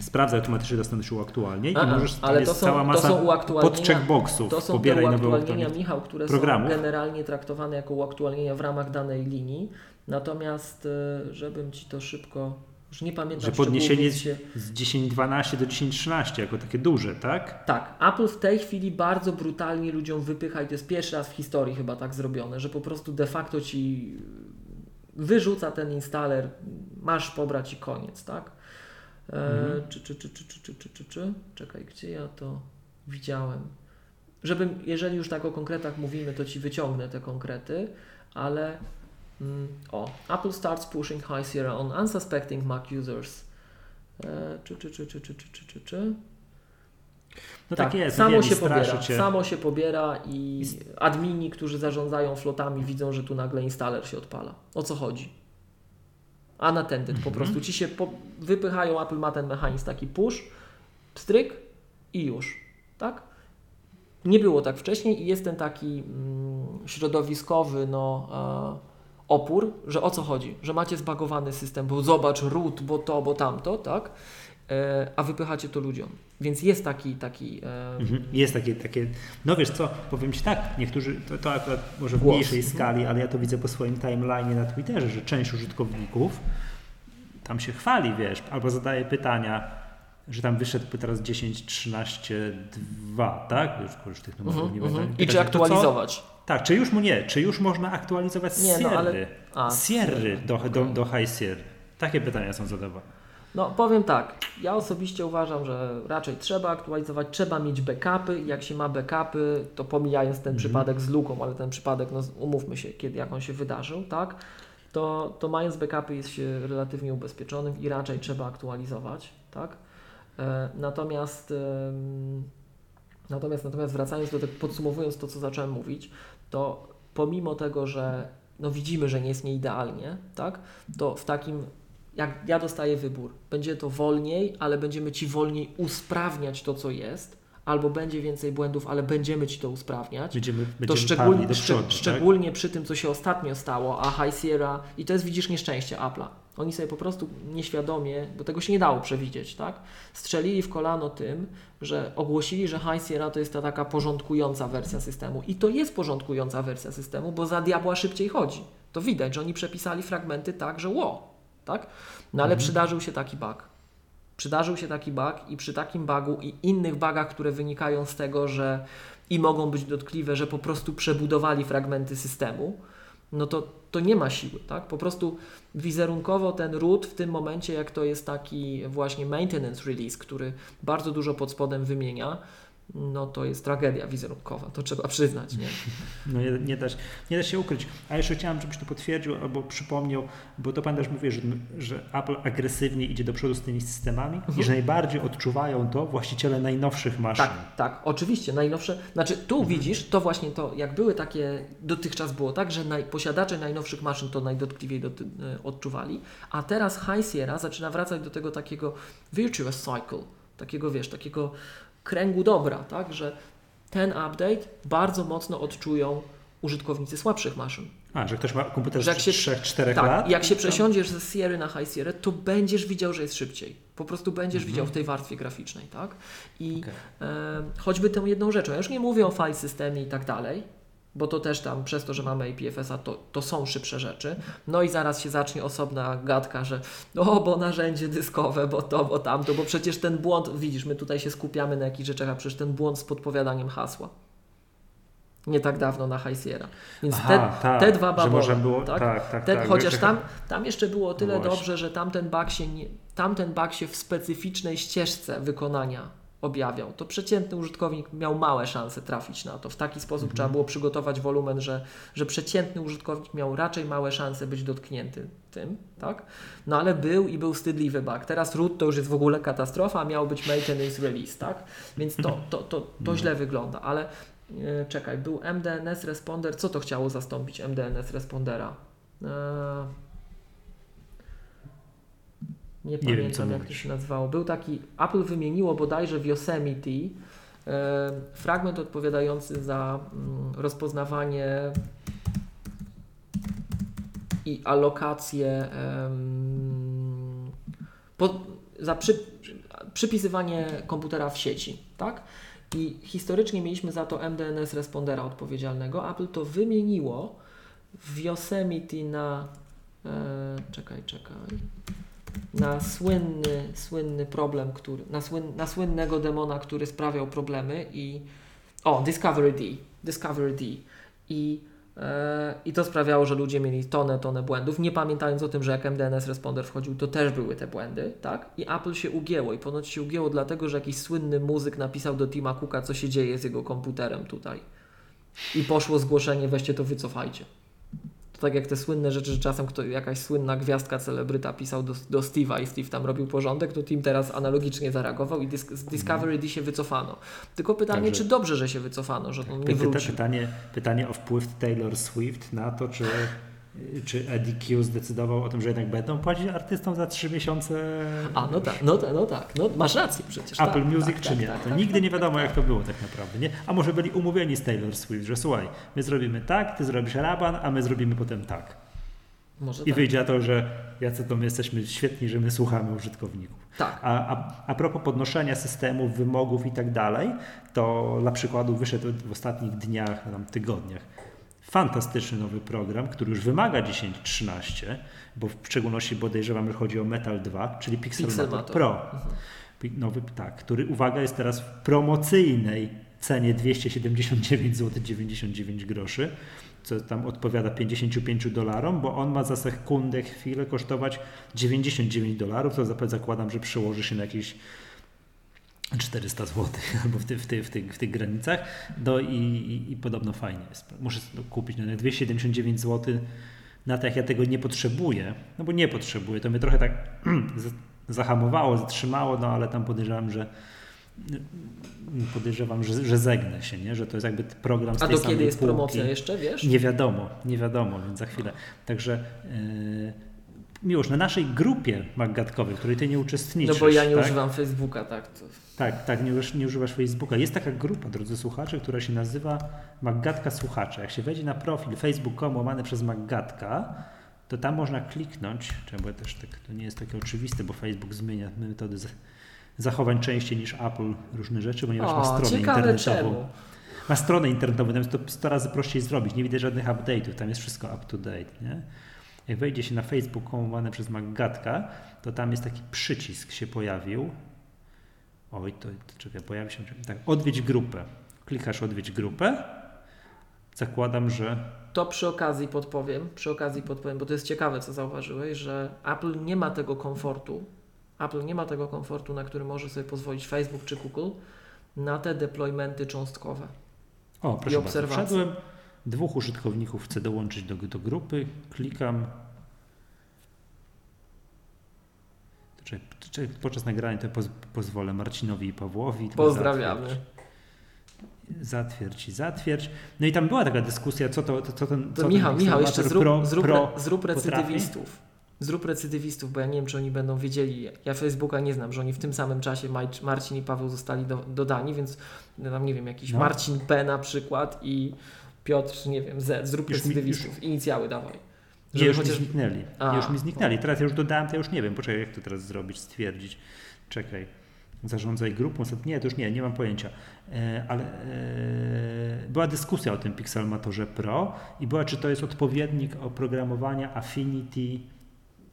Sprawdza automatycznie dostępność uaktualnień Aha, i możesz, ale jest to są- cała to masa są uaktualnienia- podcheckboxów. To są pobieraj te uaktualnienia. Michał, które programów. są generalnie traktowane jako uaktualnienia w ramach danej linii. Natomiast, e, żebym Ci to szybko, już nie pamiętam. Że podniesienie się... z 10.12 do 10.13 jako takie duże, tak? Tak. Apple w tej chwili bardzo brutalnie ludziom wypycha i to jest pierwszy raz w historii chyba tak zrobione, że po prostu de facto ci wyrzuca ten instaler, masz pobrać i koniec, tak? E, mhm. Czy, czy, czy, czy, czy, czy, czy, czy, Czekaj, gdzie ja to widziałem? Żebym, jeżeli już tak o konkretach mówimy, to ci wyciągnę te konkrety, ale Mm, o, Apple starts pushing High Sierra on unsuspecting Mac users. E, czy, czy, czy, czy, czy, czy, czy, czy. No tak, tak jest, samo wiem, się pobiera, cię. samo się pobiera i admini, którzy zarządzają flotami, widzą, że tu nagle installer się odpala. O co chodzi? Unattended mhm. po prostu. Ci się po... wypychają, Apple ma ten mechanizm taki push, pstryk i już. Tak? Nie było tak wcześniej i jest ten taki mm, środowiskowy, no... E opór, że o co chodzi? Że macie zbagowany system, bo zobacz, root, bo to, bo tamto, tak? E, a wypychacie to ludziom. Więc jest taki, taki e, Mhm. Jest takie, takie, no wiesz co, powiem Ci tak, niektórzy, to, to akurat może w Głos. mniejszej skali, ale ja to widzę po swoim timeline na Twitterze, że część użytkowników tam się chwali, wiesz, albo zadaje pytania, że tam wyszedł teraz 10, 13, 2, tak? Już, już tych numerów Mhm, nie będę. mhm. I czy aktualizować? Tak, czy już mu nie, czy już można aktualizować Nie, no, Sierry, ale- a, Sierry do, do, do High Sierra? Takie pytania są zadawane. No powiem tak, ja osobiście uważam, że raczej trzeba aktualizować, trzeba mieć backupy. Jak się ma backupy, to pomijając ten Mhm. przypadek z luką, ale ten przypadek, no umówmy się, kiedy jak on się wydarzył, tak? To, to mając backupy jest się relatywnie ubezpieczonym i raczej trzeba aktualizować, tak? E, natomiast, em, natomiast, natomiast wracając do tego, podsumowując to, co zacząłem mówić, to pomimo tego, że no widzimy, że nie jest nieidealnie, tak? To w takim jak ja dostaję wybór, będzie to wolniej, ale będziemy Ci wolniej usprawniać to, co jest, albo będzie więcej błędów, ale będziemy Ci to usprawniać, Będziemy, to będziemy szczególnie, parli do szcz- przodu, tak? szczególnie przy tym, co się ostatnio stało, a High Sierra, i to jest widzisz nieszczęście Apple'a. Oni sobie po prostu nieświadomie, bo tego się nie dało przewidzieć, tak? Strzelili w kolano tym, że ogłosili, że High Sierra to jest ta taka porządkująca wersja systemu. I to jest porządkująca wersja systemu, bo za diabła szybciej chodzi. To widać, że oni przepisali fragmenty tak, że ło, tak? No ale Mhm. przydarzył się taki bug. Przydarzył się taki bug i przy takim bugu i innych bugach, które wynikają z tego, że i mogą być dotkliwe, że po prostu przebudowali fragmenty systemu, no to, to nie ma siły, tak? Po prostu wizerunkowo ten root w tym momencie, jak to jest taki właśnie maintenance release, który bardzo dużo pod spodem wymienia, no to jest tragedia wizerunkowa, to trzeba przyznać, nie? <laughs> No nie, nie, da, się- nie da się ukryć. A jeszcze chciałem, żebyś to potwierdził albo przypomniał, bo to pamiętasz, mówię, że, że Apple agresywnie idzie do przodu z tymi systemami Mhm. i że najbardziej odczuwają to właściciele najnowszych maszyn. Tak, tak, oczywiście, najnowsze, znaczy tu Mhm. widzisz, to właśnie to, jak były takie, dotychczas było tak, że naj, posiadacze najnowszych maszyn to najdotkliwiej doty, e, odczuwali, a teraz High Sierra zaczyna wracać do tego takiego virtuous cycle, takiego wiesz, takiego kręgu dobra, tak, że ten update bardzo mocno odczują użytkownicy słabszych maszyn. A, że ktoś ma komputer Że z się- 3-4 Tak, lat? jak się tam- przesiądziesz ze Sierra na High Sierra, to będziesz widział, że jest szybciej. Po prostu będziesz Mhm. widział w tej warstwie graficznej, tak? I Okej. e, choćby tą jedną rzeczą, ja już nie mówię o file systemie i tak dalej, bo to też tam przez to, że mamy IPFS-a, to, to są szybsze rzeczy. No i zaraz się zacznie osobna gadka, że o, bo narzędzie dyskowe, bo to, bo tamto, bo przecież ten błąd, widzisz, my tutaj się skupiamy na jakichś rzeczach, a przecież ten błąd z podpowiadaniem hasła. Nie tak dawno na High Sierra. Więc Aha, te, tak, te dwa można było, tak? tak, tak, Ten, tak, chociaż tam, tam jeszcze było o tyle No właśnie. dobrze, że tamten bug, się nie, tamten bug się w specyficznej ścieżce wykonania objawiał, to przeciętny użytkownik miał małe szanse trafić na to. W taki sposób Mhm. trzeba było przygotować wolumen, że, że przeciętny użytkownik miał raczej małe szanse być dotknięty tym, tak? No ale był i był wstydliwy bug. Teraz root to już jest w ogóle katastrofa, a miał być maintenance release, tak? Więc to, to, to, to No. źle wygląda, ale e, czekaj, był MDNS responder, co to chciało zastąpić MDNS respondera? E, nie, wiem, co pamiętam jak to mówisz. się nazywało. Był taki, Apple wymieniło bodajże w Yosemite e, fragment odpowiadający za mm, rozpoznawanie i alokację po, za przy, przypisywanie komputera w sieci, tak? I historycznie mieliśmy za to MDNS respondera odpowiedzialnego. Apple to wymieniło w Yosemite na e, czekaj, czekaj na słynny, słynny problem, który, na, słyn, na słynnego demona, który sprawiał problemy i o, Discovery D, Discovery D i, e, i to sprawiało, że ludzie mieli tonę, tonę błędów, nie pamiętając o tym, że jak MDNS Responder wchodził, to też były te błędy, tak? I Apple się ugięło i ponoć się ugięło dlatego, że jakiś słynny muzyk napisał do Tima Cooka, co się dzieje z jego komputerem tutaj i poszło zgłoszenie, weźcie to wycofajcie. To tak jak te słynne rzeczy, że czasem kto, jakaś słynna gwiazdka, celebryta pisał do, do Steve'a i Steve tam robił porządek, to Tim teraz analogicznie zareagował i z Discovery D się wycofano. Tylko pytanie, Także- czy dobrze, że się wycofano, że on nie Py- pyta- wrócił. Pytanie, pytanie o wpływ Taylor Swift na to, czy, czy Eddie Q zdecydował o tym, że jednak będą płacić artystom za trzy miesiące A, no tak, no, tak, no tak, no masz rację przecież. Apple tak, Music, tak, czy tak, nie. tak, to tak, nigdy nie wiadomo, jak to było tak naprawdę. Nie? A może byli umówieni z Taylor Swift, że słuchaj, my zrobimy tak, ty zrobisz raban, a my zrobimy potem tak. Może I wyjdzie to, że jacy to my jesteśmy świetni, że my słuchamy użytkowników. Tak. A, a, a propos podnoszenia systemów, wymogów i tak dalej, to dla przykładu wyszedł w ostatnich dniach, tam, tygodniach fantastyczny nowy program, który już wymaga 10.13, bo w szczególności podejrzewam, że chodzi o Metal 2, czyli Pixelmator Pixelmator. Pro. Mhm. Nowy, tak, który uwaga jest teraz w promocyjnej cenie 279 zł 99 groszy, co tam odpowiada 55 dolarom, bo on ma za sekundę, chwilę kosztować 99 dolarów, to zakładam, że przełoży się na jakieś 400 zł <laughs> albo w, ty, w, ty, w, tych, w tych granicach. No i, i, i podobno fajnie jest. Muszę to kupić no, na 279 zł. Na to jak ja tego nie potrzebuję, no bo nie potrzebuję, to mnie trochę tak <clears throat> zahamowało, zatrzymało, no ale tam podejrzewam, że podejrzewam, że, że zegnę się, nie? że to jest jakby program z A tej do kiedy jest półki. promocja jeszcze, wiesz? Nie wiadomo, nie wiadomo, więc za chwilę. Także yy, Miłosz, na naszej grupie maggatkowej, w której ty nie No uczestniczysz. bo ja nie tak? używam Facebooka, tak. To... Tak, tak, nie, nie używasz Facebooka. Jest taka grupa, drodzy słuchacze, która się nazywa Maggatka Słuchacze. Jak się wejdzie na profil facebook.com łamany przez Maggatka, to tam można kliknąć, czemu ja też tak, to nie jest takie oczywiste, bo Facebook zmienia metody zachowań częściej niż Apple różne rzeczy, ponieważ ma O, stronę ciekawe internetową. czemu. Ma stronę internetową, tam jest to 100 razy prościej zrobić. Nie widać żadnych update'ów, tam jest wszystko up to date. Nie? Jak wejdzie się na Facebook łamane przez Maggatka, to tam jest taki przycisk się pojawił. Oj, to, to czekaj, pojawi się. Tak, odwiedź grupę. Klikasz odwiedź grupę. Zakładam, że. To przy okazji podpowiem, przy okazji podpowiem, bo to jest ciekawe, co zauważyłeś, że Apple nie ma tego komfortu, Apple nie ma tego komfortu, na który może sobie pozwolić Facebook czy Google, na te deploymenty cząstkowe. O, proszę bardzo. obserwacji. Wszedłem. Dwóch użytkowników chcę dołączyć do, do grupy. Klikam. To podczas nagrania to poz, pozwolę Marcinowi i Pawłowi. Pozdrawiamy. zatwierdź. Zatwierdź i zatwierdź. No i tam była taka dyskusja, co to, co ten. To co Michał, ten Michał, jeszcze zrób, Pro, zrób, Pro zrób potrafi? recydywistów. Zrób recydywistów, bo ja nie wiem, czy oni będą wiedzieli. Ja Facebooka nie znam, że oni w tym samym czasie Marcin i Paweł zostali do, dodani, więc no, tam nie wiem, jakiś No. Marcin P na przykład i Piotr, nie wiem, Z. Zrób Już mi- recydywistów. Inicjały dawaj. Żeby już mi chociaż- zniknęli. A, już mi zniknęli. Teraz ja już dodałem, to ja już nie wiem. Poczekaj, jak to teraz zrobić, stwierdzić. Czekaj. Zarządzaj grupą. Nie, to już nie, nie mam pojęcia. E, ale e, była dyskusja o tym Pixelmatorze Pro i była, czy to jest odpowiednik oprogramowania Affinity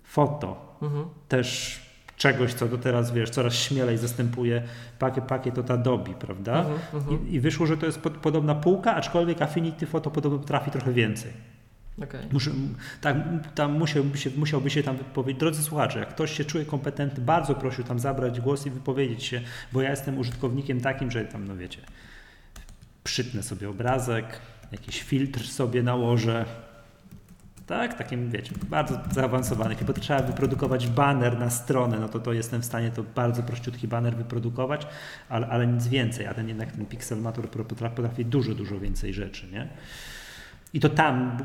Photo. Mhm. Też czegoś, co do teraz, wiesz, coraz śmielej zastępuje pakiet, pakiet od Adobe, prawda? Mhm, mhm. I, I wyszło, że to jest pod, podobna półka, aczkolwiek Affinity Photo podobno potrafi trochę więcej. Okej. Muszę, tak, tam musiałby się, musiałby się tam wypowiedzieć. Drodzy słuchacze, jak ktoś się czuje kompetentny, bardzo prosił tam zabrać głos i wypowiedzieć się, bo ja jestem użytkownikiem takim, że tam, no wiecie, przytnę sobie obrazek, jakiś filtr sobie nałożę. Tak, takim, wiecie, bardzo zaawansowany. Kiedy trzeba wyprodukować baner na stronę, no to to jestem w stanie to bardzo prościutki baner wyprodukować, ale, ale nic więcej. A ten jednak ten Pixelmator potrafi, dużo, dużo więcej rzeczy, nie? I to tam,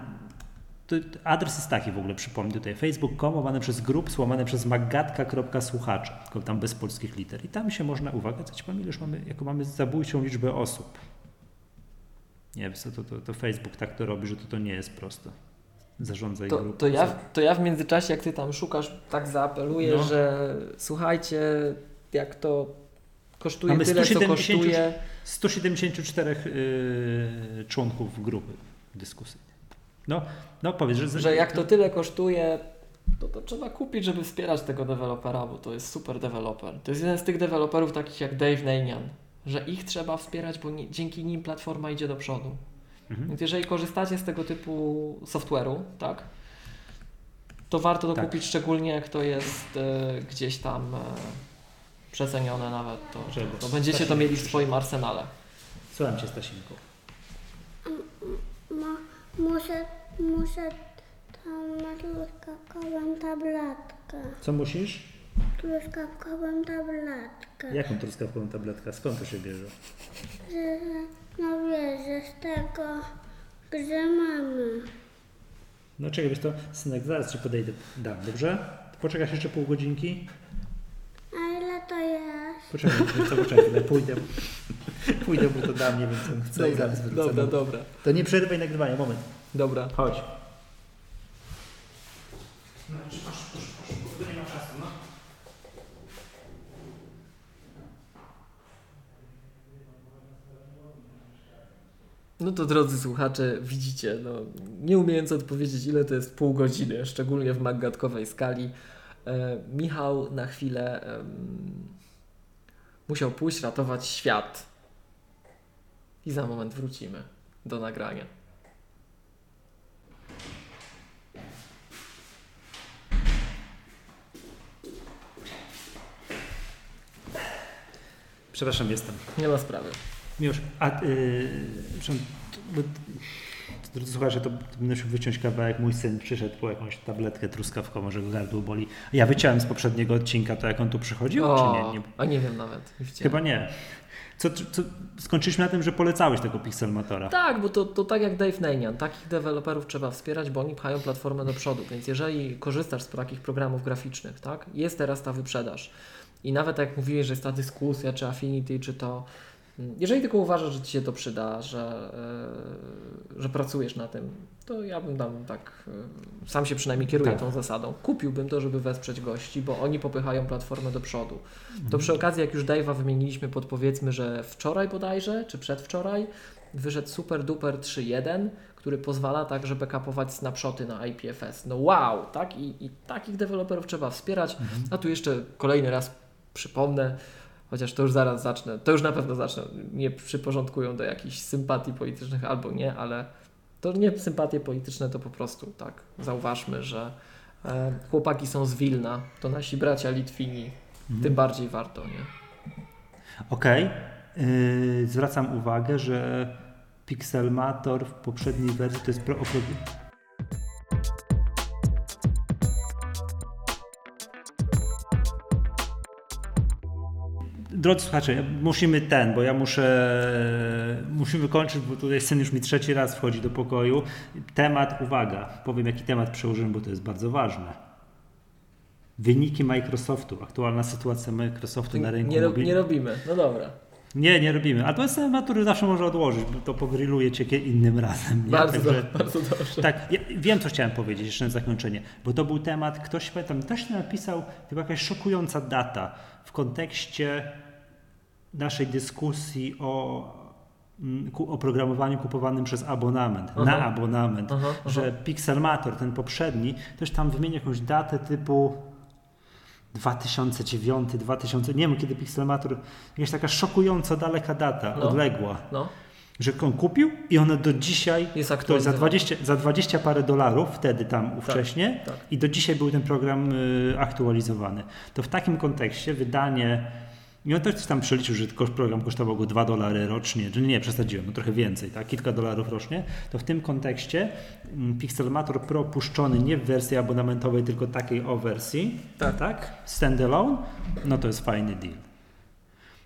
adres jest taki w ogóle, przypomnę tutaj, facebook.com, łamane przez grup, łamane przez magatka.słuchacze, tylko tam bez polskich liter. I tam się można, uwaga, co ci powiem, już mamy, jako mamy zabójczą liczbę osób. Nie wiem, to, to, to Facebook tak to robi, że to, to nie jest proste. Zarządzaj To, grupą. to, ja, to ja w międzyczasie, jak ty tam szukasz, tak zaapeluję, No. że słuchajcie, jak to kosztuje Mamy tyle, co 170 kosztuje. 174 yy, członków grupy dyskusyjnej. No, no powiedz, że... że jak to tyle kosztuje, to, to trzeba kupić, żeby wspierać tego dewelopera, bo to jest super deweloper. To jest jeden z tych deweloperów takich jak Dave Nanian, że ich trzeba wspierać, bo nie, dzięki nim platforma idzie do przodu. Mhm. Więc jeżeli korzystacie z tego typu software'u, tak, to warto to Tak. kupić, szczególnie jak to jest e, gdzieś tam e, przecenione nawet, to, Żeby. to będziecie to mieli w swoim arsenale. Słucham Cię, Stasinku. Ma, muszę, muszę tam na truskawkową tabletkę. Co musisz? Truskawkową tabletkę. Jaką truskawkową tabletkę? Skąd to się bierze? Że, no wiesz, że z tego, gdzie mamy. No czekaj, wiesz to, synek, zaraz Ci podejdę, dam, dobrze? Poczekasz jeszcze pół godzinki? A ile to jest? Poczekaj, wiesz <laughs> co, poczekaj, chwilę, pójdę, pójdę, bo to dam, nie wiem co chcę i zaraz wrócę. dobra, No. dobra, To nie przerywaj nagrywania, moment. dobra. Chodź. No, już, bo nie ma czasu, no. No to drodzy słuchacze, widzicie, no, nie umiejąc odpowiedzieć, ile to jest pół godziny, szczególnie w maggatkowej skali, e, Michał na chwilę em, musiał pójść ratować świat. I za moment wrócimy do nagrania. Przepraszam, jestem. Nie ma sprawy. Miłosz, a yy, bo- Drodzy słuchacze, to to będę musiał wyciąć kawałek. Mój syn przyszedł po jakąś tabletkę truskawkową, że go gardło boli. Ja wyciąłem z poprzedniego odcinka to, jak on tu przychodził, czy nie? nie? A nie wiem nawet. Chyba nie. Co, co, skończyliśmy na tym, że polecałeś tego Pixelmatora. Tak, bo to, to tak jak Dave Nanian, takich deweloperów trzeba wspierać, bo oni pchają platformę do przodu, więc jeżeli korzystasz z takich programów graficznych, tak, jest teraz ta wyprzedaż i nawet jak mówiłeś, że jest ta dyskusja, czy Affinity, czy to, jeżeli tylko uważasz, że Ci się to przyda, że, e, że pracujesz na tym, to ja bym tam tak, e, sam się przynajmniej kieruję Tak. tą zasadą. Kupiłbym to, żeby wesprzeć gości, bo oni popychają platformę do przodu. To przy okazji, jak już Dave'a wymieniliśmy pod powiedzmy, że wczoraj bodajże, czy przedwczoraj, wyszedł Super Duper 3.1, który pozwala także backupować snapshoty na IPFS. No wow, tak? I, i takich deweloperów trzeba wspierać. A tu jeszcze kolejny raz przypomnę, chociaż to już zaraz zacznę, to już na pewno zacznę, nie przyporządkują do jakichś sympatii politycznych albo nie, ale to nie sympatie polityczne, to po prostu tak, zauważmy, że e, chłopaki są z Wilna, to nasi bracia Litwini, tym bardziej warto, nie? Okej. Yy, zwracam uwagę, że Pixelmator w poprzedniej wersji to jest pro, o, Drodzy słuchacze, musimy ten, bo ja muszę, musimy kończyć, bo tutaj syn już mi trzeci raz wchodzi do pokoju. Temat, uwaga, powiem jaki temat przełożyłem, bo to jest bardzo ważne. Wyniki Microsoftu, aktualna sytuacja Microsoftu na rynku nie, ro, mobilnym. nie robimy, no dobra. Nie, nie robimy. A to jest temat, który zawsze może odłożyć, bo to pogrilluje cię innym razem. Nie? Bardzo, Także- bardzo dobrze. tak, ja wiem, co chciałem powiedzieć jeszcze na zakończenie, bo to był temat, ktoś, pamiętam, ktoś napisał, była jakaś szokująca data w kontekście naszej dyskusji o mm, ku- oprogramowaniu kupowanym przez abonament, Aha. na abonament, Aha, aha. że Pixelmator, ten poprzedni, też tam wymienia jakąś datę typu 2009, 2000, nie wiem kiedy Pixelmator, jakaś taka szokująco daleka data, No. odległa No, że on kupił i ona do dzisiaj Jest za aktualizowana. 20, za 20 parę dolarów wtedy tam ówcześnie tak. i do dzisiaj był ten program y, aktualizowany. To w takim kontekście wydanie i on też tam przeliczył, że program kosztował go 2 dolary rocznie, czyli nie, przesadziłem, no trochę więcej, tak, kilka dolarów rocznie, to w tym kontekście mm, Pixelmator Pro puszczony nie w wersji abonamentowej, tylko takiej o wersji, Tak. tak, standalone, no to jest fajny deal.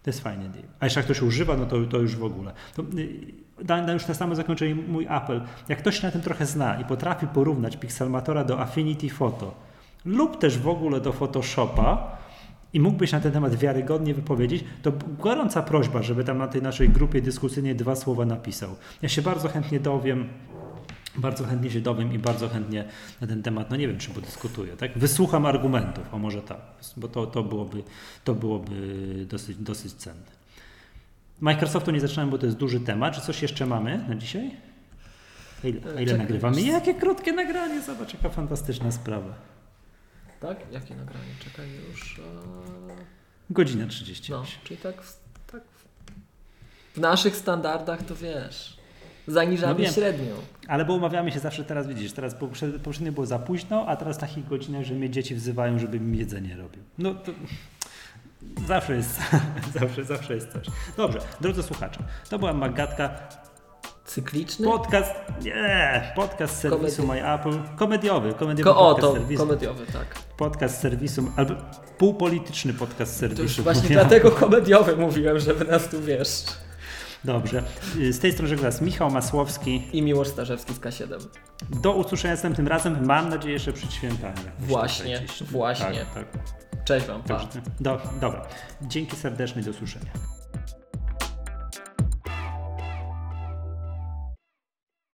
To jest fajny deal. A jeszcze jak ktoś używa, no to, to już w ogóle. To, y, da już na samo zakończenie mój apel. Jak ktoś się na tym trochę zna i potrafi porównać Pixelmatora do Affinity Photo lub też w ogóle do Photoshopa i mógłbyś na ten temat wiarygodnie wypowiedzieć, to gorąca prośba, żeby tam na tej naszej grupie dyskusyjnej dwa słowa napisał. Ja się bardzo chętnie dowiem, bardzo chętnie się dowiem i bardzo chętnie na ten temat, no nie wiem, czy podyskutuję, tak? Wysłucham argumentów, a może tak, bo to, to, byłoby, to byłoby dosyć, dosyć cenne. Microsoftu nie zaczynałem, bo to jest duży temat. Czy coś jeszcze mamy na dzisiaj? A ile, a ile Czekaj, nagrywamy? Jakie krótkie nagranie, zobacz, jaka fantastyczna sprawa. Tak? Jakie nagranie? Czekaj już. eee, Godzina 30. No, czyli tak, w- tak w- naszych standardach to wiesz. Zaniżamy No średnią. Ale bo umawiamy się zawsze teraz, widzisz, teraz poprze- poprzednio było za późno, a teraz w takich godzinach, że mnie dzieci wzywają, żebym im jedzenie robił. No to zawsze jest, <laughs> zawsze, zawsze jest coś. Dobrze, drodzy słuchacze, to była Magatka, Cykliczny? podcast, nie, podcast serwisu Komedi- My Apple, komediowy, komediowy Ko o, podcast to serwisu, komediowy, tak. podcast serwisu, albo półpolityczny podcast z To już serwisu. właśnie dlatego komediowy mówiłem, żeby nas tu wiesz. Dobrze, z tej strony żegna Michał Masłowski. I Miłosz Starzewski z K7. Do usłyszenia następnym razem, mam nadzieję, jeszcze przed świętami. Właśnie, właśnie. Tak, tak. Cześć Wam, pa. Dobrze. Do, dobra. Dzięki serdeczne do usłyszenia.